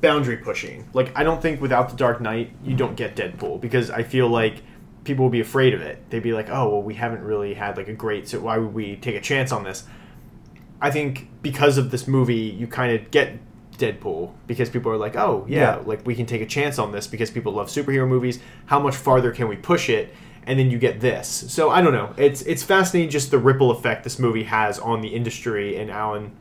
boundary pushing. Like I don't think without the Dark Knight you don't get Deadpool because I feel like people would be afraid of it. They'd be like, oh well, we haven't really had like a great, so why would we take a chance on this? I think because of this movie, you kind of get Deadpool because people are like, oh yeah, Yeah. like we can take a chance on this because people love superhero movies. How much farther can we push it? And then you get this. So I don't know. It's it's fascinating just the ripple effect this movie has on the industry and Alan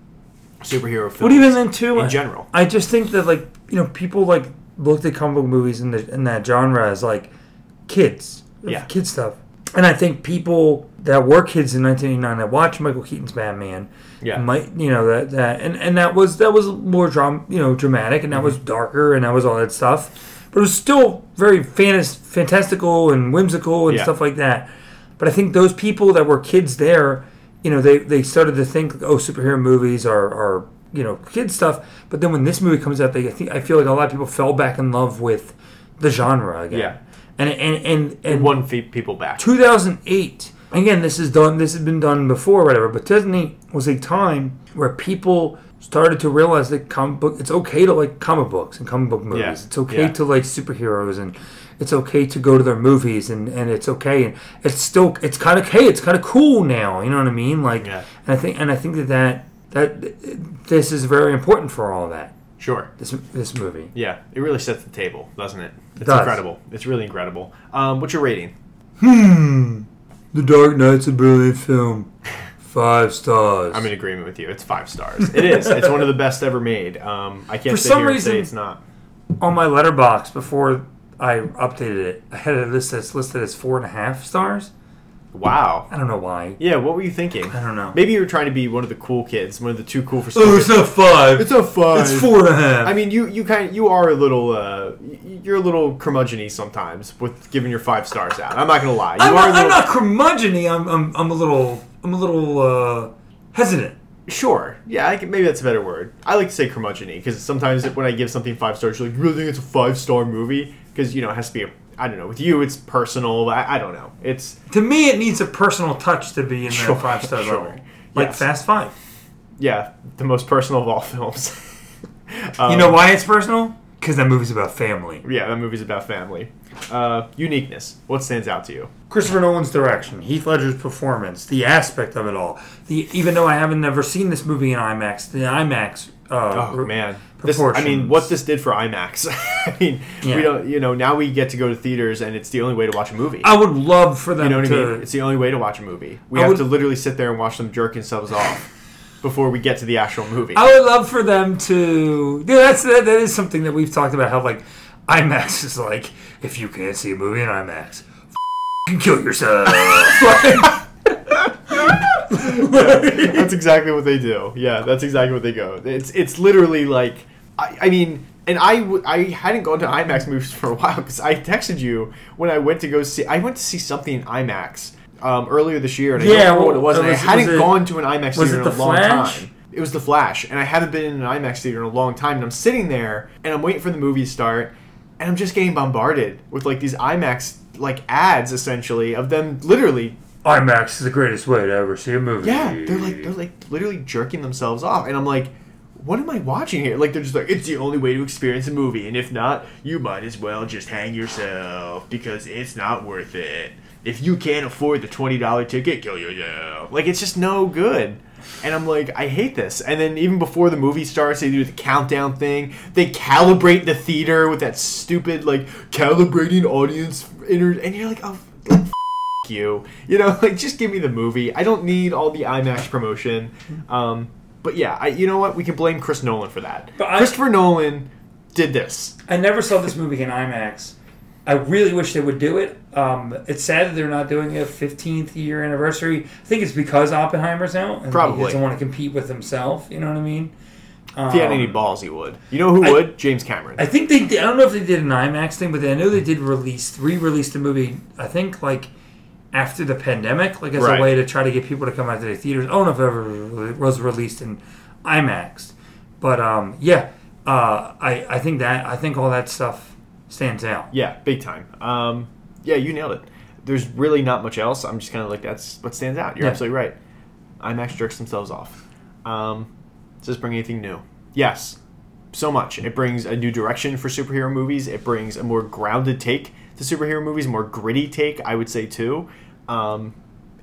superhero films. But even then too, in general. I just think that like you know people like looked at comic book movies in, the, in that genre as like kids, Yeah. kid stuff. And I think people that were kids in 1989 that watched Michael Keaton's Batman, Yeah. might you know that that and, and that was that was more dram you know dramatic and that was mm-hmm. darker and that was all that stuff, but it was still very fantas- fantastical and whimsical and Yeah. stuff like that. But I think those people that were kids there, you know, they, they started to think, oh, superhero movies are, are you know kid stuff. But then when this movie comes out, they I think I feel like a lot of people fell back in love with the genre again. Yeah. and and and, and It won people back. 2008. Again, this is done. This has been done before, whatever. But 2008 was a time where people started to realize that comic book. It's okay to like comic books and comic book movies. Yeah, It's okay yeah. to like superheroes and it's okay to go to their movies and, and it's okay and it's still it's kind of hey it's kind of cool now. You know what I mean? Like, Yeah. and I think and I think that that that this is very important for all that. Sure. This this movie. Yeah, it really sets the table, doesn't it? It's does. incredible. It's really incredible. Um, what's your rating? Hmm. The Dark Knight's a brilliant film. Five stars. I'm in agreement with you. It's five stars. It is. it's one of the best ever made. Um, I can't For sit some here and say reason- it's not. on my Letterboxd before I updated it, I had a list that's listed as four and a half stars. Wow. I don't know why. Yeah, what were you thinking? I don't know. Maybe you were trying to be one of the cool kids, one of the too cool for Oh, school. not five. It's a five. It's four and a half. I mean, you you kind of, you are a little uh, you're a little curmudgeony sometimes with giving your five stars out. I'm not gonna lie. You I'm are not, a little, I'm not curmudgeony. I'm, I'm, I'm a little, I'm a little uh, hesitant. Sure. Yeah, I can, maybe that's a better word. I like to say curmudgeony because sometimes when I give something five stars, you're like, you really think it's a five star movie? Because, you know, it has to be a, I don't know, with you it's personal. I, I don't know. It's, To me, it needs a personal touch to be in Sure, that five star sure. level. Like Yes. Fast Five. yeah, the most personal of all films. *laughs* you know why it's personal? Because that movie's about family. Yeah, that movie's about family. Uh, uniqueness. What stands out to you? Christopher Nolan's direction, Heath Ledger's performance, the aspect of it all. The even though I haven't never seen this movie in IMAX, the IMAX. Uh, Oh man, this, I mean, what this did for IMAX. *laughs* I mean, Yeah. we don't, you know, now we get to go to theaters, and it's the only way to watch a movie. I would love for them You know what to. I mean? It's the only way to watch a movie. We I have would- to literally sit there and watch them jerk themselves off *laughs* before we get to the actual movie. I would love for them to. Yeah, that's that, that is something that we've talked about. How like IMAX is like, if you can't see a movie in IMAX, f***ing kill yourself. *laughs* that's exactly what they do. Yeah, that's exactly what they go. It's it's literally like, I, I mean, and I w- I hadn't gone to IMAX movies for a while because I texted you when I went to go see. I went to see something in IMAX um, earlier this year, and I Yeah, don't remember what it was. And was- I hadn't was it- gone to an IMAX theater in a long Flash? time. It was The Flash, and I haven't been in an IMAX theater in a long time. And I'm sitting there, and I'm waiting for the movie to start, and I'm just getting bombarded with like these IMAX like ads essentially of them literally IMAX is the greatest way to ever see a movie. yeah, they're like they're like literally jerking themselves off, and I'm like, what am I watching here? Like they're just like, it's the only way to experience a movie, and if not, you might as well just hang yourself because it's not worth it. If you can't afford the twenty dollar ticket, kill yourself. Like it's just no good. And I'm like, I hate this. And then even before the movie starts, they do the countdown thing. They calibrate the theater with that stupid like calibrating audience inner, and you're like, oh. Like, you. You know, *laughs* like just give me the movie. I don't need all the IMAX promotion. Um, but yeah, I, you know what? We can blame Chris Nolan for that. But I- Christopher Nolan did this. I never saw this movie in IMAX. I really wish they would do it. Um, it's sad that they're not doing a 15th year anniversary. I think it's because Oppenheimer's out. And Probably. He doesn't want to compete with himself. You know what I mean? If he had any Um, balls, he would. You know who I- would? James Cameron. I think they did. I don't know if they did an IMAX thing, but I know they did release, re release the movie, I think like after the pandemic, like as Right. a way to try to get people to come out to the theaters. I don't know if it ever was released in IMAX, but um, yeah, uh, I I think that I think all that stuff stands out. Yeah, big time. Um, yeah, you nailed it. There's really not much else. I'm just kind of like that's what stands out. You're Yeah. absolutely right. IMAX jerks themselves off. Um, does this bring anything new? Yes, so much. It brings a new direction for superhero movies. It brings a more grounded take to superhero movies, a more gritty take, I would say too. Um,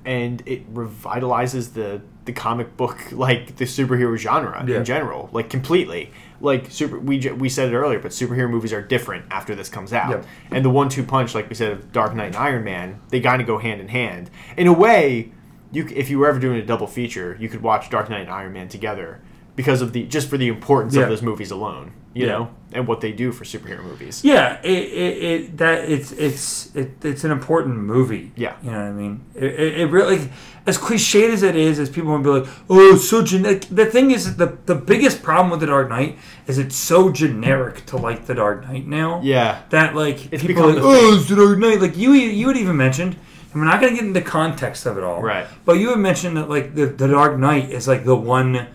and it revitalizes the the comic book like the superhero genre Yeah. in general, like completely. Like super, we we said it earlier, but superhero movies are different after this comes out. Yep. And the one-two punch, like we said, of Dark Knight and Iron Man, they kind of go hand in hand. In a way, you if you were ever doing a double feature, you could watch Dark Knight and Iron Man together because of the just for the importance Yeah. of those movies alone, you Yeah. know, and what they do for superhero movies. Yeah, it, it, it that it's it's it, it's an important movie. Yeah. you know what I mean. It, it, it really, as cliched as it is, as people to be like, oh, it's so generic. The thing is, the the biggest problem with the Dark Knight is it's so generic to like the Dark Knight now. Yeah, that like It's people are like, oh, it's the Dark Knight. Like you, you had even mentioned, and we're not going to get into the context of it all, Right. But you had mentioned that like the the Dark Knight is like the one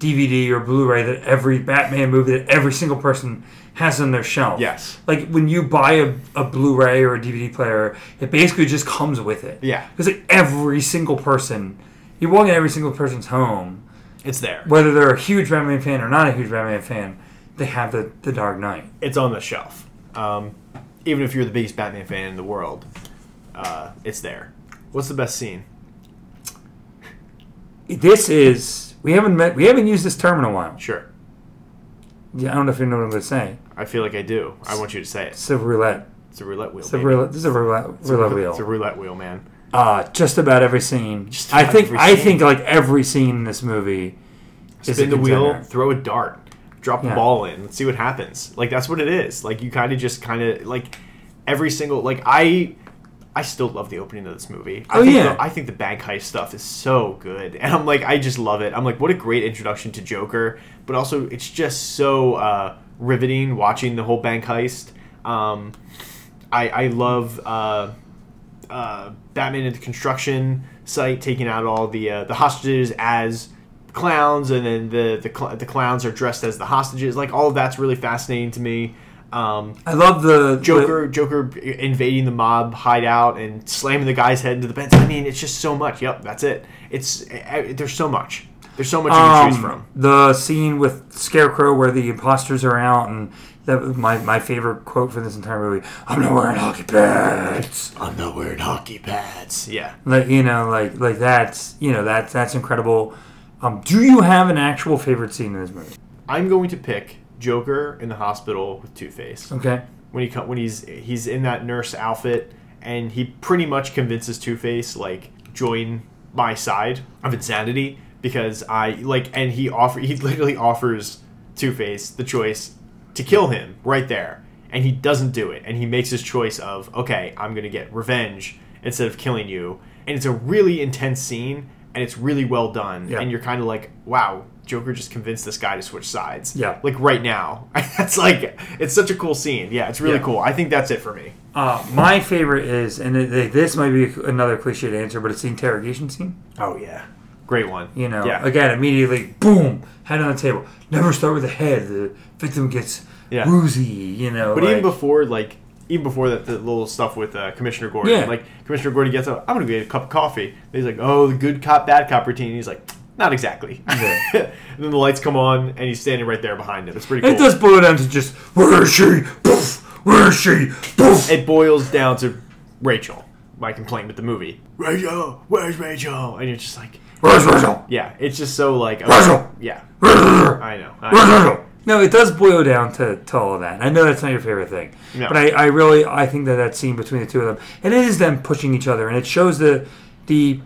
DVD or Blu-ray that every Batman movie that every single person has on their shelf. Yes. Like when you buy a, a Blu-ray or a DVD player, it basically just comes with it. Yeah. Because like every single person, you walk in every single person's home, it's there. whether they're a huge Batman fan or not a huge Batman fan, they have the, the Dark Knight. It's on the shelf. Um, even if you're the biggest Batman fan in the world, uh, it's there. What's the best scene? This is we haven't met we haven't used this term in a while. Sure. Yeah, I don't know if you know what I'm going to say. I feel like I do. I want you to say it. It's a roulette. It's a roulette wheel. It's a baby. roulette. This is a roulette, It's a roulette wheel. It's a roulette wheel, man. Uh, just about every scene. Just I about think every I scene. think like every scene in this movie is a Spin the wheel, contender. throw a dart, drop Yeah. the ball in, let's see what happens. Like that's what it is. Like you kind of just kind of like every single like I. I still love the opening of this movie. I Oh, think yeah. the, I think the bank heist stuff is so good, and I'm like, I just love it. I'm like, what a great introduction to Joker, but also it's just so uh, riveting watching the whole bank heist. Um, I I love uh, uh, Batman at the construction site taking out all the uh, the hostages as clowns, and then the the, cl- the clowns are dressed as the hostages. Like all of that's really fascinating to me. Um, I love the Joker Joker invading the mob hideout and slamming the guy's head into the bench. I mean, it's just so much. Yep, that's it. It's uh, there's so much. There's so much you can choose um, from. the scene with Scarecrow where the imposters are out and that was my, my favorite quote for this entire movie. I'm not wearing hockey pads. I'm not wearing hockey pads. Yeah. Like you know, like like that's you know that's that's incredible. Um, do you have an actual favorite scene in this movie? I'm going to pick Joker in the hospital with Two Face. Okay. when he when he's he's in that nurse outfit and he pretty much convinces Two Face like join my side of insanity because I like and he offer he literally offers Two Face the choice to kill him right there and he doesn't do it and he makes his choice of okay I'm gonna get revenge instead of killing you and it's a really intense scene and it's really well done Yeah. and you're kind of like wow Joker just convinced this guy to switch sides Yeah. like right now *laughs* that's like it's such a cool scene yeah it's really Yeah. cool i think that's it for me Uh, my favorite is, and it, it- this might be another cliched answer, but it's the interrogation scene. oh yeah great one You know, yeah again, immediately, boom, head on the table. Never start with the head. The victim gets Yeah. woozy. You know, but like- even before like even before that the little stuff with uh, commissioner gordon Yeah. like commissioner gordon gets up i'm gonna get a cup of coffee and he's like oh the good cop bad cop routine he's like not exactly Yeah. *laughs* and then the lights come on and he's standing right there behind him it's pretty cool it does boil down to just where is she? Poof. Where is she? Poof. it boils down to rachel my complaint with the movie rachel where's rachel and you're just like Where's Rachel? yeah it's just so like Rachel. yeah i know, I know. Rachel? No, it does boil down to, to all of that. I know that's not your favorite thing, No. but I, I really I think that that scene between the two of them, and it is them pushing each other, and it shows the the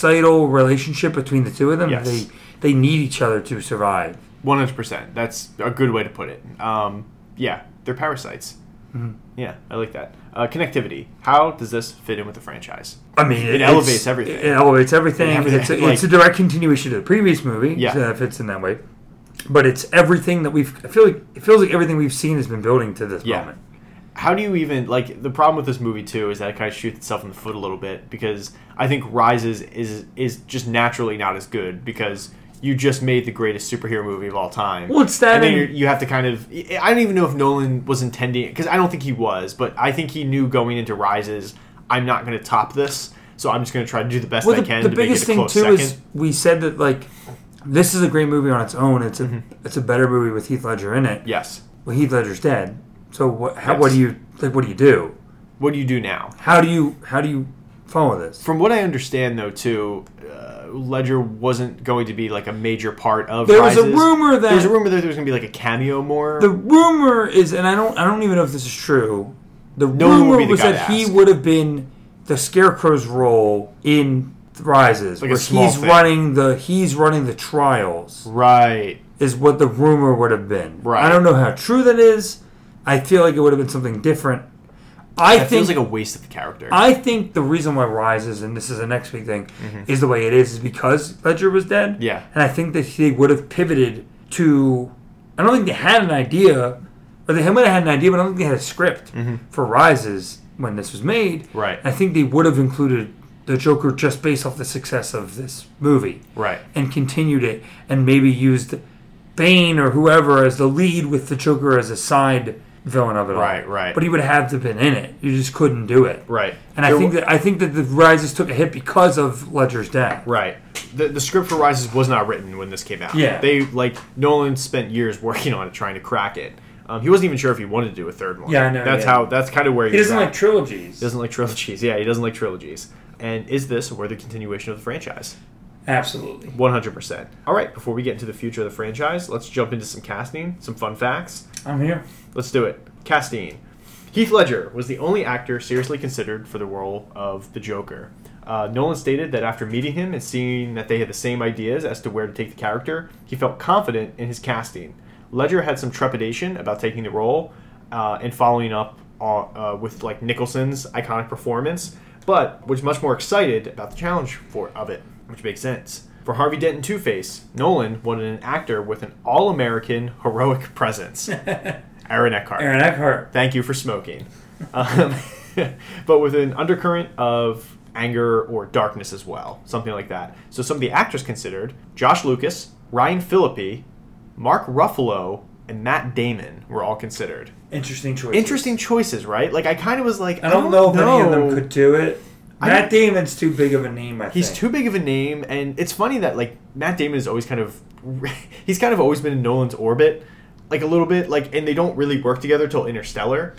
parasital relationship between the two of them. Yes. They they need each other to survive. One hundred percent. That's a good way to put it. Um, yeah, they're parasites. Mm-hmm. Yeah, I like that. Uh, connectivity. How does this fit in with the franchise? I mean, It it's- elevates everything. It elevates everything. Everything, It's a, like- it's a direct continuation to the previous movie. Yeah. so it fits in that way. But it's everything that we've. I feel like it feels like everything we've seen has been building to this Yeah. moment. How do you even like the problem with this movie too is that it kind of shoots itself in the foot a little bit because I think Rises is is just naturally not as good because you just made the greatest superhero movie of all time. Well, it's that and then you're- you have to kind of. I don't even know if Nolan was intending because I don't think he was, but I think he knew going into Rises, I'm not going to top this, so I'm just going to try to do the best Well, I the, can. the to make biggest it a thing too second. is we said that like this is a great movie on its own. It's a Mm-hmm. it's a better movie with Heath Ledger in it. yes. Well, Heath Ledger's dead. So what? How, what do you like? What do you do? What do you do now? How do you how do you follow this? From what I understand, though, too, uh, Ledger wasn't going to be like a major part of. There was a rumor that- there's a rumor that there was going to be like a cameo more. The rumor is, and I don't I don't even know if this is true. The No rumor the was that he would have been the Scarecrow's role in Rises, Like where he's thing. running the he's running the trials. right. is what the rumor would have been. Right. I don't know how true that is. I feel like it would have been something different. I It think feels like a waste of the character. I think the reason why Rises, and this is the next big thing, is the way it is, is because Ledger was dead. Mm-hmm. Yeah. And I think that they would have pivoted to. I don't think they had an idea, or they might have had an idea, but I don't think they had a script for Rises when this was made. Mm-hmm. Right. I think they would have included the Joker just based off the success of this movie right. and continued it and maybe used Bane or whoever as the lead with the Joker as a side villain of it all. Right, right. But he would have to have been in it. You just couldn't do it. Right. And I think wa- that I think that the Rises took a hit because of Ledger's death. Right. The, the script for Rises was not written when this came out. Yeah. They like Nolan spent years working on it, trying to crack it. Um, he wasn't even sure if he wanted to do a third one. Yeah, I know, That's yeah. how. That's kind of where He he doesn't was like trilogies. He doesn't like trilogies. Yeah, he doesn't like trilogies. And is this a worthy continuation of the franchise? Absolutely. 100%. All right, before we get into the future of the franchise, let's jump into some casting, some fun facts. I'm here. Let's do it. Casting. Heath Ledger was the only actor seriously considered for the role of the Joker. Uh, Nolan stated that after meeting him and seeing that they had the same ideas as to where to take the character, he felt confident in his casting. Ledger had some trepidation about taking the role uh, and following up uh, uh, with like Nicholson's iconic performance, but was much more excited about the challenge for of it, which makes sense. For Harvey Dent and Two Face, Nolan wanted an actor with an all-American heroic presence. *laughs* Aaron Eckhart. Aaron Eckhart. Thank you for smoking. Um, *laughs* but with an undercurrent of anger or darkness as well, something like that. So some of the actors considered Josh Lucas, Ryan Phillippe, Mark Ruffalo, and Matt Damon were all considered. Interesting choice. Interesting choices, right? Like I kind of was like, I don't know if any of them could do it. Matt Damon's too big of a name. I He's think. too big of a name, and it's funny that like Matt Damon is always kind of *laughs* he's kind of always been in Nolan's orbit, like a little bit, like, and they don't really work together till Interstellar.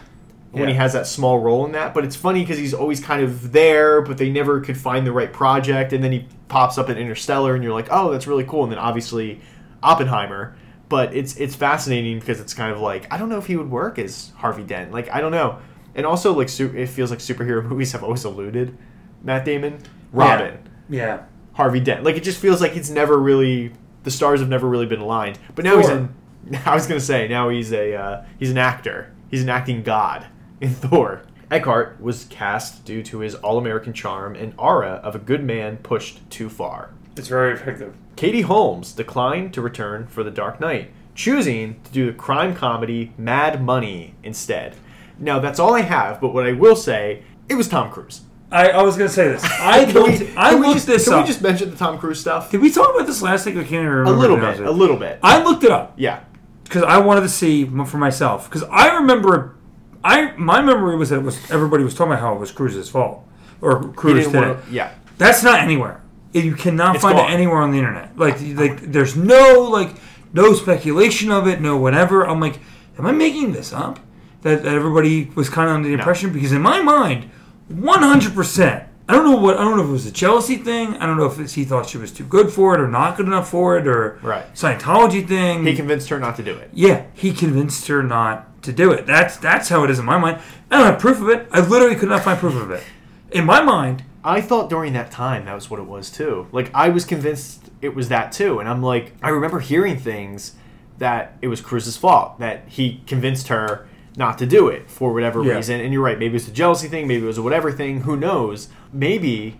When he has that small role in that, but it's funny because he's always kind of there, but they never could find the right project, and then he pops up in Interstellar, and you're like, oh, that's really cool. And then obviously Oppenheimer, but it's it's fascinating because it's kind of like I don't know if he would work as Harvey Dent, like I don't know, and also like su- it feels like superhero *laughs* movies have always eluded Matt Damon, Robin. Yeah. Harvey Dent. Like it just feels like it's never really the stars have never really been aligned. But now he's in. *laughs* I was gonna say now he's a uh, he's an actor. He's an acting god *laughs* in Thor. Eckhart was cast due to his all-American charm and aura of a good man pushed too far. It's very effective. Katie Holmes declined to return for The Dark Knight, choosing to do the crime comedy Mad Money instead. Now that's all I have, but what I will say, it was Tom Cruise. I, I was gonna say this. *laughs* I Can we- looked. I can we looked just, this Can up. we just mention the Tom Cruise stuff? Did we talk about this last week? I can't even remember. A little bit, a little bit. I looked it up Yeah. because I wanted to see m- for myself. Because I remember, I my memory was that it was everybody was talking about how it was Cruise's fault or He Cruz didn't did wanna- it. yeah. That's not anywhere. You cannot It's find gone. it anywhere on the internet. Like, like there's no like no speculation of it, no whatever. I'm like, am I making this up? That, that everybody was kind of under the impression because in my mind, 100. percent I don't know what I don't know if it was a jealousy thing. I don't know if it's, he thought she was too good for it or not good enough for it or Right. Scientology thing. He convinced her not to do it. Yeah, he convinced her not to do it. That's that's how it is in my mind. I don't have proof of it. I literally could not find proof of it. In my mind, I thought during that time that was what it was too. Like I was convinced it was that too, and I'm like, I remember hearing things that it was Cruise's fault that he convinced her not to do it for whatever Yeah. reason. And you're right, maybe it was a jealousy thing, maybe it was a whatever thing. Who knows? Maybe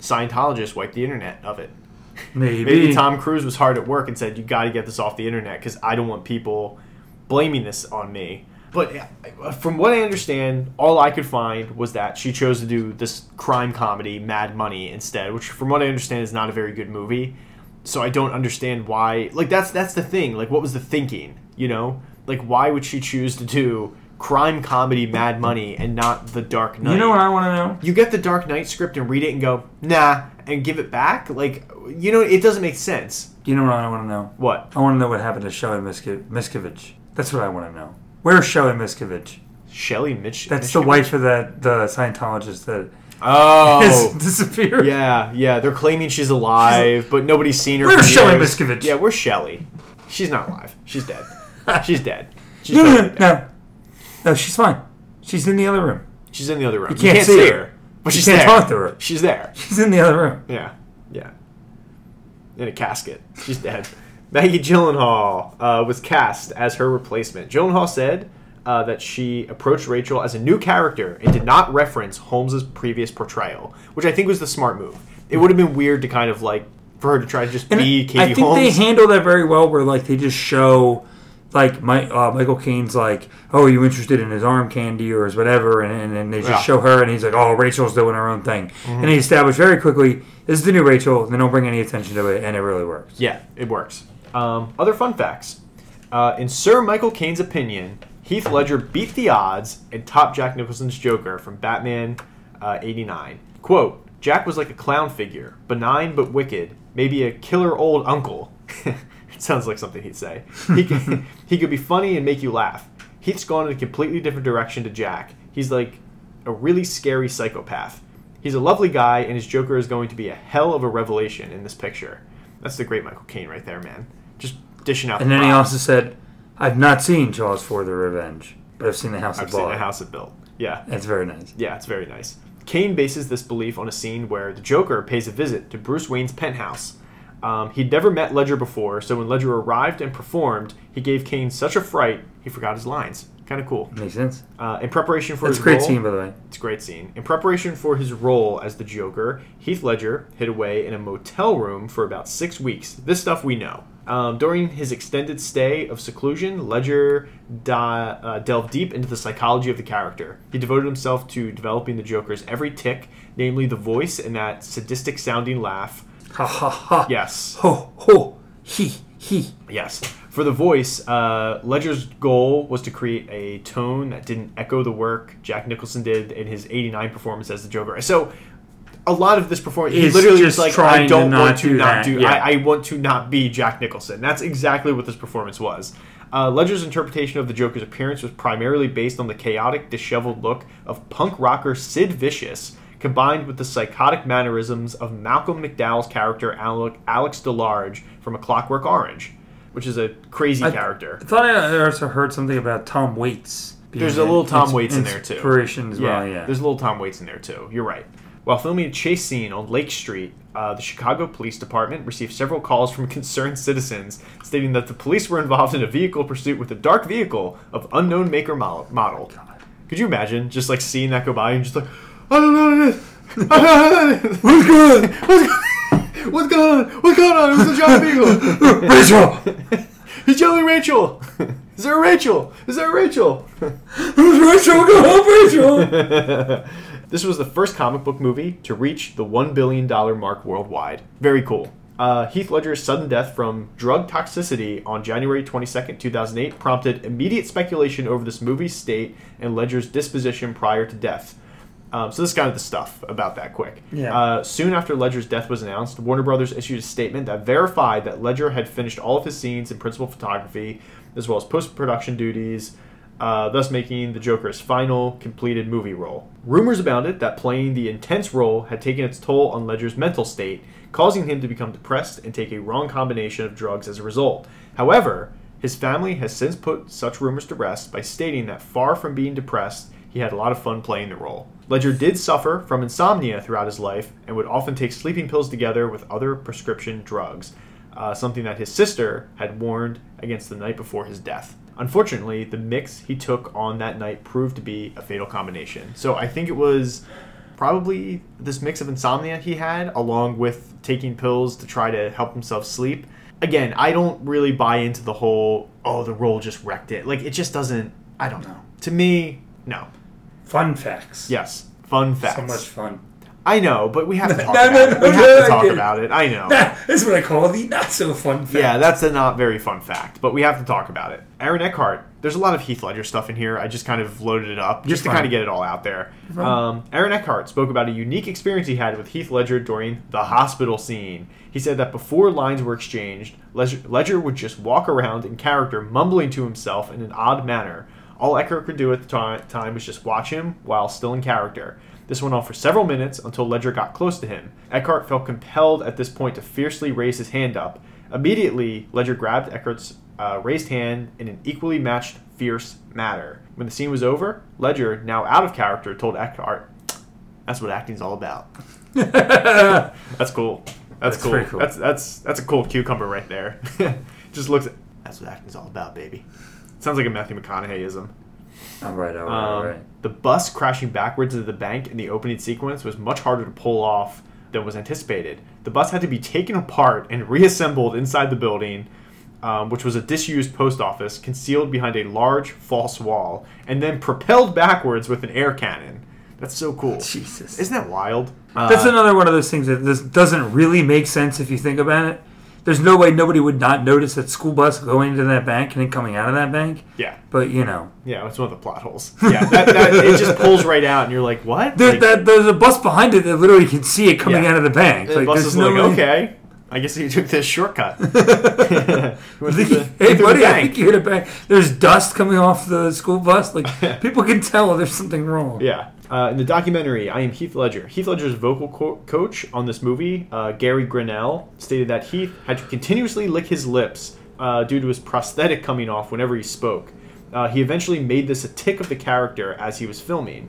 Scientologists wiped the internet of it. maybe, Maybe Tom Cruise was hard at work and said, "You got to get this off the internet because I don't want people blaming this on me." But from what I understand, all I could find was that she chose to do this crime comedy, Mad Money, instead, which, from what I understand, is not a very good movie. So I don't understand why. Like that's that's the thing. Like, what was the thinking? You know, like why would she choose to do crime comedy, Mad Money, and not The Dark Knight? You know what I want to know? you get the Dark Knight script and read it and go, nah, and give it back. Like, you know, it doesn't make sense. You know what I want to know? What? I want to know what happened to Shelly Misk- Miskovich. That's what I want to know. Where's Shelly Miskovich? Shelley Mitch? That's the wife of that the Scientologist that Oh. *laughs* has disappeared. Yeah, yeah. They're claiming she's alive, but nobody's seen her. Where's Shelley. Miskovich? Yeah, where's Shelly? She's not alive. She's dead. *laughs* She's dead. She's, No, no, totally no, dead. no. No, she's fine. She's in the other room. She's in the other room. You can't see her. but You she's can't there. talk to her. She's there. She's in the other room. Yeah, yeah. In a casket. She's dead. *laughs* Maggie Gyllenhaal uh, was cast as her replacement. Gyllenhaal said uh, that she approached Rachel as a new character and did not reference Holmes's previous portrayal, which I think was the smart move. It would have been weird to kind of like for her to try to just And be Katie I think Holmes. they handle that very well, where like they just show, like my uh, Michael Caine's like, oh, are you interested in his arm candy or his whatever, and, and, and they just Yeah. Mm-hmm. show her, and he's like, oh, Rachel's doing her own thing, and they establish very quickly this is the new Rachel, and they don't bring any attention to it, and it really works. Yeah, it works. Um, other fun facts. Uh, in Sir Michael Caine's opinion, Heath Ledger beat the odds and topped Jack Nicholson's Joker from Batman uh, 89. Quote, Jack was like a clown figure, benign but wicked, maybe a killer old uncle. It *laughs* sounds like something he'd say. He could, *laughs* he could be funny and make you laugh. Heath's gone in a completely different direction to Jack. He's like a really scary psychopath. He's a lovely guy, and his Joker is going to be a hell of a revelation in this picture. That's the great Michael Caine right there, man. Just dishing out. And the then he also said, I've not seen Jaws for the Revenge, but I've seen the House I've of seen a house it built. Yeah, It's very nice. yeah, it's very nice. Caine bases this belief on a scene where the Joker pays a visit to Bruce Wayne's penthouse. Um, he'd never met Ledger before, so when Ledger arrived and performed, he gave Caine such a fright he forgot his lines. Kind of cool. Makes sense. Uh, in preparation for That's his great role, scene, by the way. It's a great scene. In preparation for his role as the Joker, Heath Ledger hid away in a motel room for about six weeks. This stuff we know. Um, during his extended stay of seclusion, Ledger di- uh, delved deep into the psychology of the character. He devoted himself to developing the Joker's every tick, namely the voice and that sadistic sounding laugh. Ha ha ha. Yes. Ho ho. He he. Yes. For the voice, uh, Ledger's goal was to create a tone that didn't echo the work Jack Nicholson did in his 89 performance as the Joker. So, a lot of this performance, he Is literally was just like, "I don't not want to do not do, yeah. I, I want to not be Jack Nicholson. That's exactly what this performance was. Uh, Ledger's interpretation of the Joker's appearance was primarily based on the chaotic, disheveled look of punk rocker Sid Vicious, combined with the psychotic mannerisms of Malcolm McDowell's character Alec, Alex DeLarge from A Clockwork Orange, which is a crazy I- character. I thought I also heard something about Tom Waits. There's a little Tom ins- Waits in there too. Inspiration as well. Yeah. There's a little Tom Waits in there too. You're right. While filming a chase scene on Lake Street, uh, the Chicago Police Department received several calls from *laughs* concerned citizens stating that the police were involved in a vehicle pursuit with a dark vehicle of unknown maker mo- model. Could you imagine just like seeing that go by and just like, I don't know what it is. I don't know what it is. What's going on? What's going on? What's going on? What's going on? It was a giant vehicle. Rachel. He's yelling Rachel. Is there a Rachel? Is there a Rachel? Who's Rachel, go home, Rachel. *laughs* This was the first comic book movie to reach the $1 billion mark worldwide. Very cool. Uh, Heath Ledger's sudden death from drug toxicity on January 22nd, 2008, prompted immediate speculation over this movie's state and Ledger's disposition prior to death. Um, so this is kind of the stuff about that quick. Yeah. Uh, soon after Ledger's death was announced, Warner Brothers issued a statement that verified that Ledger had finished all of his scenes in principal photography, as well as post-production duties, uh, thus making the Joker his final completed movie role. Rumors abounded that playing the intense role had taken its toll on Ledger's mental state, causing him to become depressed and take a wrong combination of drugs as a result. However, his family has since put such rumors to rest by stating that far from being depressed, he had a lot of fun playing the role. Ledger did suffer from insomnia throughout his life and would often take sleeping pills together with other prescription drugs, uh, something that his sister had warned against the night before his death. Unfortunately, the mix he took on that night proved to be a fatal combination. So I think it was probably this mix of insomnia he had, along with taking pills to try to help himself sleep. Again, I don't really buy into the whole, oh, the role just wrecked it. Like, it just doesn't. I don't know. To me, no. Fun facts. Yes, fun facts. So much fun. I know, but we have to *laughs* talk No, about no, it. no, we have to I talk about it. I know. this is what I call the not so fun fact. Yeah, that's a not very fun fact, but we have to talk about it. Aaron Eckhart. There's a lot of Heath Ledger stuff in here. I just kind of loaded it up just to kind of get it all out there. Um, Aaron Eckhart spoke about a unique experience he had with Heath Ledger during the hospital scene. He said that before lines were exchanged, Ledger, Ledger would just walk around in character, mumbling to himself in an odd manner. All Eckhart could do at the ti- time was just watch him while still in character. This went on for several minutes until Ledger got close to him. Eckhart felt compelled at this point to fiercely raise his hand up. Immediately, Ledger grabbed Eckhart's uh, raised hand in an equally matched fierce manner. When the scene was over, Ledger, now out of character, told Eckhart, "That's what acting's all about." *laughs* That's cool. That's, That's cool. cool. That's that's that's a cool cucumber right there. *laughs* Just looks. At, that's what acting's all about, baby. Sounds like a Matthew McConaugheyism. all right, all right, Um, all right. The bus crashing backwards into the bank in the opening sequence was much harder to pull off than was anticipated. The bus had to be taken apart and reassembled inside the building, um, which was a disused post office concealed behind a large false wall, and then propelled backwards with an air cannon. That's so cool. Jesus. Isn't that wild? That's Uh, another one of those things that this doesn't really make sense if you think about it. There's no way nobody would not notice that school bus going into that bank and then coming out of that bank. yeah. But you know, Yeah, it's one of the plot holes. Yeah, that, that, it just pulls right out, and you're like, "What?" there, Like, that, there's a bus behind it that literally can see it coming Yeah. out of the bank. the bus is no like, way- "Okay, I guess you took this shortcut." *laughs* Through the- hey, buddy, I think you hit a bank. There's dust coming off the school bus. Like *laughs* people can tell there's something wrong. Yeah. Uh, in the documentary, I am Heath Ledger. Heath Ledger's vocal co- coach on this movie, uh, Gary Grinnell, stated that Heath had to continuously lick his lips uh, due to his prosthetic coming off whenever he spoke. Uh, he eventually made this a tick of the character as he was filming.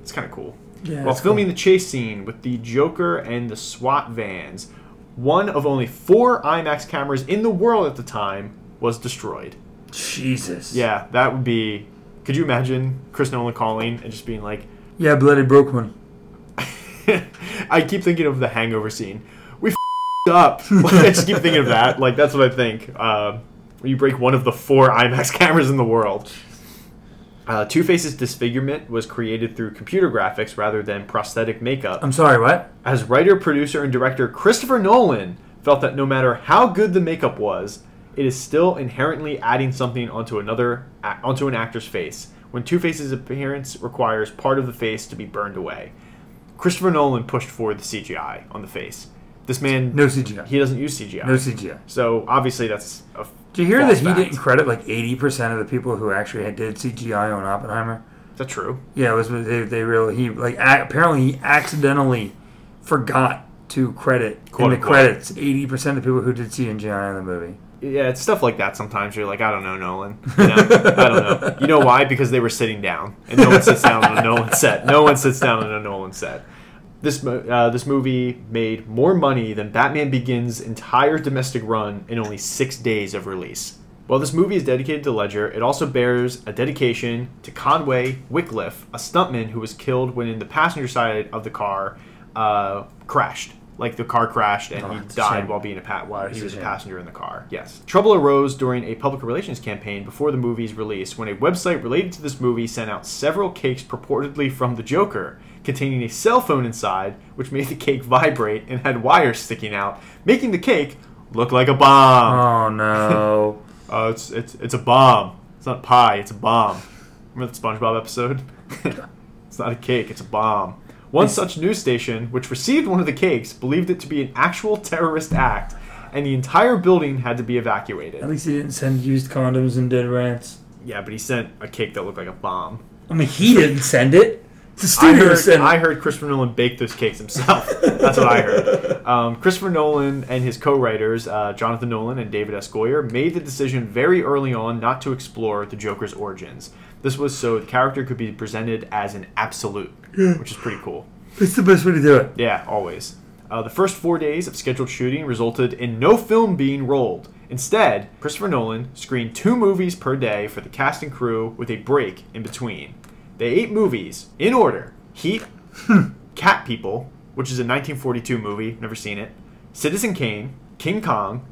It's kind of cool. Yeah, While filming the chase scene with the Joker and the SWAT vans, one of only four IMAX cameras in the world at the time was destroyed. Jesus. Yeah, that would be. Could you imagine Chris Nolan calling and just being like, Yeah, bloody broke one. *laughs* I keep thinking of the Hangover scene. We f***ed up. *laughs* I just keep thinking of that. Like that's what I think. Uh, you break one of the four IMAX *laughs* cameras in the world. Uh, Two Face's disfigurement was created through computer graphics rather than prosthetic makeup. I'm sorry, what? As writer, producer, and director Christopher Nolan felt that no matter how good the makeup was, it is still inherently adding something onto another onto an actor's face. When Two Face's appearance requires part of the face to be burned away, Christopher Nolan pushed for the CGI on the face. This man, No CGI. he doesn't use CGI. No CGI. so obviously that's a Did you hear that he fact. didn't credit like 80% of the people who actually had- did CGI on Oppenheimer? Is that true? Yeah, it was they, they really he like a, apparently he accidentally forgot to credit Quote, in the unquote. credits 80% of the people who did CGI in the movie. Yeah, it's stuff like that. Sometimes you're like, I don't know, Nolan. You know? I don't know. You know why? Because they were sitting down, and no one sits down on a Nolan set. No one sits down on a Nolan set. This uh, this movie made more money than Batman Begins' entire domestic run in only six days of release. While this movie is dedicated to Ledger, it also bears a dedication to Conway Wickliffe, a stuntman who was killed when in the passenger side of the car uh, crashed. Like the car crashed and Oh, he died while being a pat while he was a shame. passenger in the car. Yes. Trouble arose during a public relations campaign before the movie's release when a website related to this movie sent out several cakes purportedly from the Joker, containing a cell phone inside, which made the cake vibrate and had wires sticking out, making the cake look like a bomb. Oh no. *laughs* Uh, it's, it's, it's a bomb. It's not pie, it's a bomb. Remember the SpongeBob episode? *laughs* it's not a cake, it's a bomb. One such news station, which received one of the cakes, believed it to be an actual terrorist act, and the entire building had to be evacuated. At least he didn't send used condoms and dead rats. Yeah, but he sent a cake that looked like a bomb. I mean, he didn't send it. The I studio heard, sent I heard Christopher Nolan bake those cakes himself. That's what I heard. Um, Christopher Nolan and his co-writers, uh, Jonathan Nolan and David S. Goyer, made the decision very early on not to explore the Joker's origins. This was so the character could be presented as an absolute, which is pretty cool. It's the best way to do it. Yeah, always. Uh, the first four days of scheduled shooting resulted in no film being rolled. Instead, Christopher Nolan screened two movies per day for the cast and crew with a break in between. They ate movies in order Heat, Cat People, which is a 1942 movie, never seen it, Citizen Kane, King Kong,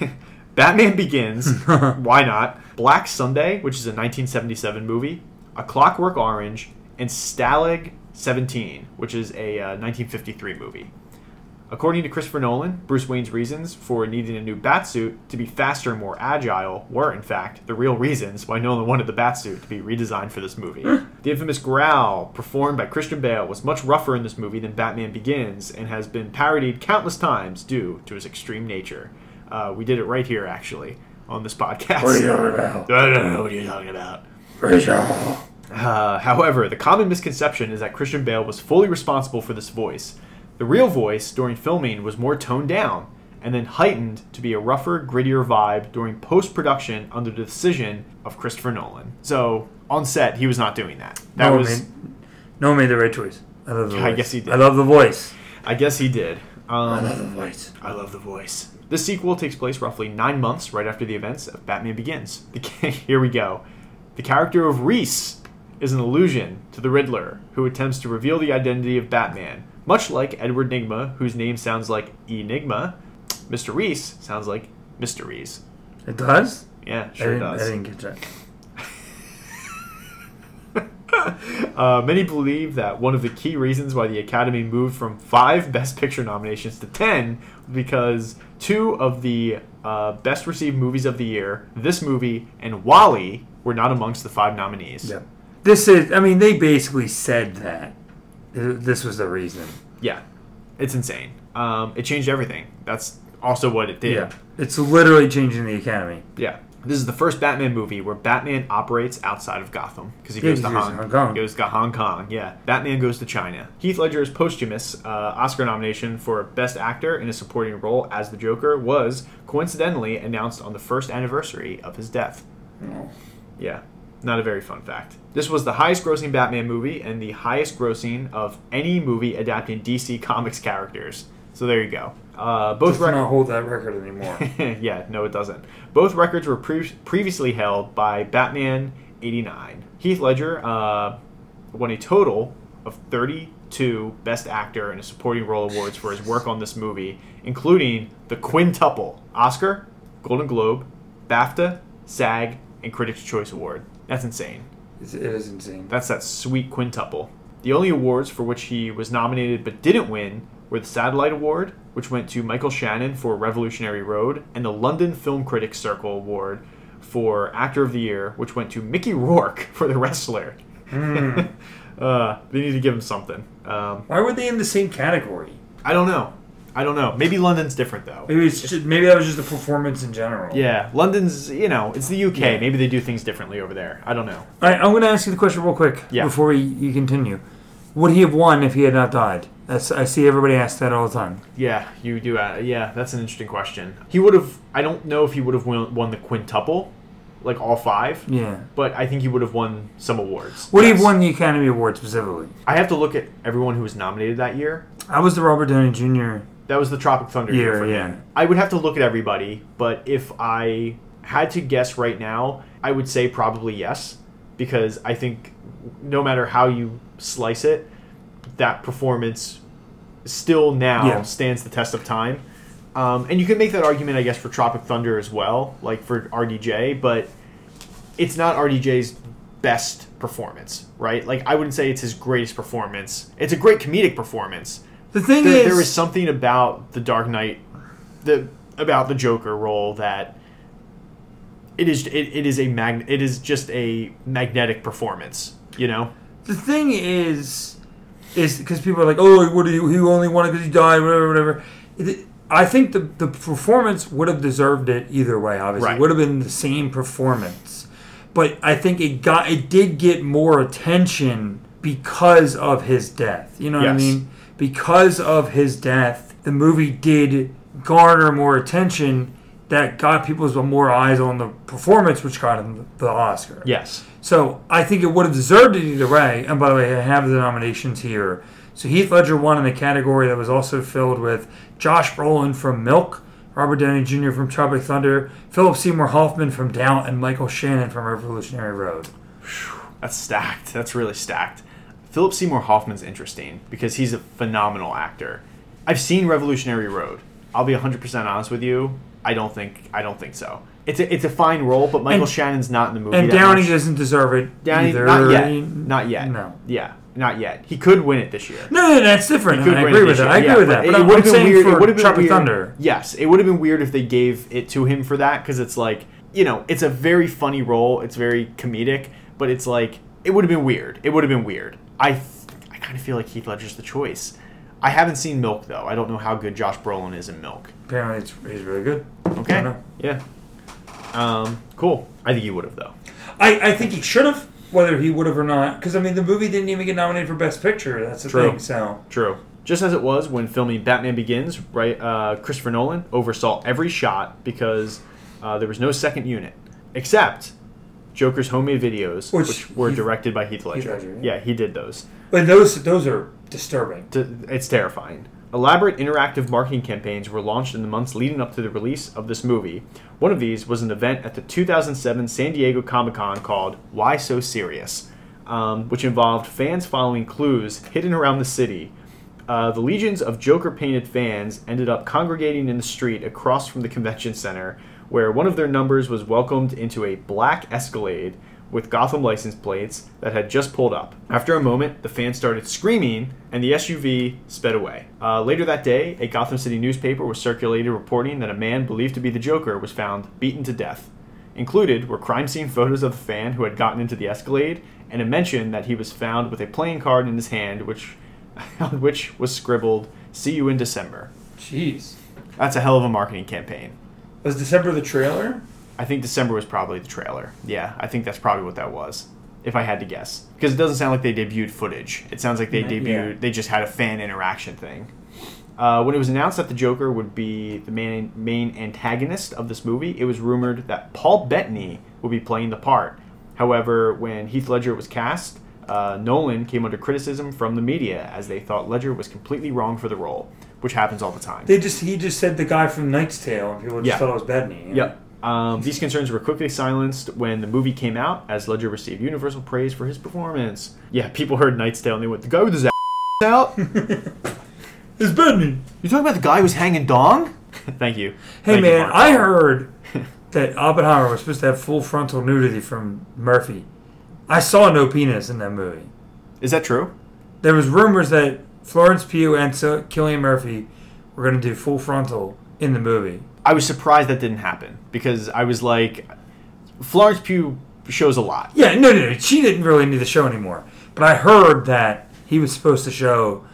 *laughs* Batman Begins. *laughs* why not? Black Sunday, which is a 1977 movie. A Clockwork Orange, and Stalag 17, which is a uh, 1953 movie. According to Christopher Nolan, Bruce Wayne's reasons for needing a new batsuit to be faster and more agile were, in fact, the real reasons why Nolan wanted the batsuit to be redesigned for this movie. the infamous growl, performed by Christian Bale, was much rougher in this movie than Batman Begins and has been parodied countless times due to his extreme nature. Uh, we did it right here, actually, on this podcast. What are you talking about? *laughs* I don't know what you're talking about. Uh, however, the common misconception is that Christian Bale was fully responsible for this voice. The real voice during filming was more toned down and then heightened to be a rougher, grittier vibe during post production under the decision of Christopher Nolan. So on set, he was not doing that. That no, was, one made, no made the right choice. I love the I guess he did. I love the voice. I guess he did. I Um, love the voice. I love the voice. The sequel takes place roughly nine months right after the events of Batman Begins. *laughs* The, here we go. The character of Reese is an allusion to the Riddler, who attempts to reveal the identity of Batman. Much like Edward Nygma, whose name sounds like Enigma, Mr. Reese sounds like Mr. Reese. It does? Yeah, I sure didn't, does. I didn't get that. *laughs* Uh, many believe that one of the key reasons why the Academy moved from five Best Picture nominations to ten was because two of the uh, best received movies of the year, this movie and WALL-E, were not amongst the five nominees. Yeah. This is, I mean, they basically said that. This was the reason. Yeah. it's insane. Um, it changed everything. That's also what it did. Yeah. It's literally changing the Academy. Yeah. This is the first Batman movie where Batman operates outside of Gotham because he goes to Hong, Hong Kong. Goes to Hong Kong. Yeah. Batman goes to China. Heath Ledger's posthumous uh, Oscar nomination for Best Actor in a Supporting Role as the Joker was coincidentally announced on the first anniversary of his death. Oh. Yeah. Not a very fun fact. This was the highest grossing Batman movie and the highest grossing of any movie adapting DC Comics characters. So there you go. Uh, both Does rec- not hold that record anymore. *laughs* yeah, no, it doesn't. Both records were pre- previously held by Batman 89. Heath Ledger uh, won a total of 32 Best Actor and a Supporting Role awards for his work on this movie, including the quintuple Oscar, Golden Globe, BAFTA, SAG, and Critics' Choice Award. That's insane. It is insane. That's that sweet quintuple. The only awards for which he was nominated but didn't win were the Satellite Award, which went to Michael Shannon for Revolutionary Road, and the London Film Critics Circle Award for Actor of the Year, which went to Mickey Rourke *laughs* for The Wrestler. Hmm. *laughs* uh, they need to give him something. Um, Why were they in the same category? I don't know. I don't know. Maybe London's different though. Maybe it's just, maybe that was just the performance in general. Yeah, London's you know it's the UK. Yeah. Maybe they do things differently over there. I don't know. All right, I'm going to ask you the question real quick Yeah. before we, you continue. Would he have won if he had not died? That's I see everybody ask that all the time. Yeah, you do. Uh, yeah, that's an interesting question. He would have. I don't know if he would have won, won the quintuple, like all five, Yeah. but I think he would have won some awards. Would he have won the Academy Award specifically? I have to look at everyone who was nominated that year. I was the Robert Downey Jr. That was the Tropic Thunder year Yeah, for yeah. him. I would have to look at everybody, but if I had to guess right now, I would say probably yes, because I think no matter how you slice it, that performance still now Yeah. stands the test of time. Um, and you can make that argument, I guess, for Tropic Thunder as well, like for RDJ, but it's not RDJ's best performance, right? Like I wouldn't say it's his greatest performance. It's a great comedic performance, The thing there, is, there is something about the Dark Knight, the about the Joker role that it is it, it is a mag it is just a magnetic performance. You know, the thing is, is because people are like, oh, what do you? He only won it because he died, whatever, whatever. It, I think the the performance would have deserved it either way. Obviously, Right. it would have been the same performance, but I think it got it did get more attention because of his death. You know what I mean? Because of his death, the movie did garner more attention. That got people's more eyes on the performance, which got him the Oscar. yes, So I think it would have deserved it either way. And by the way, I have the nominations here. So Heath Ledger won in the category that was also filled with Josh Brolin from Milk, Robert Downey Jr. from Tropic Thunder, Philip Seymour Hoffman from Doubt, and Michael Shannon from Revolutionary Road. that's stacked. That's really stacked. Philip Seymour Hoffman's interesting because he's a phenomenal actor. I've seen Revolutionary Road. I'll be 100% honest with you. I don't think I don't think so. It's a it's a fine role, but Michael And- Shannon's not in the movie. And Downey much. doesn't deserve it Downey either. not yet, not yet. No. Yeah, not yet. He could win it this year. No, no, that's different. He could I agree with that. I agree with that. but But it would've been saying weird- it for would've been Tropic weird. Thunder. Yes, it would have been weird if they gave it to him for that because it's like you know it's a very funny role. It's very comedic, but it's like it would have been weird. It would have been weird. I th- I kind of feel like Heath Ledger's the choice. I haven't seen Milk though. I don't know how good Josh Brolin is in Milk. Apparently, it's, he's really good. Okay. Yeah. Um. Cool. I think he would have though. I, I think he should have, whether he would have or not. Because, I mean, the movie didn't even get nominated for Best Picture. That's the True. thing, so. True. Just as it was when filming Batman Begins, right? Uh, Christopher Nolan oversaw every shot because uh, there was no second unit, except Joker's homemade videos, Which which, were Heath- directed by Heath Ledger. Ledger, yeah. yeah, he did those. But those those are disturbing. T- It's terrifying. Elaborate interactive marketing campaigns were launched in the months leading up to the release of this movie. One of these was an event at the 2007 San Diego Comic Con called Why So Serious, um, which involved fans following clues hidden around the city. Uh, the legions of Joker painted fans ended up congregating in the street across from the convention center, where one of their numbers was welcomed into a black Escalade with Gotham license plates that had just pulled up. After a moment, the fan started screaming, and the SUV sped away. Uh, later that day, a Gotham City newspaper was circulated reporting that a man believed to be the Joker was found beaten to death. Included were crime scene photos of the fan who had gotten into the Escalade, and a mention that he was found with a playing card in his hand, which *laughs* on which was scribbled "See you in December." Jeez. That's a hell of a marketing campaign. Was December the trailer? I think December was probably the trailer. Yeah, I think that's probably what that was, if I had to guess. Because it doesn't sound like they debuted footage. It sounds like they Yeah. debuted. They just had a fan interaction thing. Uh, when it was announced that the Joker would be the main main antagonist of this movie, it was rumored that Paul Bettany would be playing the part. However, when Heath Ledger was cast, uh, Nolan came under criticism from the media as they thought Ledger was completely wrong for the role, which happens all the time. They just he just said the guy from Knight's Tale, and people just Yeah. thought it was Bettany. Yep. Um, these concerns were quickly silenced when the movie came out, as Ledger received universal praise for his performance. Yeah, people heard Knight's Tale and they went, "The guy with his ass *laughs* out? *laughs* It's Bettany. You talking about the guy who's hanging dong?" *laughs* Thank you. Hey Thank man, Mark. I heard that Oppenheimer was supposed to have full frontal nudity from Murphy. I saw no penis in that movie. Is that true? There was rumors that Florence Pugh and so- Cillian Murphy were going to do full frontal in the movie. I was surprised that didn't happen because I was like, Florence Pugh shows a lot. Yeah, no, no, no. She didn't really need the show anymore. But I heard that he was supposed to show.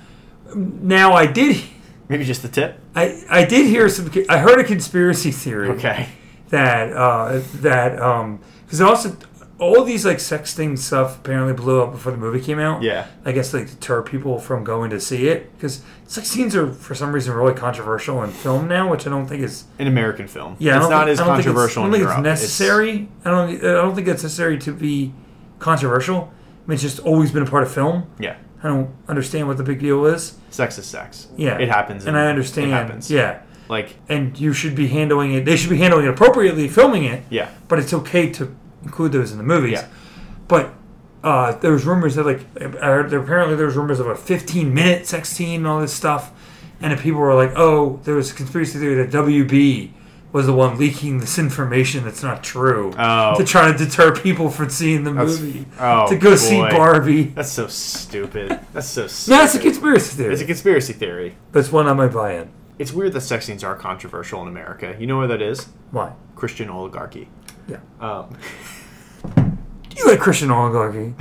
Now I did, Maybe just the tip. I I did hear some. I heard a conspiracy theory. Okay. that uh, that um because it also all these like sexting stuff apparently blew up before the movie came out. Yeah. I guess like deter people from going to see it because sex scenes are for some reason really controversial in film now, which I don't think is An American film. yeah. I it's don't think- as I don't think it's- controversial I don't think it's necessary. I don't. I don't think it's necessary to be controversial. I mean, it's just always been a part of film. yeah. I don't understand what the big deal is. Sex is sex. Yeah, It happens. and I understand. It happens. Yeah, Like, and you should be handling it. They should be handling it appropriately, filming it. yeah. but it's okay to include those in the movies. Yeah. But uh, was rumors that like I heard, there, was rumors of a 15 minute sex scene and all this stuff, and people were like, "Oh, there was a conspiracy theory that WB was the one leaking this information that's not true Oh. to try to deter people from seeing the That's- movie oh, to go see. Barbie." That's so stupid. That's so stupid. *laughs* No, it's a conspiracy theory. It's a conspiracy theory. but it's one I might buy in. It's weird that sex scenes are controversial in America. You know where that is? Why? Christian oligarchy. Yeah. Um, *laughs* you like Christian oligarchy?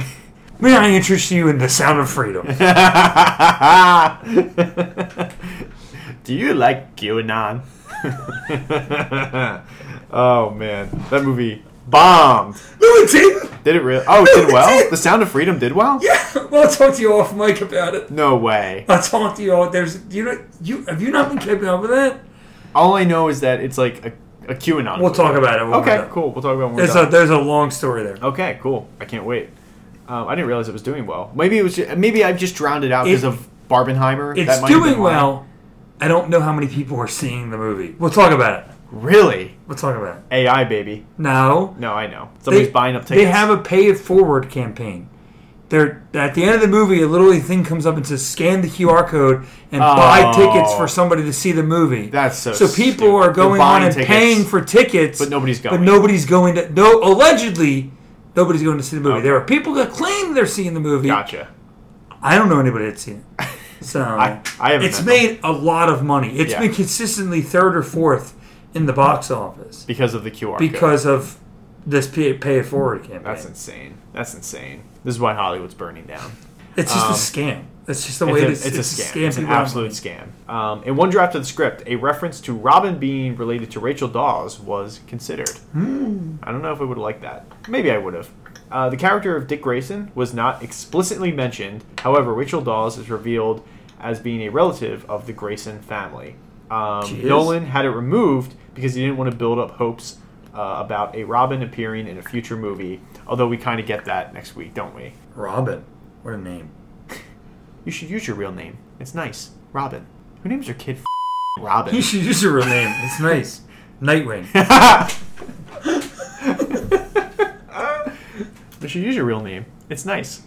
May I interest you in the Sound of Freedom? *laughs* Do you like QAnon? *laughs* oh man, that movie bombed. no, it didn't. Did it really? Oh, it did well. The Sound of Freedom did well. Yeah, well, I'll talk to you off mic about it. No way. I'll talk to you all. There's you know you have you not been keeping up with that? All I know is that it's like a, a QAnon. We'll talk about it. Okay, cool. We'll talk about it when There's a there's a long story there. Okay, cool. I can't wait. Um, I didn't realize it was doing well. Maybe it was. Just, maybe I've just drowned it out because of Barbenheimer. It's doing well. I don't know how many people are seeing the movie. We'll talk about it. Really? We'll talk about it. AI baby. No, No, I know. Somebody's they, buying up tickets. They have a pay it forward campaign. They're at the end of the movie, a little thing comes up and says, "Scan the QR code and buy Oh. tickets for somebody to see the movie." That's so. so people stupid. are going on and tickets, paying for tickets, but nobody's going. but nobody's going to. No, allegedly, nobody's going to see the movie. Okay. There are people that claim they're seeing the movie. Gotcha. I don't know anybody that's seen it. *laughs* So I, I it's met them made a lot of money. It's Yeah. been consistently third or fourth in the box office because of the QR. code. because of this pay, pay it forward campaign. That's insane. That's insane. This is why Hollywood's burning down. it's just um, a scam. It's just the way It's, it a, is. it's a scam. It's an absolute scam. Um, in one draft of the script, a reference to Robin being related to Rachel Dawes was considered. Hmm. I don't know if I would have liked that. Maybe I would have. Uh, the character of Dick Grayson was not explicitly mentioned. However, Rachel Dawes is revealed as being a relative of the Grayson family. Um, Nolan had it removed because he didn't want to build up hopes uh, about a Robin appearing in a future movie. Although we kind of get that next week, don't we? Robin. What a name. You should use your real name. It's nice. Robin. Who names your kid Robin? You should use your real name. It's nice. Nightwing. *laughs* you should use your real name. It's nice.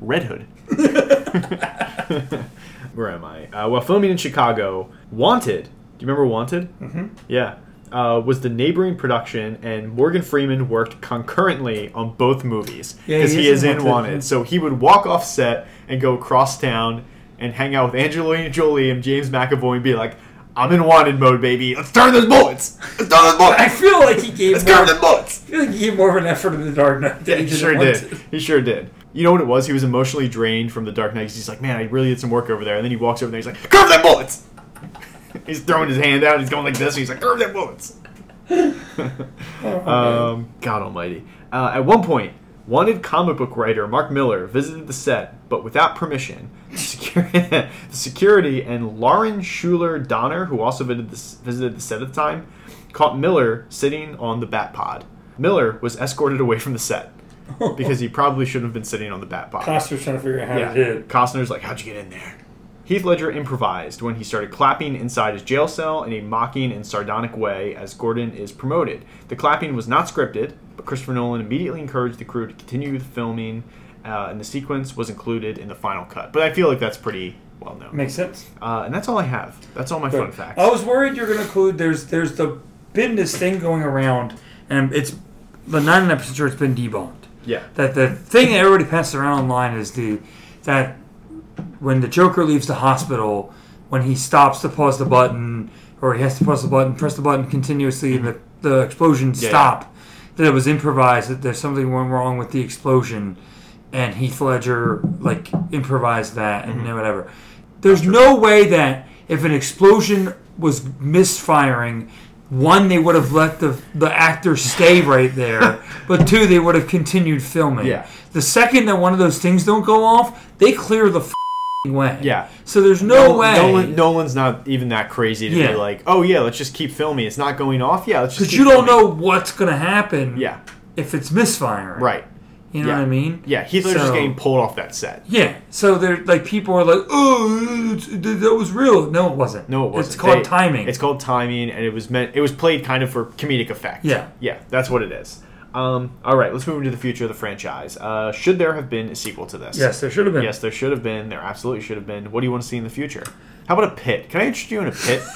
Red Hood. *laughs* Where am I? Uh, while filming in Chicago, Wanted. Do you remember Wanted? Mm-hmm. Yeah. Uh, was the neighboring production, and Morgan Freeman worked concurrently on both movies Yeah, because he he, is in Wanted. So he would walk off set and go across town and hang out with Angelina Jolie and James McAvoy and be like, "I'm in Wanted mode, baby. Let's turn those bullets. Let's turn those bullets. *laughs* I feel like he gave Let's more, turn those bullets." I feel like he gave more of an effort in the Dark Knight. Yeah, he sure did. He sure did. You know what it was? He was emotionally drained from the Dark Knight. He's like, man, I really did some work over there. And then he walks over there. He's like, curve them bullets. He's throwing his hand out. He's going like this. And he's like, curve that bullets. *laughs* um, God Almighty. Uh, at one point, wanted comic book writer Mark Millar visited the set, but without permission. The *laughs* security and Lauren Shuler Donner, who also visited the, visited the set at the time, caught Millar sitting on the bat pod. Miller was escorted away from the set *laughs* because he probably shouldn't have been sitting on the bat pod. Costner's trying to figure out how Yeah. to do it. Costner's like, how'd you get in there? Heath Ledger improvised when he started clapping inside his jail cell in a mocking and sardonic way as Gordon is promoted. The clapping was not scripted, but Christopher Nolan immediately encouraged the crew to continue the filming, uh, and the sequence was included in the final cut. But I feel like that's pretty well known. Makes sense. Uh, and that's all I have. That's all my fun facts. I was worried you're going to include. There's there's the been this thing going around, and it's the 99 percent sure it's been debunked. yeah. That the thing that everybody passes around online is the that when the Joker leaves the hospital, when he stops to pause the button, or he has to pause the button, press the button continuously, and the the explosions Yeah, stop. That it was improvised. That there's something went wrong with the explosion, and Heath Ledger like improvised that and Mm-hmm. whatever. There's no way that if an explosion was misfiring, one they would have let the the actor stay *laughs* right there, but two they would have continued filming. Yeah. The second that one of those things don't go off, they clear the f***ing way. Yeah. So there's no way. Nolan, Nolan's not even that crazy to Yeah. be like, oh yeah, let's just keep filming. It's not going off. Yeah, let's just. because you don't filming." know what's gonna happen. Yeah. If it's misfiring. Right. You know Yeah. what I mean? Yeah. Heath Ledger's So- getting pulled off that set. Yeah. So they're like people are like, oh, that was real. No, it wasn't. No, it wasn't. It's called They- timing. It's called timing, and it was meant. It was played kind of for comedic effect. Yeah. yeah, that's what it is. Um, all right, let's move into the future of the franchise. Uh, should there have been a sequel to this? yes, there should have been. Yes, there should have been. There absolutely should have been. What do you want to see in the future? How about a pit? Can I interest you in a pit? *laughs*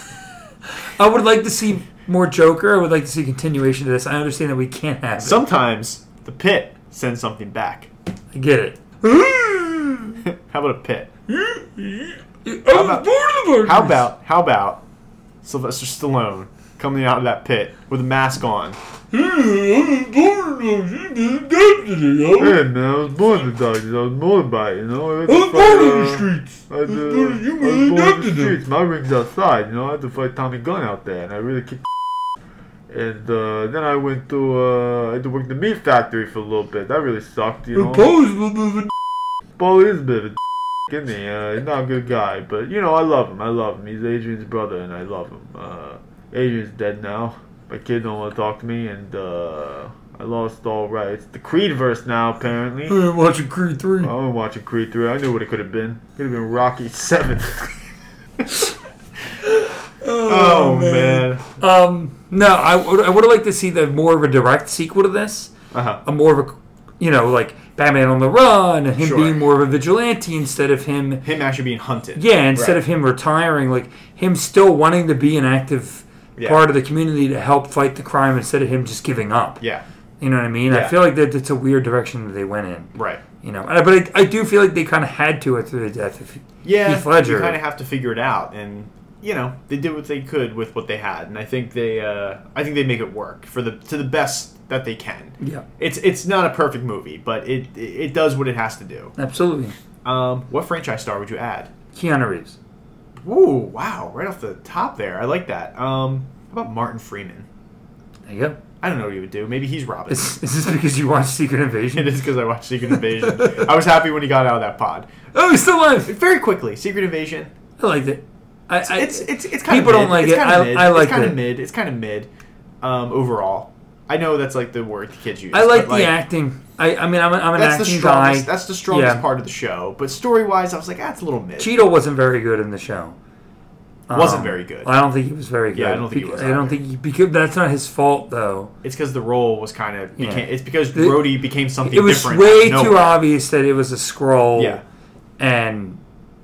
*laughs* I would like to see more Joker. I would like to see a continuation to this. I understand that we can't have it. Sometimes the pit sends something back. I get it. *laughs* *gasps* How about a pit? How about- How about how about Sylvester Stallone coming out of that pit with a mask on? Hey man, I was born to die. I was born by it, you know. I had to fight, uh, streets. I had to, was born- you I was born in the streets. My ring's outside, you know. I had to fight Tommy Gunn out there, and I really kicked. And uh, then I went to uh, I had to work the meat factory for a little bit. That really sucked, you know. Paul is a bit of a isn't he? Uh, he's not a good guy, but you know I love him. I love him. He's Adrian's brother, and I love him. Uh, Adrian's dead now. My kid don't want to talk to me, and uh, I lost all rights. The Creed verse now, apparently. I'm watching Creed 3. I was watching Creed 3. I knew what it could have been. It Could have been Rocky 7. *laughs* oh, man. Um, no, I would, I would have liked to see the more of a direct sequel to this. Uh huh. A more of a you know, like Batman on the Run and him Sure. being more of a vigilante instead of him Him actually being hunted. Yeah, instead Right. of him retiring, like him still wanting to be an active Yeah. part of the community to help fight the crime instead of him just giving up. Yeah. You know what I mean? I feel like that it's a weird direction that they went in. Right. You know, but I, I do feel like they kind of had to through the death of Yeah. Heath Ledger. You kind of have to figure it out, and you know they did what they could with what they had, and I think they, uh, I think they make it work for the to the best that they can. Yeah, It's it's not a perfect movie, but it it does what it has to do. absolutely. Um, what franchise star would you add? Keanu Reeves. Ooh, wow! Right off the top there, I like that. Um, how about Martin Freeman? There you go. I don't know what he would do. Maybe he's Robin. Is, is this because you watched Secret Invasion? *laughs* it is because I watched Secret Invasion. I was happy when he got out of that pod. Oh, he's still alive. Very quickly, Secret Invasion. I liked it. I, I, It's it's it's kind of people don't like it's it. I- mid. I liked it's kind it. of mid. It's kind of mid. Um, overall, I know that's like the word the kids use. I like the acting. I, I mean, I'm, I'm an That's the acting strongest. guy. That's the strongest Yeah. part of the show. But story wise, I was like, it's a little mid. Cheadle wasn't very good in the show. Wasn't Um, very good. I don't think he was very good. Yeah, I don't think he was I don't either. think he, because that's not his fault though. It's because the role was kind of Yeah. It's because The- Rhodey became something It was different. way out of too nowhere. obvious that it was a Skrull. Yeah. and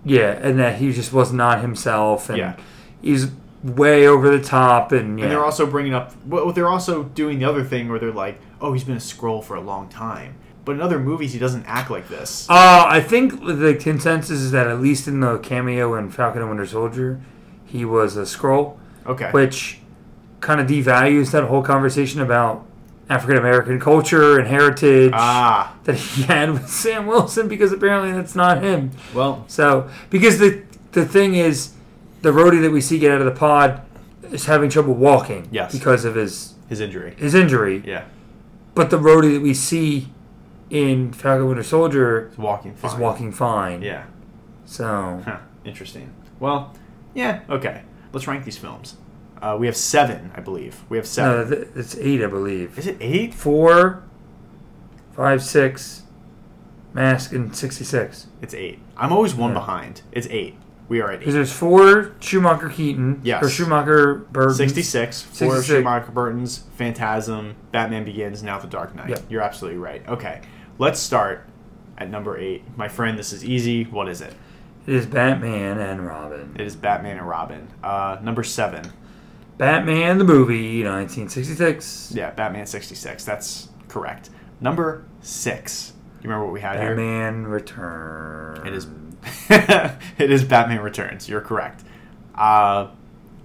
yeah, and that he just was not himself, and Yeah. he's way over the top, and yeah, And they're also bringing up. Well, they're also doing the other thing where they're like, "Oh, he's been a Skrull for a long time." But in other movies, he doesn't act like this. Uh, I think the consensus is that at least in the cameo in Falcon and Winter Soldier, he was a Skrull, Okay. which kind of devalues that whole conversation about African American culture and heritage ah, that he had with *laughs* Sam Wilson because apparently that's not him. well, So because the the thing is, the Rhodey that we see get out of the pod is having trouble walking. Yes. Because of his his injury. his injury. Yeah, But the Rhodey that we see in Falcon Winter Soldier he's walking. Fine. is walking fine. Yeah. So Huh. Interesting. Well, yeah. Okay. Let's rank these films. Uh, we have seven, I believe. We have seven. no, it's eight, I believe. Is it eight? Four, five, six, Mask, and sixty-six. It's eight. I'm always one Yeah. behind. It's eight. We are at Because there's four Schumacher Keaton. Yes. Or Schumacher Burton. 66 Four 66. Schumacher Burton's Phantasm, Batman Begins, now The Dark Knight. You're absolutely right. Okay. Let's start at number eight. My friend, this is easy. What is it? It is Batman and Robin. It is Batman and Robin. Uh, number seven. Batman the movie, 1966. Yeah, Batman 66. That's correct. Number six. You remember what we had here? Batman Return. It is. *laughs* it is Batman Returns. You're correct. Uh,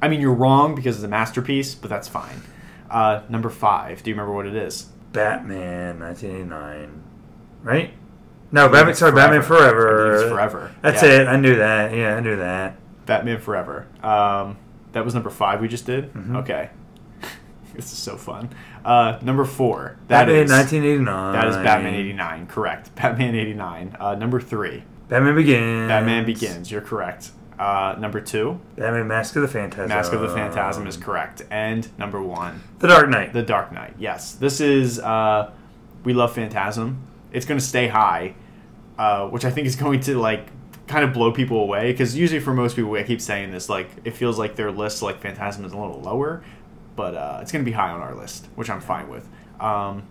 I mean, you're wrong because it's a masterpiece, but that's fine. Uh, number five. Do you remember what it is? Batman 1989. Right? No, Batman. Sorry, Batman Forever. Forever. That's Yeah. it. I knew that. Yeah, I knew that. Batman Forever. Um, that was number five we just did? Mhm. Okay. *laughs* this is so fun. Uh, number four. That Batman is 1989. That is Batman 89. Correct. Batman 89. Uh, number three. Batman Begins. Batman Begins. You're correct. Uh, number two. Batman Mask of the Phantasm. Mask of the Phantasm is correct. And number one. The Dark Knight. The Dark Knight. Yes. This is. Uh, we love Phantasm. It's going to stay high, uh, which I think is *laughs* going to like kind of blow people away because usually for most people, I keep saying this, like it feels like their list like Phantasm is a little lower, but uh, it's going to be high on our list, which I'm fine with. Um,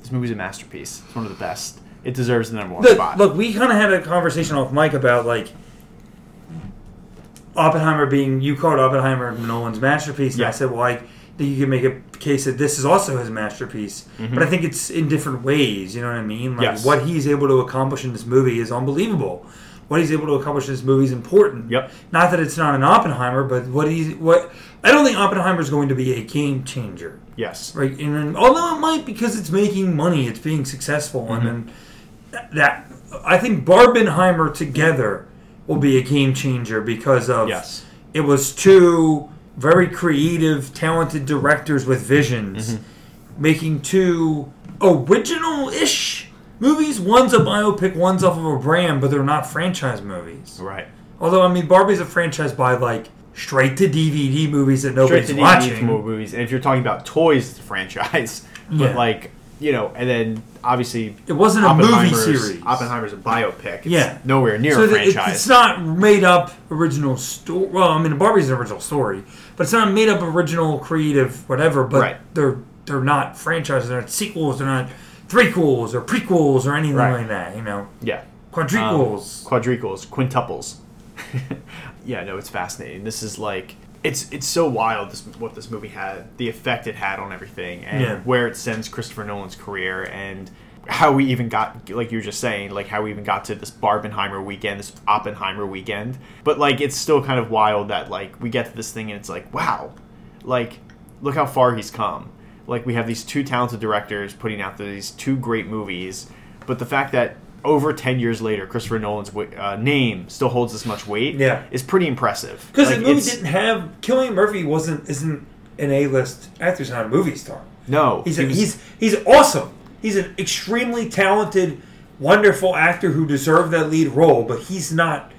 this movie's a masterpiece. It's one of the best. It deserves the number one Look, spot. look, we kind of had a conversation off mic about like Oppenheimer being you called Oppenheimer Nolan's masterpiece, and I said, well, I think you can make a case that this is also his masterpiece, mm-hmm. but I think it's in different ways. You know what I mean? Like Yes. what he's able to accomplish in this movie is unbelievable. What he's able to accomplish in this movie is important. Yep. Not that it's not an Oppenheimer, but what he's what I don't think Oppenheimer is going to be a game changer. yes. Right, and then, although it might because it's making money, it's being successful, and mm-hmm. then that, I think Barbenheimer together will be a game changer because of Yes. it was two very creative, talented directors with visions mm-hmm. making two original-ish movies. One's a biopic, one's off of a brand, but they're not franchise movies. Right. Although I mean, Barbie's a franchise by like straight to DVD movies that Straight nobody's to DVD watching. movies. And if you're talking about toys, franchise. *laughs* But Yeah. like you know, and then obviously It wasn't a movie series. Oppenheimer's a biopic. It's Yeah. nowhere near so a it- franchise. it's not made up original story. Well, I mean, Barbie's an original story, but it's not made up original creative whatever. But Right. they're they're not franchises. They're not sequels. They're not threequels or prequels or anything Right. like that. You know, Yeah. quadruquels. quadruples, um, quintuples. *laughs* yeah, no, it's fascinating. This is like it's it's so wild this what this movie had, the effect it had on everything, and Yeah. where it sends Christopher Nolan's career, and how we even got like you were just saying, like how we even got to this Barbenheimer weekend, this Oppenheimer weekend. But like it's still kind of wild that like we get to this thing and it's like wow, like look how far he's come. Like we have these two talented directors putting out these two great movies, but the fact that over 10 years later Christopher Nolan's uh, name still holds this much weight Yeah. is pretty impressive. Because Like, the movie didn't have Cillian Murphy wasn't isn't an A list actor. He's not a movie star. no, He's he a, was- he's he's awesome. He's an extremely talented, wonderful actor who deserved that lead role, but he's not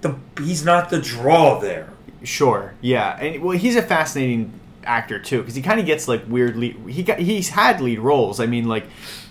the he's not the draw there. Sure, yeah, and well, he's a fascinating actor too because he kind of gets like weird lead. He got he's had lead roles. I mean, like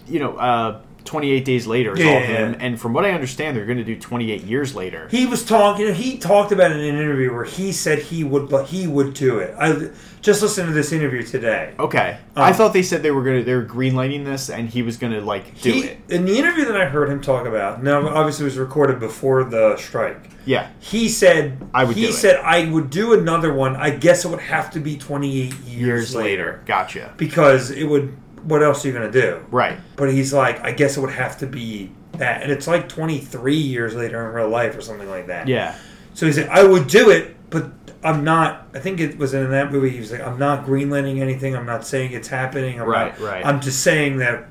you know, uh, Twenty Eight Days Later is Yeah, all him, yeah. and from what I understand, they're going to do Twenty Eight Years Later. He was talking. He talked about it in an interview where he said he would, but he would do it. I just listened to this interview today. Okay, Um, I thought they said they were gonna they were greenlighting this, and he was gonna like do He, it. in the interview that I heard him talk about. Now, obviously, it was recorded before the strike. Yeah, He said I would He do it. said I would do another one. I guess it would have to be 28 years, years later. Gotcha. because it would. What else are you gonna do? Right. But he's like, I guess it would have to be that, and it's like 23 years later in real life or something like that. Yeah. So he said, I would do it, but I'm not. I think it was in that movie. He was like, I'm not greenlighting anything. I'm not saying it's happening. I'm Right, not, right. I'm just saying that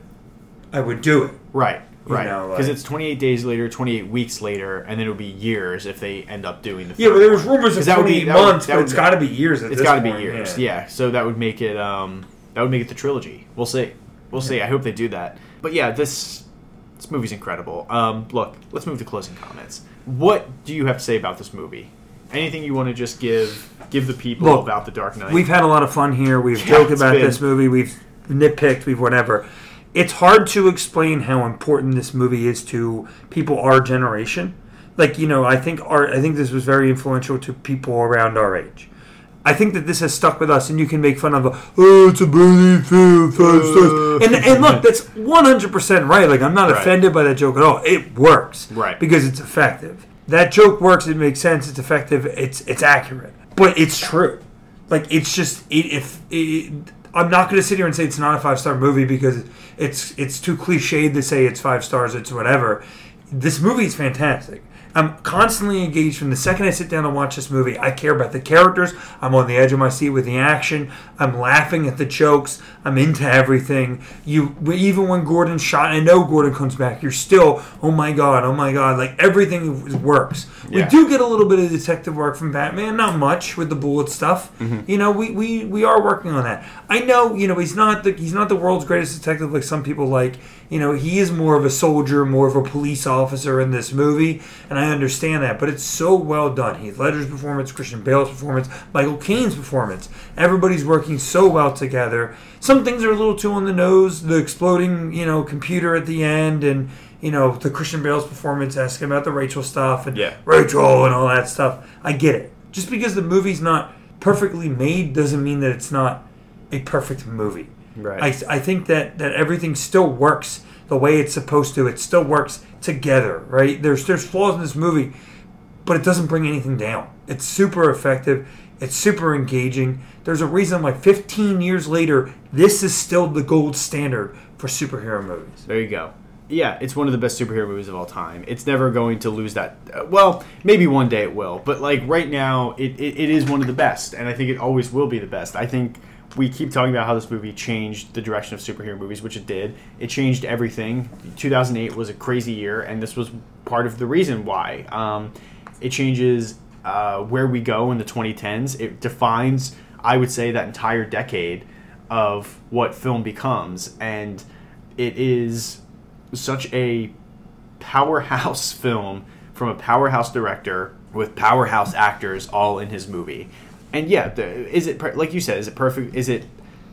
I would do it. Right. You Right. Because like- it's 28 days later, 28 weeks later, and then it'll be years if they end up doing the. Thing. Yeah, but there was rumors of 'Cause that would 28 be- that would- months, that but would- it's got to be years. It's got to be years. Yeah. Yeah. So that would make it. Um, that would make it the trilogy. We'll see. We'll see. I hope they do that. But yeah, this this movie's incredible. Um, look, let's move to closing comments. What do you have to say about this movie? Anything you want to just give give the people Look, about the Dark Knight? We've had a lot of fun here. We've Yeah, joked about been- this movie. We've nitpicked. We've whatever. It's hard to explain how important this movie is to people our generation. Like you know, I think our I think this was very influential to people around our age. I think that this has stuck with us, and you can make fun of, oh, it's a brilliant film, five stars. And, and look, that's 100% right. Like, I'm not Right. offended by that joke at all. It works. Right. Because it's effective. That joke works, it makes sense, it's effective, it's it's accurate. But it's true. Like, it's just, it, if, it, I'm not going to sit here and say it's not a five star movie because it's it's too cliched to say it's five stars, it's whatever. This movie is fantastic. I'm constantly engaged from the second I sit down and watch this movie. I care about the characters. I'm on the edge of my seat with the action. I'm laughing at the jokes. I'm into everything. You even when Gordon shot, I know Gordon comes back. You're still, oh my god, oh my god, like everything works. Yeah. We do get a little bit of detective work from Batman, not much with the bullet stuff. Mm-hmm. You know, we, we we are working on that. I know, you know, he's not the he's not the world's greatest detective like some people like. You know, he is more of a soldier, more of a police officer in this movie, and I understand that. But it's so well done. Heath Ledger's performance, Christian Bale's performance, Michael Caine's performance. Everybody's working so well together. Some things are a little too on the nose. The exploding, you know, computer at the end, and you know, the Christian Bale's performance, asking about the Rachel stuff, and Yeah. Rachel and all that stuff. I get it. Just because the movie's not perfectly made doesn't mean that it's not a perfect movie. Right. I, I think that, that everything still works the way it's supposed to. It still works together, right? There's there's flaws in this movie, but it doesn't bring anything down. It's super effective. It's super engaging. There's a reason why 15 years later, this is still the gold standard for superhero movies. There you go. Yeah, it's one of the best superhero movies of all time. It's never going to lose that. uh, Well, maybe one day it will, but like right now, it, it, it is one of the best, and I think it always will be the best. I think we keep talking about how this movie changed the direction of superhero movies, which it did. It changed everything. 2008 was a crazy year, and this was part of the reason why. Um, it changes uh, where we go in the 2010s. It defines, I would say, that entire decade of what film becomes, and it is such a powerhouse *laughs* film from a powerhouse director with powerhouse actors all in his movie. And yeah, is it per- like you said? Is it perfect? Is it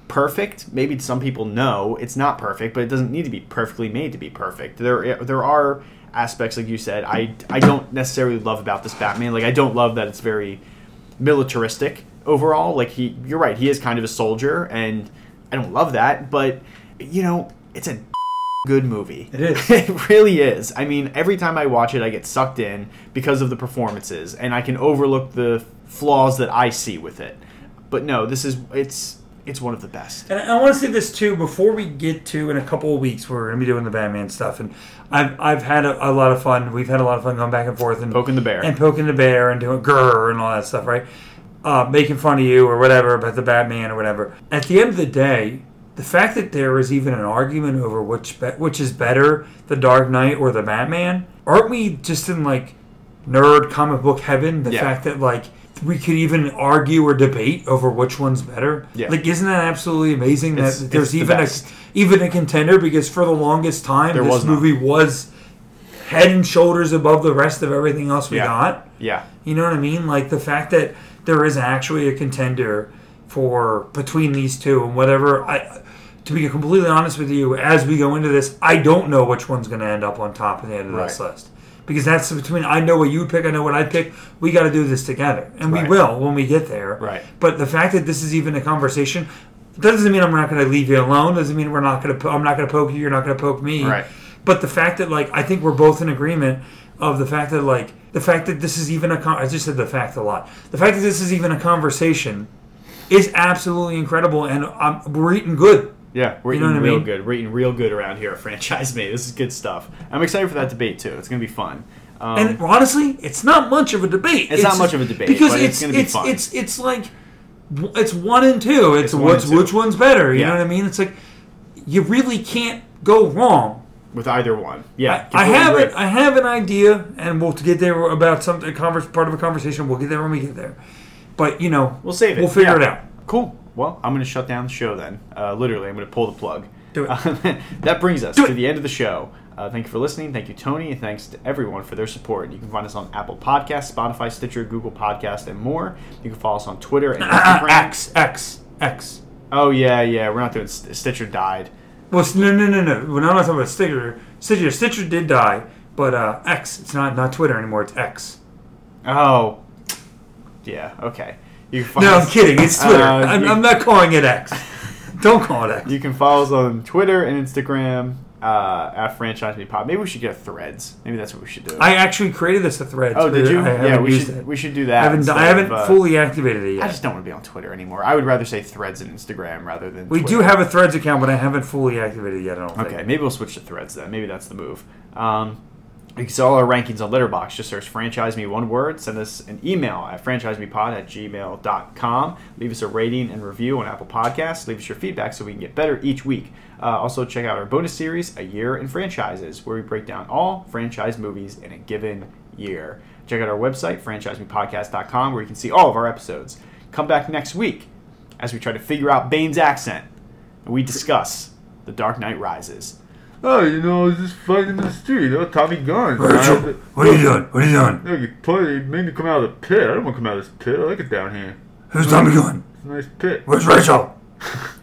perfect? Maybe some people know it's not perfect, but it doesn't need to be perfectly made to be perfect. There eh, there are aspects like you said. I I don't necessarily love about this Batman. Like I don't love that it's very militaristic overall. Like he, you're right. He is kind of a soldier, and I don't love that. But you know, it's a *laughs* good movie. It is. *laughs* it really is. I mean, every time I watch it, I get sucked in because of the performances, and I can overlook the flaws that I see with it. But no, this is it's it's one of the best. And I want to say this too before we get to in a couple of weeks we're going to be doing the Batman stuff, and I've I've had a, a lot of fun. We've had a lot of fun going back and forth and Poking the bear. and poking the bear and doing grrr and all that stuff, right? Uh, making fun of you or whatever about the Batman or whatever. At the end of the day, the fact that there is even an argument over which be- which is better, the Dark Knight or the Batman, aren't we just in like nerd comic book heaven? The Yeah. fact that like we could even argue or debate over which one's better. Yeah. Like, isn't that absolutely amazing that it's there's the even a even a contender? Because for the longest time, There this movie was head and shoulders above the rest of everything else we Yeah. got. Yeah, You know what I mean? Like the fact that there is actually a contender for between these two and whatever. I, to be completely honest with you, as we go into this, I don't know which one's going to end up on top of the end of this list because that's between. I know what you pick. I know what I pick. We got to do this together, and Right. we will when we get there. Right. But the fact that this is even a conversation. That doesn't mean I'm not going to leave you alone. Doesn't mean we're not going to. I'm not going to poke you. You're not going to poke me. Right. But the fact that like I think we're both in agreement of the fact that like the fact that this is even a con- I just said the fact a lot. The fact that this is even a conversation is absolutely incredible, and um, we're eating good. Yeah, we're You know eating what I real mean? good. We're eating real good around here at *laughs* Franchise Me. This is good stuff. I'm excited for that debate too. It's gonna be fun. Um, And honestly, it's not much of a debate. It's not much of a debate, because but it's it's it's fun. it's it's like it's one and two. It's, It's one what's two. which one's better. You Yeah. know what I mean? It's like you really can't go wrong. with either one, yeah, I, I have it. I have an idea, and we'll get there about something. A converse, part of a conversation. We'll get there when we get there. But you know, We'll save it. We'll figure Yeah. it out. Cool. Well, I'm going to shut down the show then. Uh, literally, I'm going to pull the plug. Do it. *laughs* that brings us Do to it. the end of the show. Uh, thank you for listening. Thank you, Tony, and thanks to everyone for their support. You can find us on Apple Podcasts, Spotify, Stitcher, Google Podcast, and more. You can follow us on Twitter and *coughs* Instagram. X X X. Oh yeah, yeah. We're not doing St- Stitcher died. Well, no, no, no, no. We're not talking about Stitcher. Stitcher, Stitcher did die, but uh, X. It's not not Twitter anymore. It's X. Oh, yeah. Okay. You can No, I'm kidding. It's Twitter. Uh, I'm, you- I'm not calling it X. Don't call it X. You can follow us on Twitter and Instagram uh, at Franchise Me Pod. Maybe we should get Threads. Maybe that's what we should do. I actually created this to Threads. oh, did you? I yeah, we should. it. We should do I that. haven't, I haven't of, uh, fully activated it yet. I just don't want to be on Twitter anymore. I would rather say Threads and Instagram rather than. we Twitter. do have a Threads account, but I haven't fully activated it yet. I don't think. Okay, maybe we'll switch to Threads then. Maybe that's the move. Um, you can see all our rankings on Letterboxd. Just search Franchise Me one word. Send us an email at franchisemepod at gmail.com. Leave us a rating and review on Apple Podcasts. Leave us your feedback so we can get better each week. Uh, also, check out our bonus series, A Year in Franchises, where we break down all franchise movies in a given year. Check out our website, franchisemepodcast.com, where you can see all of our episodes. Come back next week as we try to figure out Bane's accent and we discuss The Dark Knight Rises. Oh, you know, I was just fighting in the street. Oh, Tommy Gunn. Virgil, what are you doing? What are you doing? Look, you put it made me come out of the pit. I don't want to come out of this pit. I like it down here. Who's Tommy Gunn? It's a nice pit. Where's Rachel? *laughs*